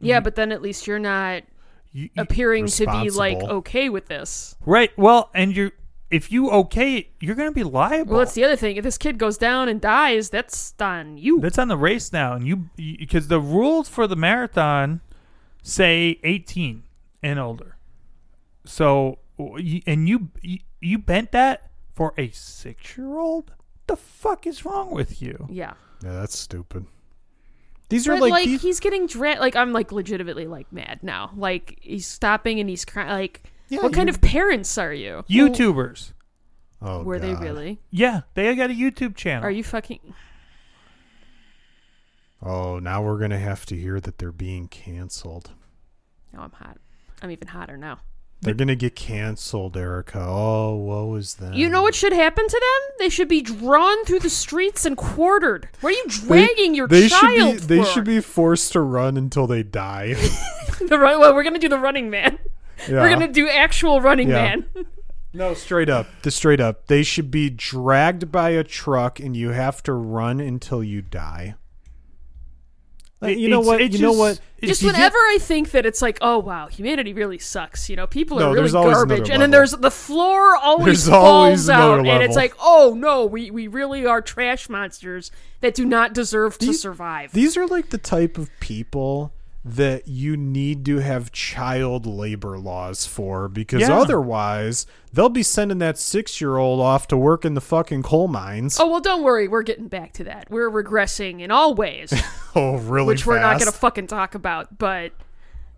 Yeah, but then at least you're not You, you- appearing to be like okay with this. right. Well, and you're if you okay it, you're going to be liable. Well, that's the other thing. If this kid goes down and dies, that's on you. That's on the race now, and you because the rules for the marathon say 18 and older. So and you you, you bent that for a six year old. The fuck is wrong with you? yeah. yeah, that's stupid. These are like, like, these, he's getting dra- like I'm like legitimately like mad now. Like he's stopping and he's crying. Like Yeah, what kind of parents are you? YouTubers, oh, Were they really? yeah, they got a YouTube channel. Are you fucking? Oh, now we're gonna have to hear that they're being canceled. No, I'm hot. I'm even hotter now. They're gonna get canceled, Erica. Oh, woe is them. You know what should happen to them? They should be drawn through the streets and quartered. What are you dragging your they child should be they for? should be forced to run until they die. the run- well, we're gonna do the Running Man. yeah. We're gonna do actual Running Yeah. Man. no straight up. The straight up. They should be dragged by a truck, and you have to run until you die. Like, you know what? it You know just- what? Just you get- whenever I think that it's like, oh wow, humanity really sucks. You know, people No, are really garbage, and then there's the floor always There's falls always out, another and it's like, oh no, we we really are trash monsters that do not deserve to survive. These are like the type of people that you need to have child labor laws for because Yeah. otherwise they'll be sending that six year old off to work in the fucking coal mines. oh well, don't worry, we're getting back to that. We're regressing in all ways, Oh, really? which we're not gonna fucking talk about, but.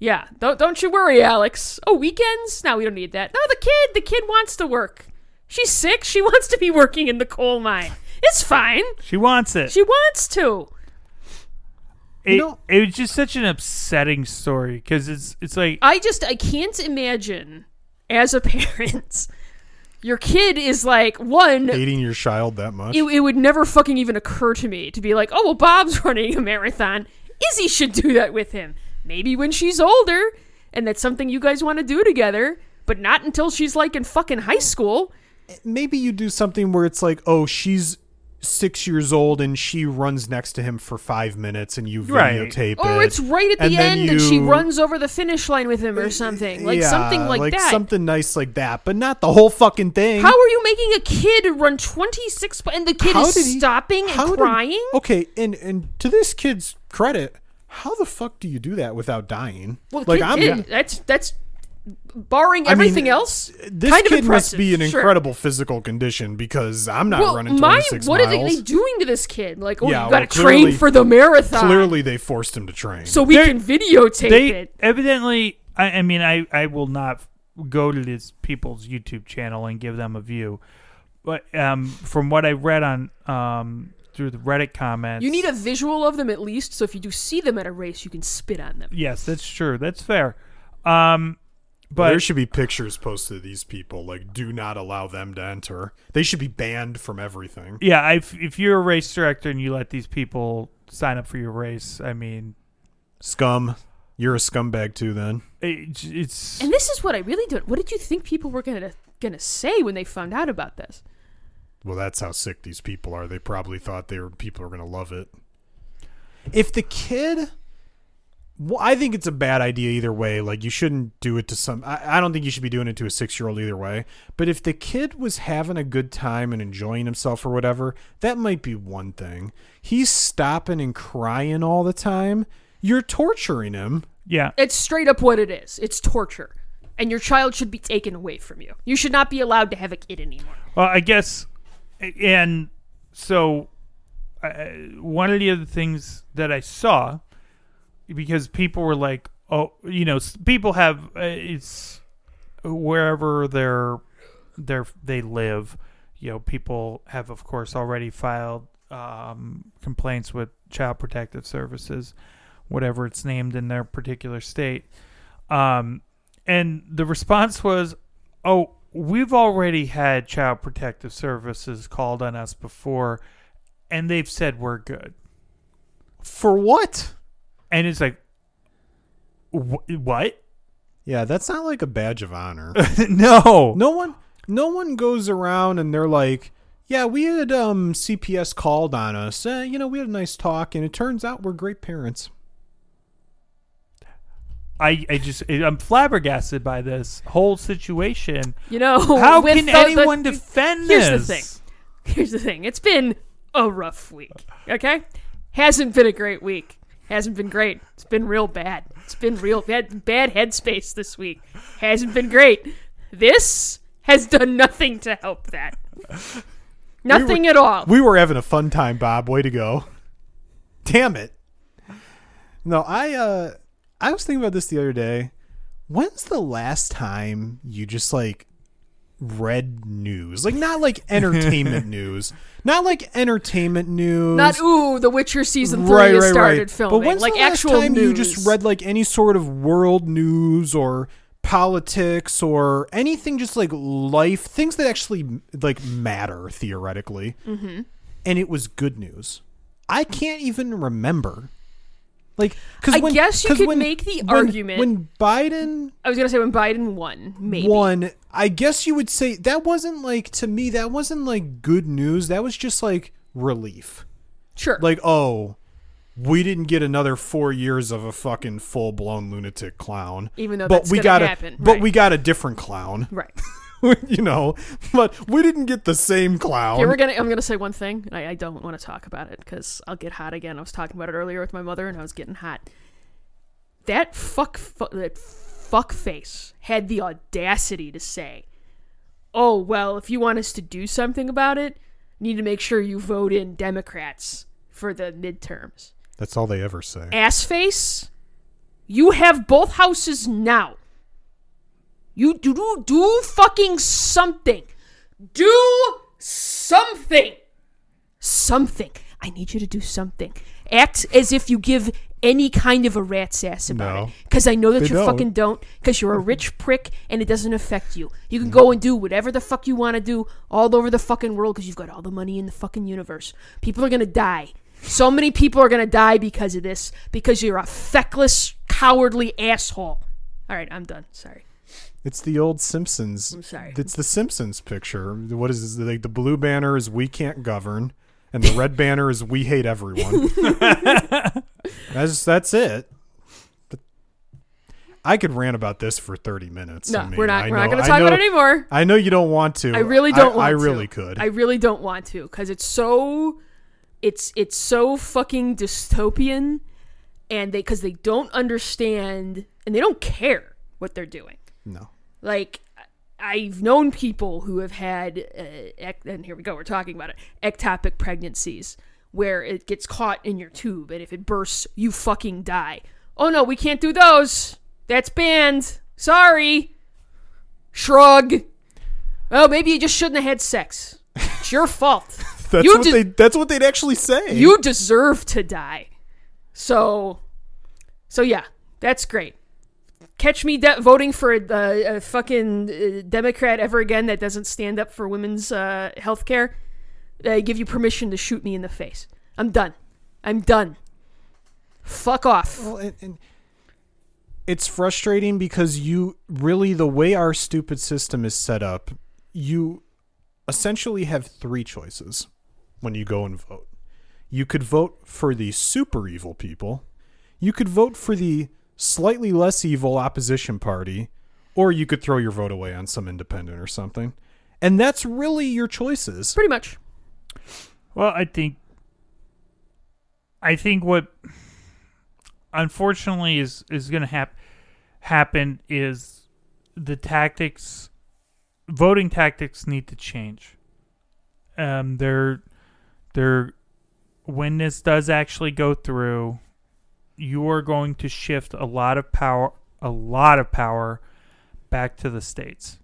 Yeah, don't don't you worry, Alex. Oh, weekends? No, we don't need that. No, the kid, the kid wants to work. She's sick. She wants to be working in the coal mine. It's fine. She wants it. She wants to. It, know- it was just such an upsetting story because it's it's like I just I can't imagine as a parent your kid is like one hating your child that much. it, it would never fucking even occur to me to be like, "Oh, well Bob's running a marathon. Izzy should do that with him. Maybe when she's older and that's something you guys want to do together, but not until she's like in fucking high school." Maybe you do something where it's like, oh, she's six years old and she runs next to him for five minutes and you Right. videotape Or oh, it's right at the and then end and she runs over the finish line with him or something. Like Yeah, something like, that. Something nice like that, but not the whole fucking thing. How are you making a kid run 26 and the kid How is he- stopping and how did- crying? okay, and and to this kid's credit, how the fuck do you do that without dying? Well, like kid I'm did. That's that's barring I mean, everything else. This kind of kid must be in sure. incredible physical condition because I'm not Well, running my 26 what are they, they doing to this kid? Like, oh, Yeah, you got to well, train for the marathon. Clearly, they forced him to train. so we They- can videotape they it. evidently. I, I mean, I I will not go to this people's YouTube channel and give them a view, but um, from what I read on um through the Reddit comments, You need a visual of them at least, so if you do see them at a race, you can spit on them. Yes, that's true. That's fair. Um, But there should be pictures posted of these people. Like, do not allow them to enter. They should be banned from everything. yeah, if if you're a race director and you let these people sign up for your race, I mean, Scum. You're a scumbag too. Then it, it's And this is what I really don't. What did you think people were gonna gonna say when they found out about this? well, that's how sick these people are. They probably thought they were people are gonna love it. If the kid, well, I think it's a bad idea either way. Like you shouldn't do it to some. I, I don't think you should be doing it to a six year old either way. But if the kid was having a good time and enjoying himself or whatever, that might be one thing. He's stopping and crying all the time. You're torturing him. yeah. It's straight up what it is. It's torture, and your child should be taken away from you. You should not be allowed to have a kid anymore. Well, I guess, and so uh, one of the other things that I saw, because people were like, "Oh, you know, people have uh, it's wherever they're they're they live." You know, people have, of course, already filed um, complaints with Child Protective Services, whatever it's named in their particular state. Um, and the response was, "Oh, we've already had Child Protective Services called on us before, and they've said we're good." For what? And it's like, wh- what? Yeah, that's not like a badge of honor. no, no one no one goes around and they're like yeah we had um cps called on us uh, you know we had a nice talk and it turns out we're great parents I, I just I'm flabbergasted by this whole situation. You know, How can the- the- anyone defend here's this? the thing. Here's the thing. It's been a rough week. Okay, hasn't been a great week. Hasn't been great. It's been real bad. It's been real bad. Bad headspace this week. Hasn't been great. This has done nothing to help that. Nothing at all. we were having a fun time bob way to go damn it no i uh i was thinking about this the other day when's the last time you just like read news like not like entertainment news not like entertainment news Not ooh, The Witcher season three has started filming. But when's like the last actual time news. you just read like any sort of world news or politics or anything, just like life things that actually like matter theoretically, mm-hmm. and it was good news. I can't even remember. Like, because I guess you could make the when, argument- when Biden I was gonna say when Biden won, maybe. won. I guess you would say that wasn't like to me. That wasn't like good news. That was just like relief Sure. like oh we didn't get another four years of a fucking full-blown lunatic clown Even though but that's we got a happen, but right. we got a different clown right. you know but we didn't get the same clown Here we're gonna. I'm gonna say one thing. I, I don't want to talk about it because I'll get hot again. I was talking about it earlier with my mother, and I was getting hot. That fuck, fu- that fuck face had the audacity to say, "Oh well, if you want us to do something about it, you need to make sure you vote in Democrats for the midterms." that's all they ever say Ass face, you have both houses now. You do do, do fucking something. Do something. Something. I need you to do something. Act as if you give any kind of a rat's ass about No. it. Because I know that They you don't. fucking don't. Because you're a rich prick and it doesn't affect you. You can go and do whatever the fuck you want to do all over the fucking world because you've got all the money in the fucking universe. People are going to die. So many people are going to die because of this. Because you're a feckless, cowardly asshole. All right, I'm done. Sorry. it's the old simpsons I'm sorry. it's the simpsons picture what is this like the blue banner is we can't govern and the red banner is we hate everyone that's that's it But I could rant about this for 30 minutes. No, I mean, we're not. I We're not going to I talk about it anymore. I know you don't want to. I really don't want I to. really could. I really don't want to because it's so it's it's so fucking dystopian and they because they don't understand and they don't care what they're doing. No. Like I've known people who have had, uh, ec- and here we go, we're talking about it, ectopic pregnancies, where it gets caught in your tube, and if it bursts, you fucking die. Oh no, we can't do those. That's banned. Sorry. Shrug. Oh, maybe you just shouldn't have had sex. It's your fault. That's You what de- they that's what they'd actually say. you deserve to die. So, so yeah, that's great. Catch me de- voting for a, a fucking uh, Democrat ever again that doesn't stand up for women's uh, health care. I give you permission to shoot me in the face. I'm done. I'm done. Fuck off. Well, and, and it's frustrating because you really the way our stupid system is set up, you essentially have three choices when you go and vote. You could vote for the super evil people, you could vote for the slightly less evil opposition party, or you could throw your vote away on some independent or something. And that's really your choices. Pretty much. Well, I think I think what unfortunately is is going to hap- happen is the tactics voting tactics need to change. Um they're they're when this does actually go through you are going to shift a lot of power a lot of power back to the states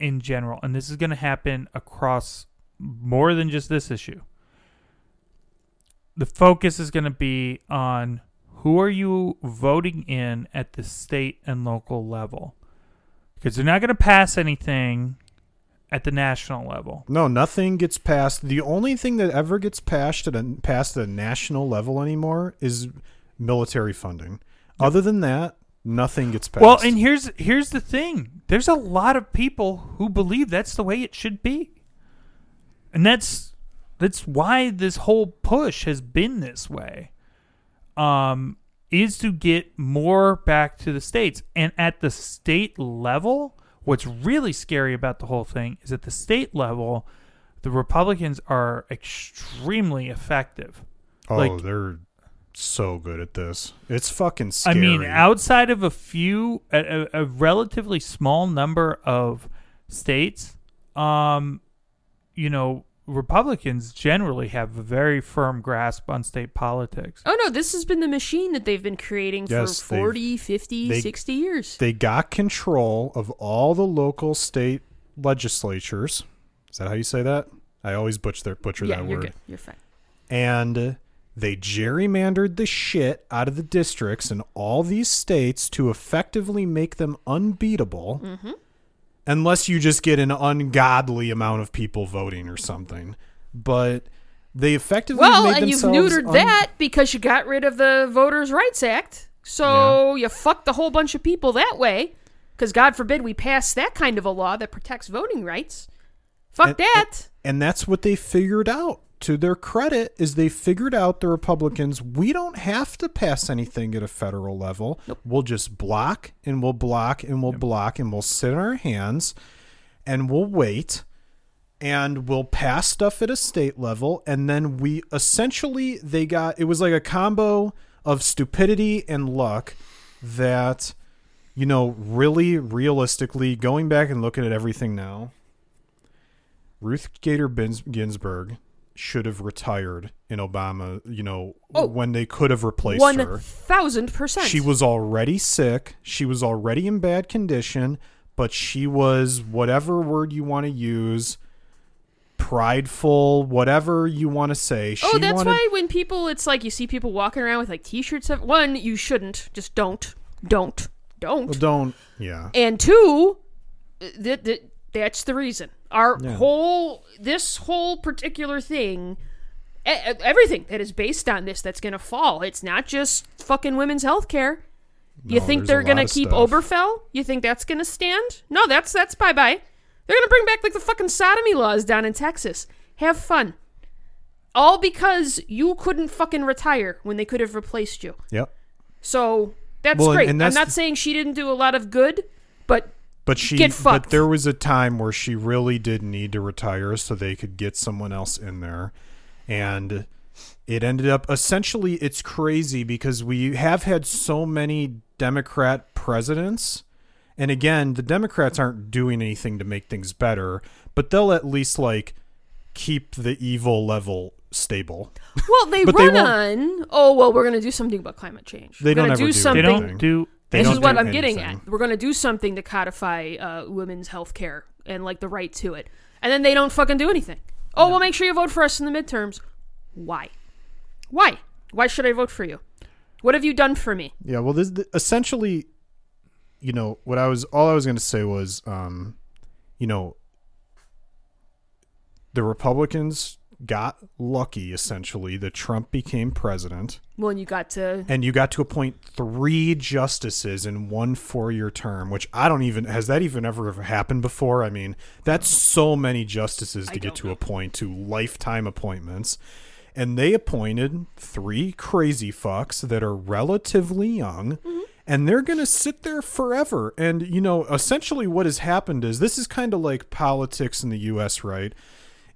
in general. And this is going to happen across more than just this issue. The focus is going to be on who are you voting in at the state and local level? Because they're not going to pass anything at the national level. No, nothing gets passed. The only thing that ever gets passed at a, past the national level anymore is military funding. Other than that, nothing gets passed. well and here's here's the thing. There's a lot of people who believe that's the way it should be. And that's that's why this whole push has been this way um is to get more back to the states. And at the state level what's really scary about the whole thing is at the state level the republicans are extremely effective. Oh, like- they're so good at this. It's fucking scary. I mean, outside of a few, a, a, a relatively small number of states, um, you know, Republicans generally have a very firm grasp on state politics. Oh no, this has been the machine that they've been creating Yes, for they've- 40, 50, they- 60 years. they got control of all the local state legislatures. Is that how you say that? I always butcher butcher yeah, that you're word. good. You're fine. and they gerrymandered the shit out of the districts in all these states to effectively make them unbeatable Mm-hmm. unless you just get an ungodly amount of people voting or something but they effectively Well, and you've neutered un- that because you got rid of the Voters' Rights Act. So you fucked a whole bunch of people that way. Because God forbid we pass that kind of a law that protects voting rights. Fuck And- that. and that's what they figured out to their credit is they figured out the republicans we don't have to pass anything at a federal level. We'll just block and we'll block and we'll block and we'll sit on our hands and we'll wait and we'll pass stuff at a state level. And then we essentially they got it was like a combo of stupidity and luck that you know really realistically going back and looking at everything now Ruth Bader Bins- Ginsburg should have retired in Obama, you know, Oh. when they could have replaced One her. thousand percent. She was already sick. She was already in bad condition, but she was whatever word you want to use, prideful, whatever you want to say. Oh, she Oh, that's wanted, why when people, it's like you see people walking around with like T-shirts. Of, one, you shouldn't. Just don't, don't, don't. Well, don't. Yeah. And two, th- th- that's the reason. Our Yeah. whole, this whole particular thing, everything that is based on this that's going to fall. It's not just fucking women's health care. You No, think they're going to keep stuff. Obergefell? You think that's going to stand? No, that's that's bye bye. They're going to bring back like the fucking sodomy laws down in Texas. Have fun. All because you couldn't fucking retire when they could have replaced you. Yep. So that's Well, great. and that's I'm not the- saying she didn't do a lot of good, but But she Get but there was a time where she really did need to retire so they could get someone else in there. And it ended up essentially it's crazy because we have had so many Democrat presidents. And again, the Democrats aren't doing anything to make things better, but they'll at least like keep the evil level stable. Well, they But they run on. Oh well, we're going to do something about climate change. They we're don't gonna ever do do something. They don't do. This is what I'm getting anything. at. We're going to do something to codify uh, women's health care and like the right to it, and then they don't fucking do anything. Oh, well, make sure you vote for us in the midterms. Why? Why? Why should I vote for you? What have you done for me? Yeah, well, this essentially, you know, what I was all I was going to say was, um, you know, the Republicans got lucky essentially that Trump became president, Well, and you got to. and you got to appoint three justices in one four-year term, which I don't even has that even ever happened before. I mean, that's so many justices to I get to know. appoint to lifetime appointments. And they appointed three crazy fucks that are relatively young, mm-hmm. and they're going to sit there forever. And, you know, essentially what has happened is this is kind of like politics in the U.S., right?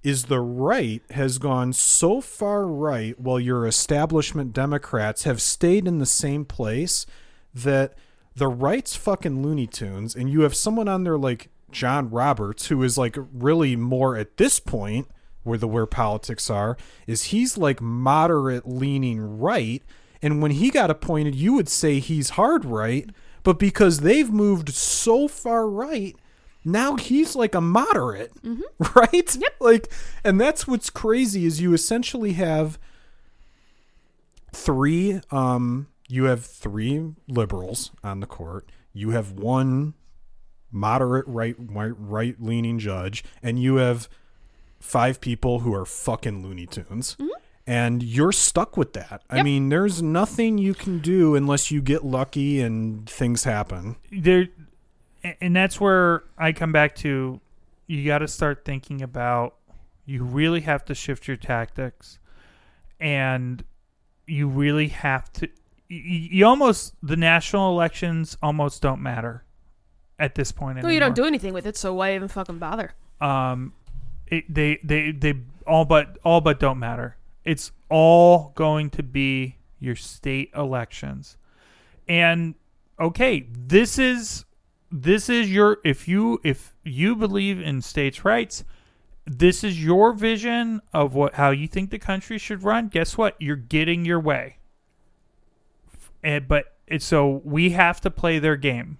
Is the right has gone so far right while your establishment Democrats have stayed in the same place that the right's fucking Looney Tunes, and you have someone on there like John Roberts, who is like really more at this point where the where politics are, is he's like moderate leaning right. And when he got appointed, you would say he's hard right, but because they've moved so far right, now he's like a moderate, right? Yep. Like, and that's what's crazy is you essentially have three um you have three liberals on the court. You have one moderate right right, right leaning judge and you have five people who are fucking looney tunes. And you're stuck with that. I mean there's nothing you can do unless you get lucky and things happen. There and that's where I come back to you got to start thinking about you really have to shift your tactics. And you really have to you, you almost the national elections almost don't matter at this point Well, you don't do anything with it, so why even fucking bother? um it, they they they all but all but don't matter. It's all going to be your state elections. And okay this is this is your if you if you believe in states rights this is your vision of what how you think the country should run guess what? You're getting your way. And but it's so we have to play their game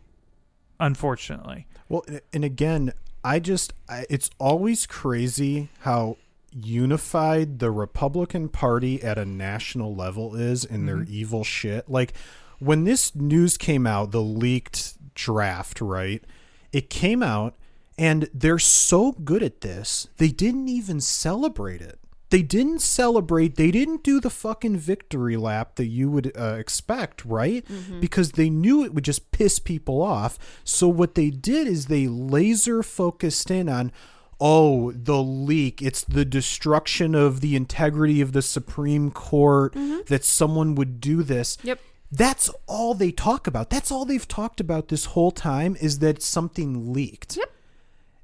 unfortunately. Well, and again, I just I, it's always crazy how unified the Republican Party at a national level is in their mm-hmm. evil shit. Like when this news came out, the leaked draft, right? It came out and they're so good at this, they didn't even celebrate it. They didn't celebrate. They didn't do the fucking victory lap that you would uh, expect, right? Because they knew it would just piss people off. So what they did is they laser focused in on oh, the leak. It's the destruction of the integrity of the Supreme Court that someone would do this. Yep. That's all they talk about. That's all they've talked about this whole time is that something leaked. Yep.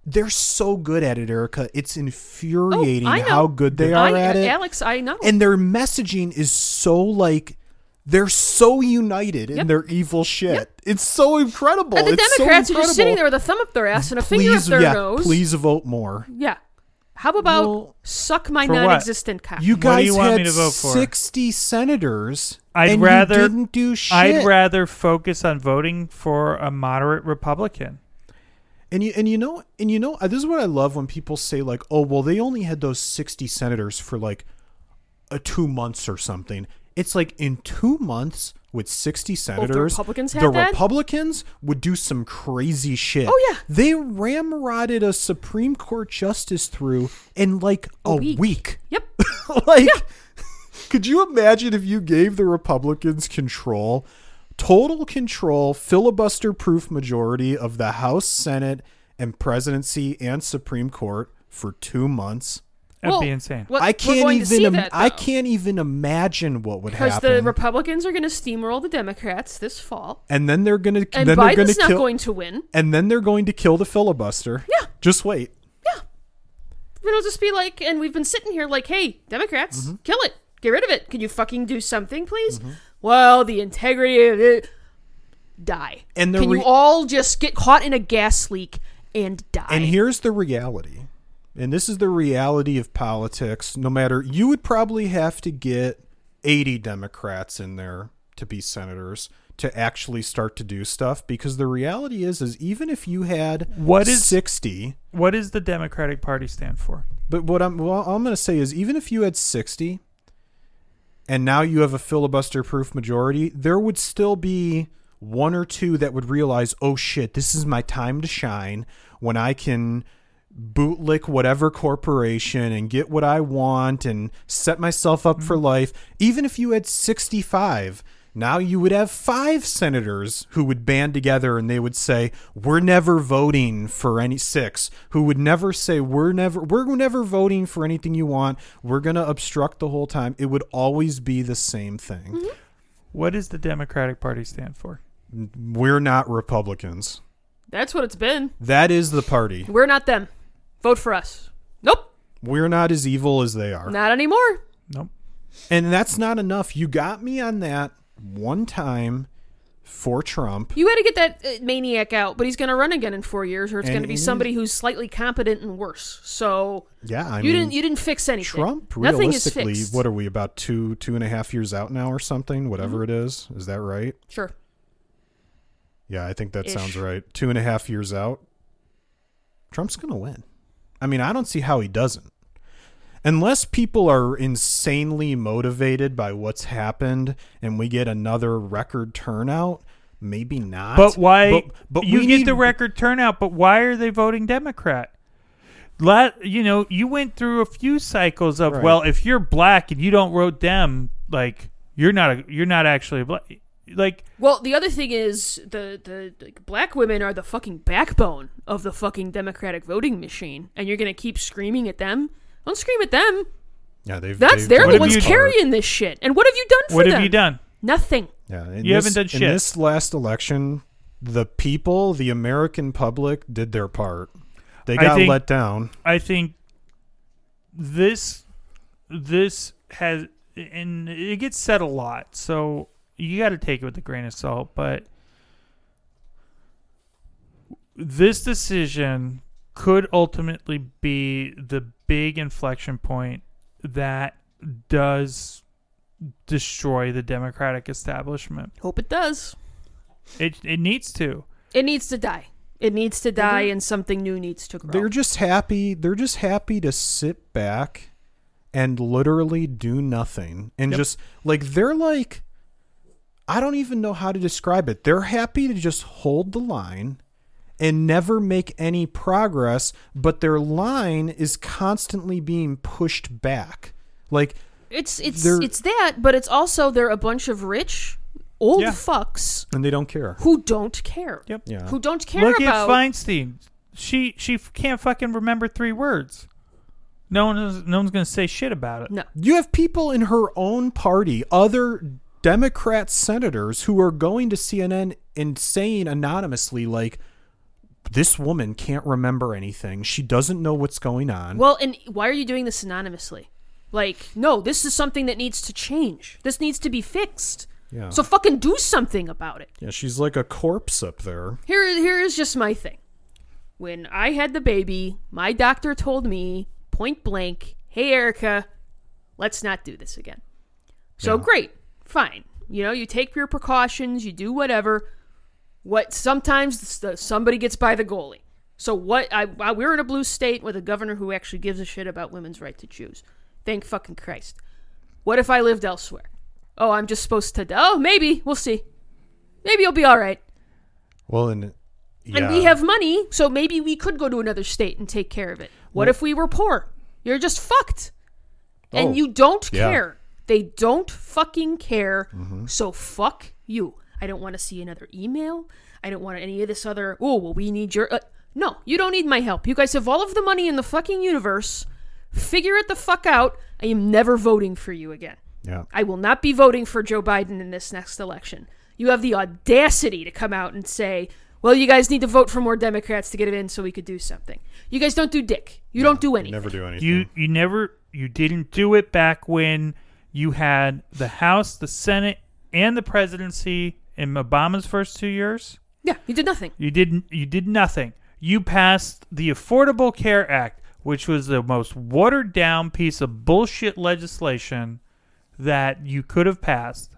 They're so good at it, Erica. It's oh, infuriating Oh, how good they are I, at it. Alex, I know. And their messaging is so like they're so united in their evil shit. It's so incredible. And the it's Democrats so are just sitting there with a thumb up their ass and a finger up their yeah, nose. please vote more. Yeah. How about Well, suck my non-existent cock? You What do guys you want had me to vote for? sixty senators, I'd and rather- you didn't do shit. I'd rather focus on voting for a moderate Republican. And you and you know and you know uh, this is what I love when people say like, "Oh, well, they only had those sixty senators for like a two months or something." It's like in two months with sixty senators, Republicans the had that? Republicans would do some crazy shit. Oh, yeah. they ramrodded a Supreme Court justice through in like a, week. week. Yep. like could you imagine if you gave the republicans control total control filibuster proof majority of the house senate and presidency and supreme court for two months That'd Well, be insane. What, i can't going to even im- that, i can't even imagine what would because happen Because the Republicans are going to steamroll the Democrats this fall, and then they're gonna and then they're gonna Biden's not kill going to win. and then they're going to kill the filibuster Yeah. just wait Yeah. It'll just be like, and we've been sitting here like, "Hey, Democrats, Mm-hmm. kill it, Get rid of it. Can you fucking do something, please? Well, the integrity of it. Die. And the Can re- you all just get caught in a gas leak and die? And here's the reality. And this is the reality of politics. No matter, you would probably have to get 80 Democrats in there to be senators to actually start to do stuff because the reality is is even if you had What is- 60 What does the Democratic Party stand for? but what I'm well, I'm going to say is even if you had 60 and now you have a filibuster proof majority, there would still be one or two that would realize, "Oh shit, this is my time to shine when I can bootlick whatever corporation and get what I want and set myself up for mm-hmm. life." Even if you had 65, now you would have five senators who would band together and they would say, "We're never voting for any six, Who would never say, "We're never we're never voting for anything you want. We're going to obstruct the whole time." It would always be the same thing. Mm-hmm. What does the Democratic Party stand for? We're not Republicans. That's what it's been. That is the party. We're not them. Vote for us. Nope. We're not as evil as they are. Not anymore. Nope. And that's not enough. You got me on that one time for Trump. You had to get that uh, maniac out, but he's going to run again in four years, or it's going to be somebody who's slightly competent and worse. So Yeah, I you mean, didn't you didn't fix anything. Trump. Nothing is Realistically, fixed. what are we about two two and a half years out now or something? Whatever Mm-hmm. it is, is that right? Sure. Yeah, I think that Ish. sounds right. Two and a half years out, Trump's gonna win. I mean, I don't see how he doesn't. Unless people are insanely motivated by what's happened and we get another record turnout, maybe not. But why? But, but you get need- the record turnout, but why are they voting Democrat? Let you know, you went through a few cycles of Right. well, if you're black and you don't vote Dem, like you're not a, you're not actually a black. Like Well, the other thing is the the like, black women are the fucking backbone of the fucking Democratic voting machine, and you're going to keep screaming at them. Don't scream at them. Yeah, they've. That's they've they're the ones you- their part. carrying this shit. And what have you done for them? what them? have you done? Nothing. Yeah, in You this, haven't done shit. In this last election, the people, the American public, did their part. They got think- let down. I think this this has and it gets said a lot, so you got to take it with a grain of salt. But this decision could ultimately be the big inflection point that does destroy the Democratic establishment. Hope it does. It it needs to. It needs to die. It needs to die, mm-hmm. and something new needs to grow. They're just happy. They're just happy to sit back and literally do nothing and Yep. just like they're like I don't even know how to describe it. They're happy to just hold the line and never make any progress, but their line is constantly being pushed back. Like It's it's it's that, but it's also they're a bunch of rich old Yeah. fucks and they don't care. who don't care. Yep. Yeah. Who don't care Look about at Feinstein. She she can't fucking remember three words. No one is, no one's gonna say shit about it. No. You have people in her own party, other Democrat senators, who are going to CNN and saying anonymously, like, this woman can't remember anything. She doesn't know what's going on. Well, and why are you doing this anonymously? Like, no, this is something that needs to change. This needs to be fixed. yeah. So fucking do something about it. yeah, she's like a corpse up there. Here, here is just my thing. When I had the baby, my doctor told me point blank, "Hey, Erica, let's not do this again." So Yeah. great, fine. You know, you take your precautions, you do whatever. What sometimes the, somebody gets by the goalie. So what? I, I we're in a blue state with a governor who actually gives a shit about women's right to choose. Thank fucking Christ. What if I lived elsewhere? Oh, I'm just supposed to. Oh, maybe we'll see. Maybe you'll be all right. Well, and yeah. And we have money, so maybe we could go to another state and take care of it. What Well- if we were poor? You're just fucked. And Oh, you don't yeah. care. They don't fucking care. Mm-hmm. So fuck you. I don't want to see another email. I don't want any of this other, oh, well, we need your. Uh, no, you don't need my help. You guys have all of the money in the fucking universe. Figure it the fuck out. I am never voting for you again. yeah. I will not be voting for Joe Biden in this next election. You have the audacity to come out and say, well, you guys need to vote for more Democrats to get it in so we could do something. You guys don't do dick. You don't do You anything. never do anything. You you never you didn't do it back when you had the House, the Senate, and the presidency in Obama's first two years. Yeah, you did nothing. You didn't. You did nothing. You passed the Affordable Care Act, which was the most watered down piece of bullshit legislation that you could have passed.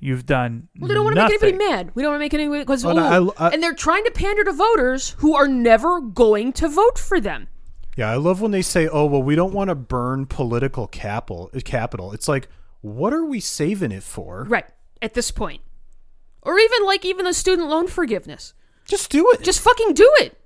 You've done. Well, they don't want to make anybody mad. We don't want to make anybody because Well, I- I- and they're trying to pander to voters who are never going to vote for them. Yeah, I love when they say, "Oh, well, we don't want to burn political capital." Capital. It's like, what are we saving it for? Right at this point, or even like even the student loan forgiveness. Just do it. Just fucking do it.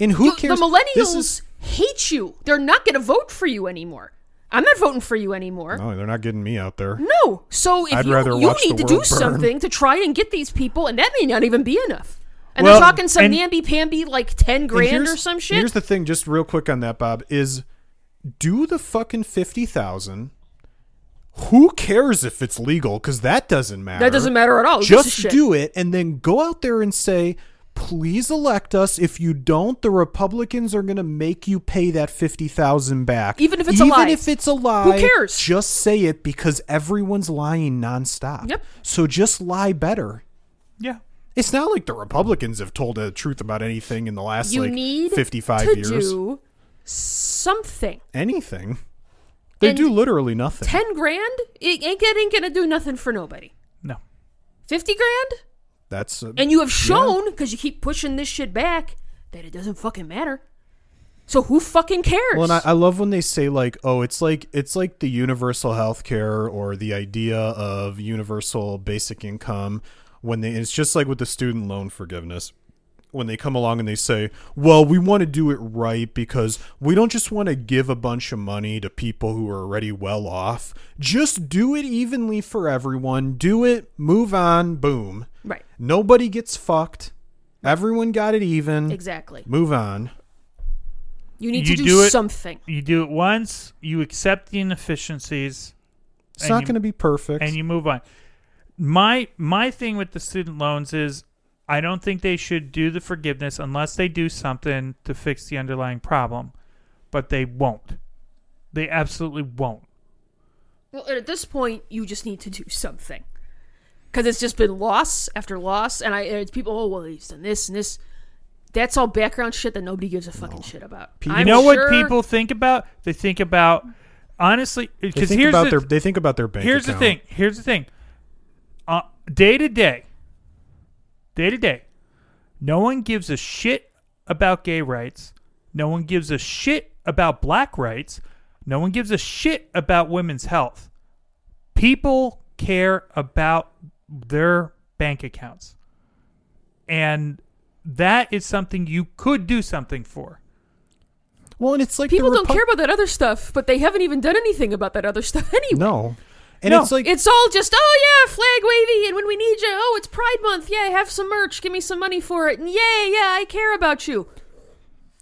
and who You- cares? The millennials is hate you. They're not going to vote for you anymore. I'm not voting for you anymore. no, they're not getting me out there. No. So if I'd you, rather you need to do burn. something to try and get these people, and that may not even be enough. And Well, they're talking some namby pamby like ten grand or some shit. Here's the thing, just real quick on that, Bob, is do the fucking fifty thousand. Who cares if it's legal? Because that doesn't matter. that doesn't matter at all. Who gives Just do it, and then go out there and say, "Please elect us." If you don't, the Republicans are going to make you pay that fifty thousand back, Even if it's a Even lie. if it's a lie, who cares? Just say it because everyone's lying nonstop. Yep. So just lie better. Yeah. It's not like the Republicans have told the truth about anything in the last you like need 55 to years. do something. anything. They And do literally nothing. Ten grand? It ain't, it ain't gonna do nothing for nobody. No. Fifty grand? That's uh, And you have shown, because you keep pushing this shit back, that it doesn't fucking matter. So who fucking cares? well, and I, I love when they say like, "Oh, it's like it's like the universal health care or the idea of universal basic income." When they, it's just like with the student loan forgiveness. When they come along and they say, "Well, we want to do it right because we don't just want to give a bunch of money to people who are already well off. Just do it evenly for everyone. Do it, move on, boom. right. Nobody gets fucked. Everyone got it even. Exactly. Move on. You need You to do, do it- something. You do it once. You accept the inefficiencies. It's not going to be perfect. and you move on. My my thing with the student loans is I don't think they should do the forgiveness unless they do something to fix the underlying problem, but they won't. They absolutely won't. Well, at this point, you just need to do something. Because it's just been loss after loss, and I it's people, oh, well, he's done this and this. That's all background shit that nobody gives a fucking shit about. You I'm know sure- what people think about? They think about honestly because think here's about the, their they think about their bank here's account. the thing. Here's the thing. Uh, day to day, day to day, no one gives a shit about gay rights. No one gives a shit about black rights. No one gives a shit about women's health. People care about their bank accounts. And that is something you could do something for. Well, and it's like People the don't care about that other stuff, but they haven't even done anything about that other stuff anyway. No, and No, it's like It's all just, oh yeah, flag wavy, and when we need you, oh, it's Pride Month. Yeah, have some merch. Give me some money for it. And yay, yeah, I care about you.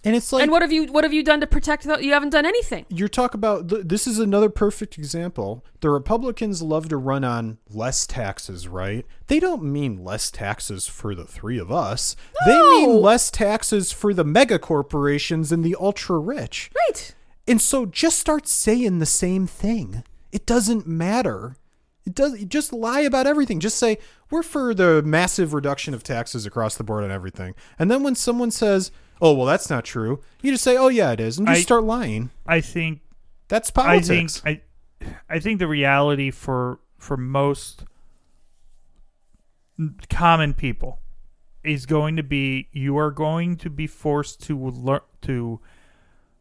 and it's like and what have you what have you done to protect that? You haven't done anything. you're talking about. This is another perfect example. The Republicans love to run on less taxes, right? They don't mean less taxes for the three of us. They mean less taxes for the mega corporations and the ultra rich. Right. And so just start saying the same thing. It doesn't matter. It does you just lie about everything. Just say we're for the massive reduction of taxes across the board on everything. And then when someone says, "Oh, well that's not true." You just say, "Oh yeah, it is." And just I- start lying. I think That's politics. I think I, I think the reality for for most common people is going to be you are going to be forced to learn to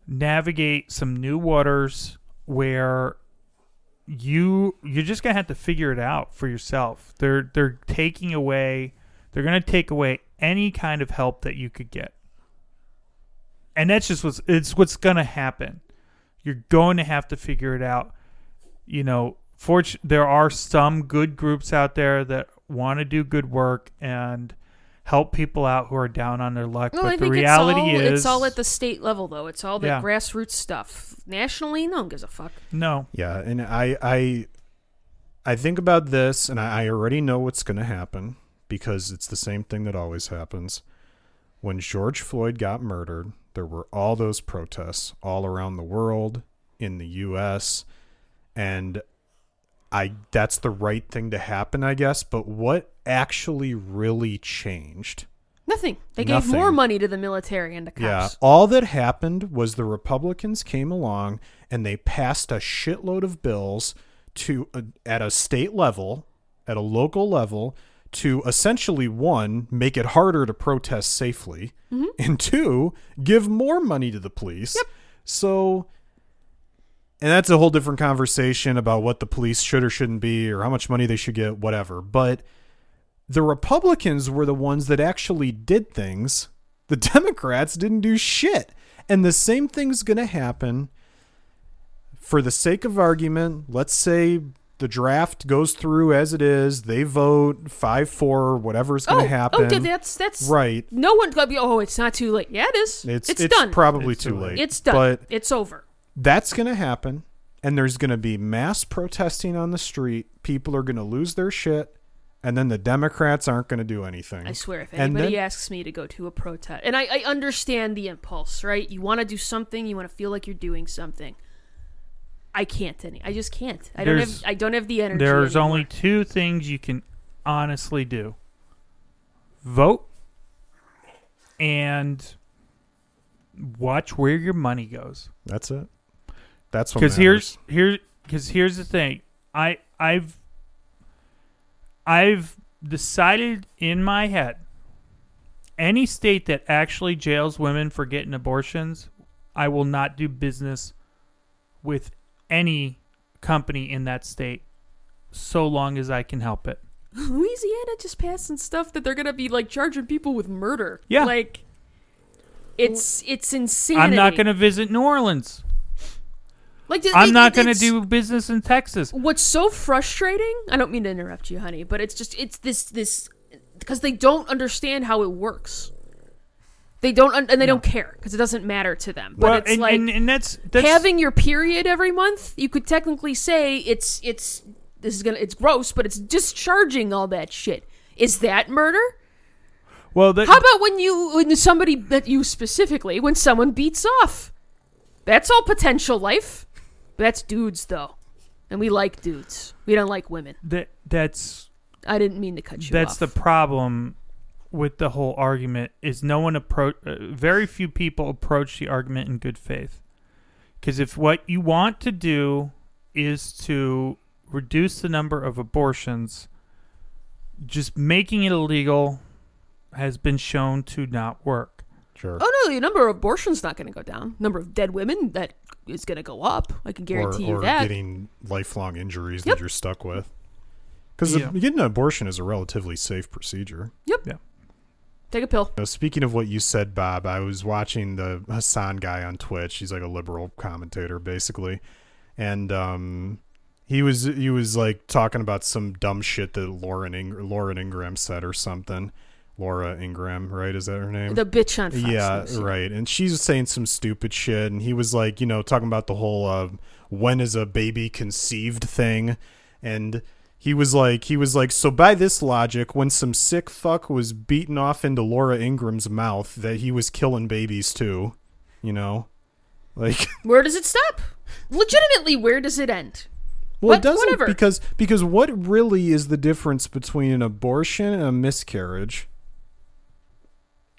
navigate some new waters where you you're just gonna have to figure it out for yourself. They're they're taking away they're gonna take away any kind of help that you could get. And that's just what's it's what's gonna happen. You're going to have to figure it out. You know, fortu- there are some good groups out there that want to do good work and help people out who are down on their luck. No, but I the think reality it's all, is it's all at the state level though. It's all the Yeah. grassroots stuff. Nationally, no one gives a fuck. no. yeah, and I I I think about this and I, I already know what's going to happen because it's the same thing that always happens. When George Floyd got murdered, there were all those protests all around the world, in the US, and I that's the right thing to happen, I guess. But what actually really changed? Nothing. They gave more money to the military and to cops. Yeah, all that happened was the Republicans came along and they passed a shitload of bills to uh, at a state level, at a local level, to essentially one make it harder to protest safely, and two give more money to the police. Yep. So. And that's a whole different conversation about what the police should or shouldn't be, or how much money they should get, whatever. But the Republicans were the ones that actually did things. The Democrats didn't do shit. And the same thing's going to happen for the sake of argument. Let's say the draft goes through as it is, they vote 5 4, whatever's going Oh, oh to happen. oh, that's that's right. No one's gonna be. Oh, it's not too late. Yeah, it is. It's, It's, it's, done. probably It's too too late. late. it's done. But it's over. That's going to happen. And there's going to be mass protesting on the street. People are going to lose their shit. And then the Democrats aren't going to do anything. I swear, if anybody then- asks me to go to a protest, and I, I understand the impulse, right? You want to do something, you want to feel like you're doing something. I can't any. I just can't. I don't have. I don't have the energy. There's anymore. only two things you can honestly do: vote and watch where your money goes. That's it. That's what Because here's here because here's the thing. I I've I've decided in my head any state that actually jails women for getting abortions, I will not do business with any company in that state so long as I can help it. Louisiana just passing stuff that they're gonna be like charging people with murder. Yeah. like it's it's insanity. I'm not going to visit New Orleans. Like I'm it- not going to do business in Texas. What's so frustrating? I don't mean to interrupt you, honey, but it's just it's this this because they don't understand how it works. They don't un- and they don't care because it doesn't matter to them. But well, it's and, like and, and that's that's having your period every month. You could technically say it's it's this is gonna it's gross, but it's discharging all that shit. Is that murder? well that, How about when you when somebody that you specifically when someone beats off? That's all potential life. That's dudes though, and we like dudes. We don't like women. that that's I didn't mean to cut you off. that's off. the problem with the whole argument is no one approach uh, very few people approach the argument in good faith because if what you want to do is to reduce the number of abortions just making it illegal has been shown to not work Sure. Oh no, the number of abortions not going to go down. Number of dead women that is going to go up. I can guarantee or, you or that. getting lifelong injuries Yep. that you're stuck with. Because Yeah. getting an abortion is a relatively safe procedure. Yep. Yeah. Take a pill. Now, speaking of what you said, Bob, I was watching the Hasan guy on Twitch. He's like a liberal commentator, basically, and um, he was he was like talking about some dumb shit that Lauren Ing- Lauren Ingraham said or something. Laura Ingraham, right? Is that her name? The bitch on Fox yeah, News. right. And she's saying some stupid shit, and he was like, you know, talking about the whole uh, "when is a baby conceived" thing, and he was like, he was like, so by this logic, when some sick fuck was beaten off into Laura Ingraham's mouth, that he was killing babies too, you know, like. Where does it stop? Legitimately, where does it end? Well, But it doesn't whatever. because because what really is the difference between an abortion and a miscarriage?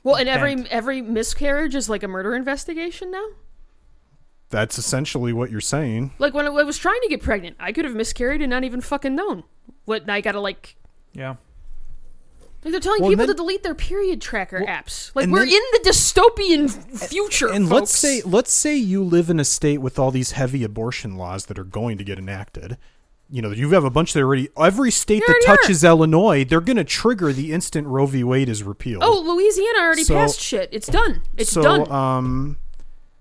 Well, and every every miscarriage is like a murder investigation now. That's essentially what you're saying. Like when I was trying to get pregnant, I could have miscarried and not even fucking known. What I gotta like yeah Like they're telling Well, people then- to delete their period tracker apps. Like we're then- in the dystopian future. and folks. let's say let's say you live in a state with all these heavy abortion laws that are going to get enacted you know you have a bunch that already every state that touches illinois they're going to trigger the instant roe v wade is repealed oh, Louisiana already So- passed shit. It's done. It's so done. um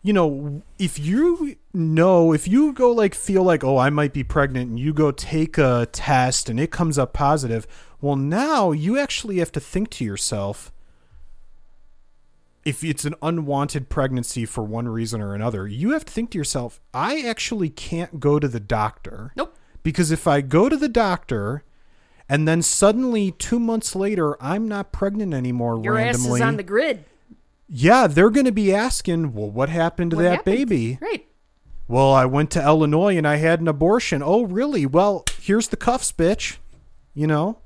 you know if you know if you go like feel like oh i might be pregnant and you go take a test and it comes up positive well now you actually have to think to yourself if it's an unwanted pregnancy for one reason or another you have to think to yourself i actually can't go to the doctor nope. Because if I go to the doctor and then suddenly two months later I'm not pregnant anymore Your randomly, ass is on the grid. yeah, they're going to be asking, well, what happened to What that happened? baby? Right. well, I went to Illinois and I had an abortion. Oh, really? Well, here's the cuffs, bitch. You know,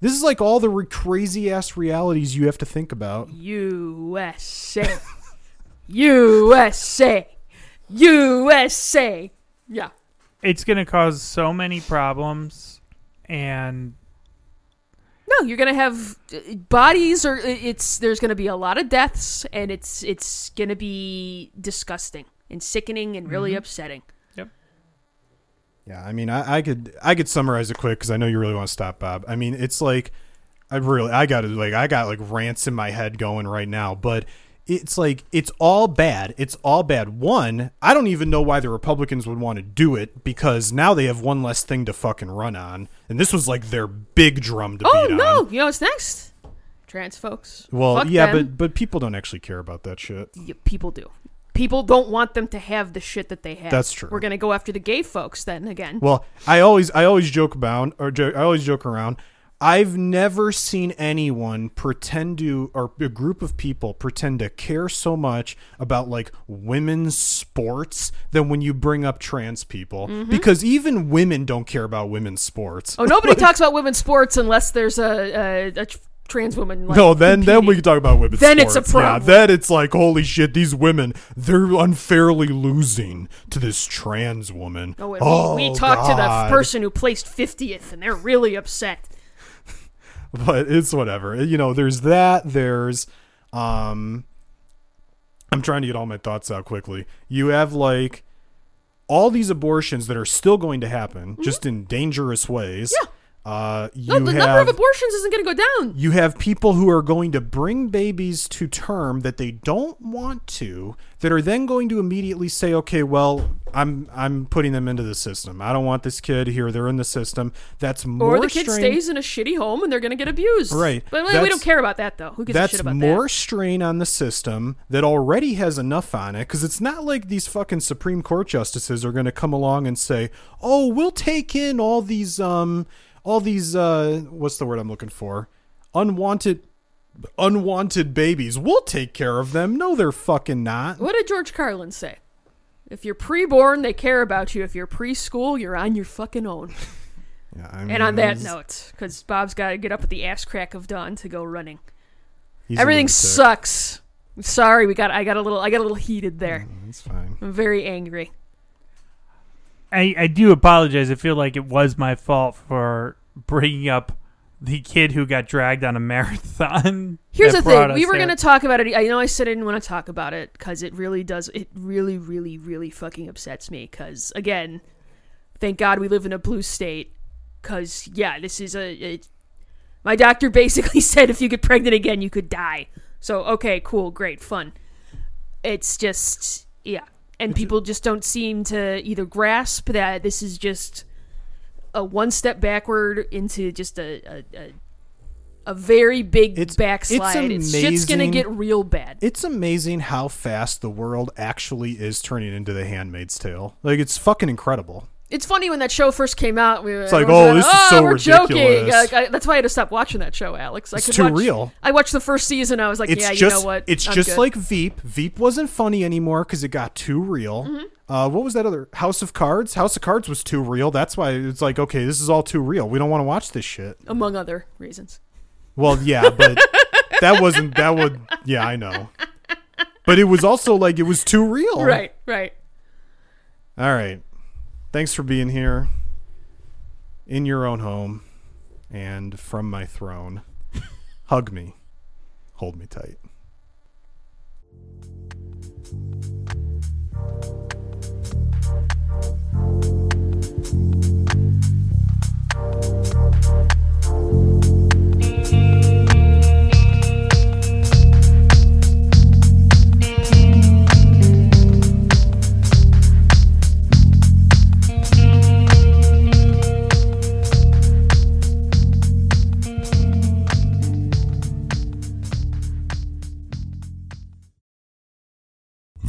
this is like all the re- crazy ass realities you have to think about. USA. USA. USA. Yeah. It's going to cause so many problems, and No, you're gonna have uh, bodies, or it's there's gonna be a lot of deaths, and it's it's gonna be disgusting and sickening and really upsetting. Yep. Yeah, I mean, I, I could I could summarize it quick because I know you really want to stop, Bob. I mean, it's like I really I got to like I got like rants in my head going right now, but it's like it's all bad. It's all bad. One, I don't even know why the Republicans would want to do it because now they have one less thing to fucking run on, and this was like their big drum to. Oh beat no! on. You know what's next? Trans folks. Well, Fuck yeah, them. but but people don't actually care about that shit. Y- people do. People don't want them to have the shit that they have. That's true. We're gonna go after the gay folks then again. Well, I always I always joke about or I always joke around. I've never seen anyone pretend to or a group of people pretend to care so much about like women's sports than when you bring up trans people because even women don't care about women's sports. Mm-hmm. oh, nobody talks about women's sports unless there's a a, a tr- trans woman. Like, no, then then we can talk about women's Then it's a sports. problem. Yeah, then it's like holy shit, these women they're unfairly losing to this trans woman. Oh, and we, we talked to the person who placed fiftieth, and they're really upset. but it's whatever. You know, there's that. There's, um, I'm trying to get all my thoughts out quickly. You have like all these abortions that are still going to happen, just in dangerous ways. Mm-hmm. Yeah. Uh, you No, the number of abortions isn't going to go down. you have people who are going to bring babies to term that they don't want to that are then going to immediately say okay well i'm i'm putting them into the system i don't want this kid here they're in the system that's more Or the kid strain- stays in a shitty home and they're going to get abused. Right. But we- we don't care about that, though. Who gives a that's shit about more strain on the system that already has enough on it because it's not like these fucking supreme court justices are going to come along and say oh we'll take in all these um all these uh what's the word i'm looking for unwanted unwanted babies we'll take care of them no they're fucking not What did George Carlin say? If you're preborn, they care about you. If you're preschool, you're on your fucking own. yeah, I mean, And on that note, because Bob's got to get up at the ass crack of dawn to go running. Everything sucks. Sorry, we got. I got a little. I got a little heated there. it's fine I'm very angry. I, I do apologize. I feel like it was my fault for bringing up the kid who got dragged on a marathon. Here's the thing. We were going to talk about it. I know I said I didn't want to talk about it because it really does. It really, really, really fucking upsets me. Because again, thank God we live in a blue state. Because yeah, this is a. It, my doctor basically said if you get pregnant again, you could die. So okay, cool, great, fun. It's just yeah, and people just don't seem to either grasp that this is just a one step backward into just a a, a, a very big It's- it's backslide. It's, shit's gonna get real bad. it's amazing how fast the world actually is turning into the handmaid's tale like it's fucking incredible It's funny when that show first came out. We were, It's like, oh, this is so we're joking. ridiculous. Like, I, that's why I had to stop watching that show, Alex. I It's too watch, real. I watched the first season. I was like, it's yeah, just you know what? it's I'm just good. like Veep. Veep wasn't funny anymore because it got too real. Mm-hmm. Uh, what was that other House of Cards? House of Cards was too real. That's why it's like okay, this is all too real. We don't want to watch this shit. among other reasons. Well, yeah, but that wasn't that would yeah I know. But it was also like it was too real. Right, right. All right. Thanks for being here in your own home and from my throne. Hug me. Hold me tight.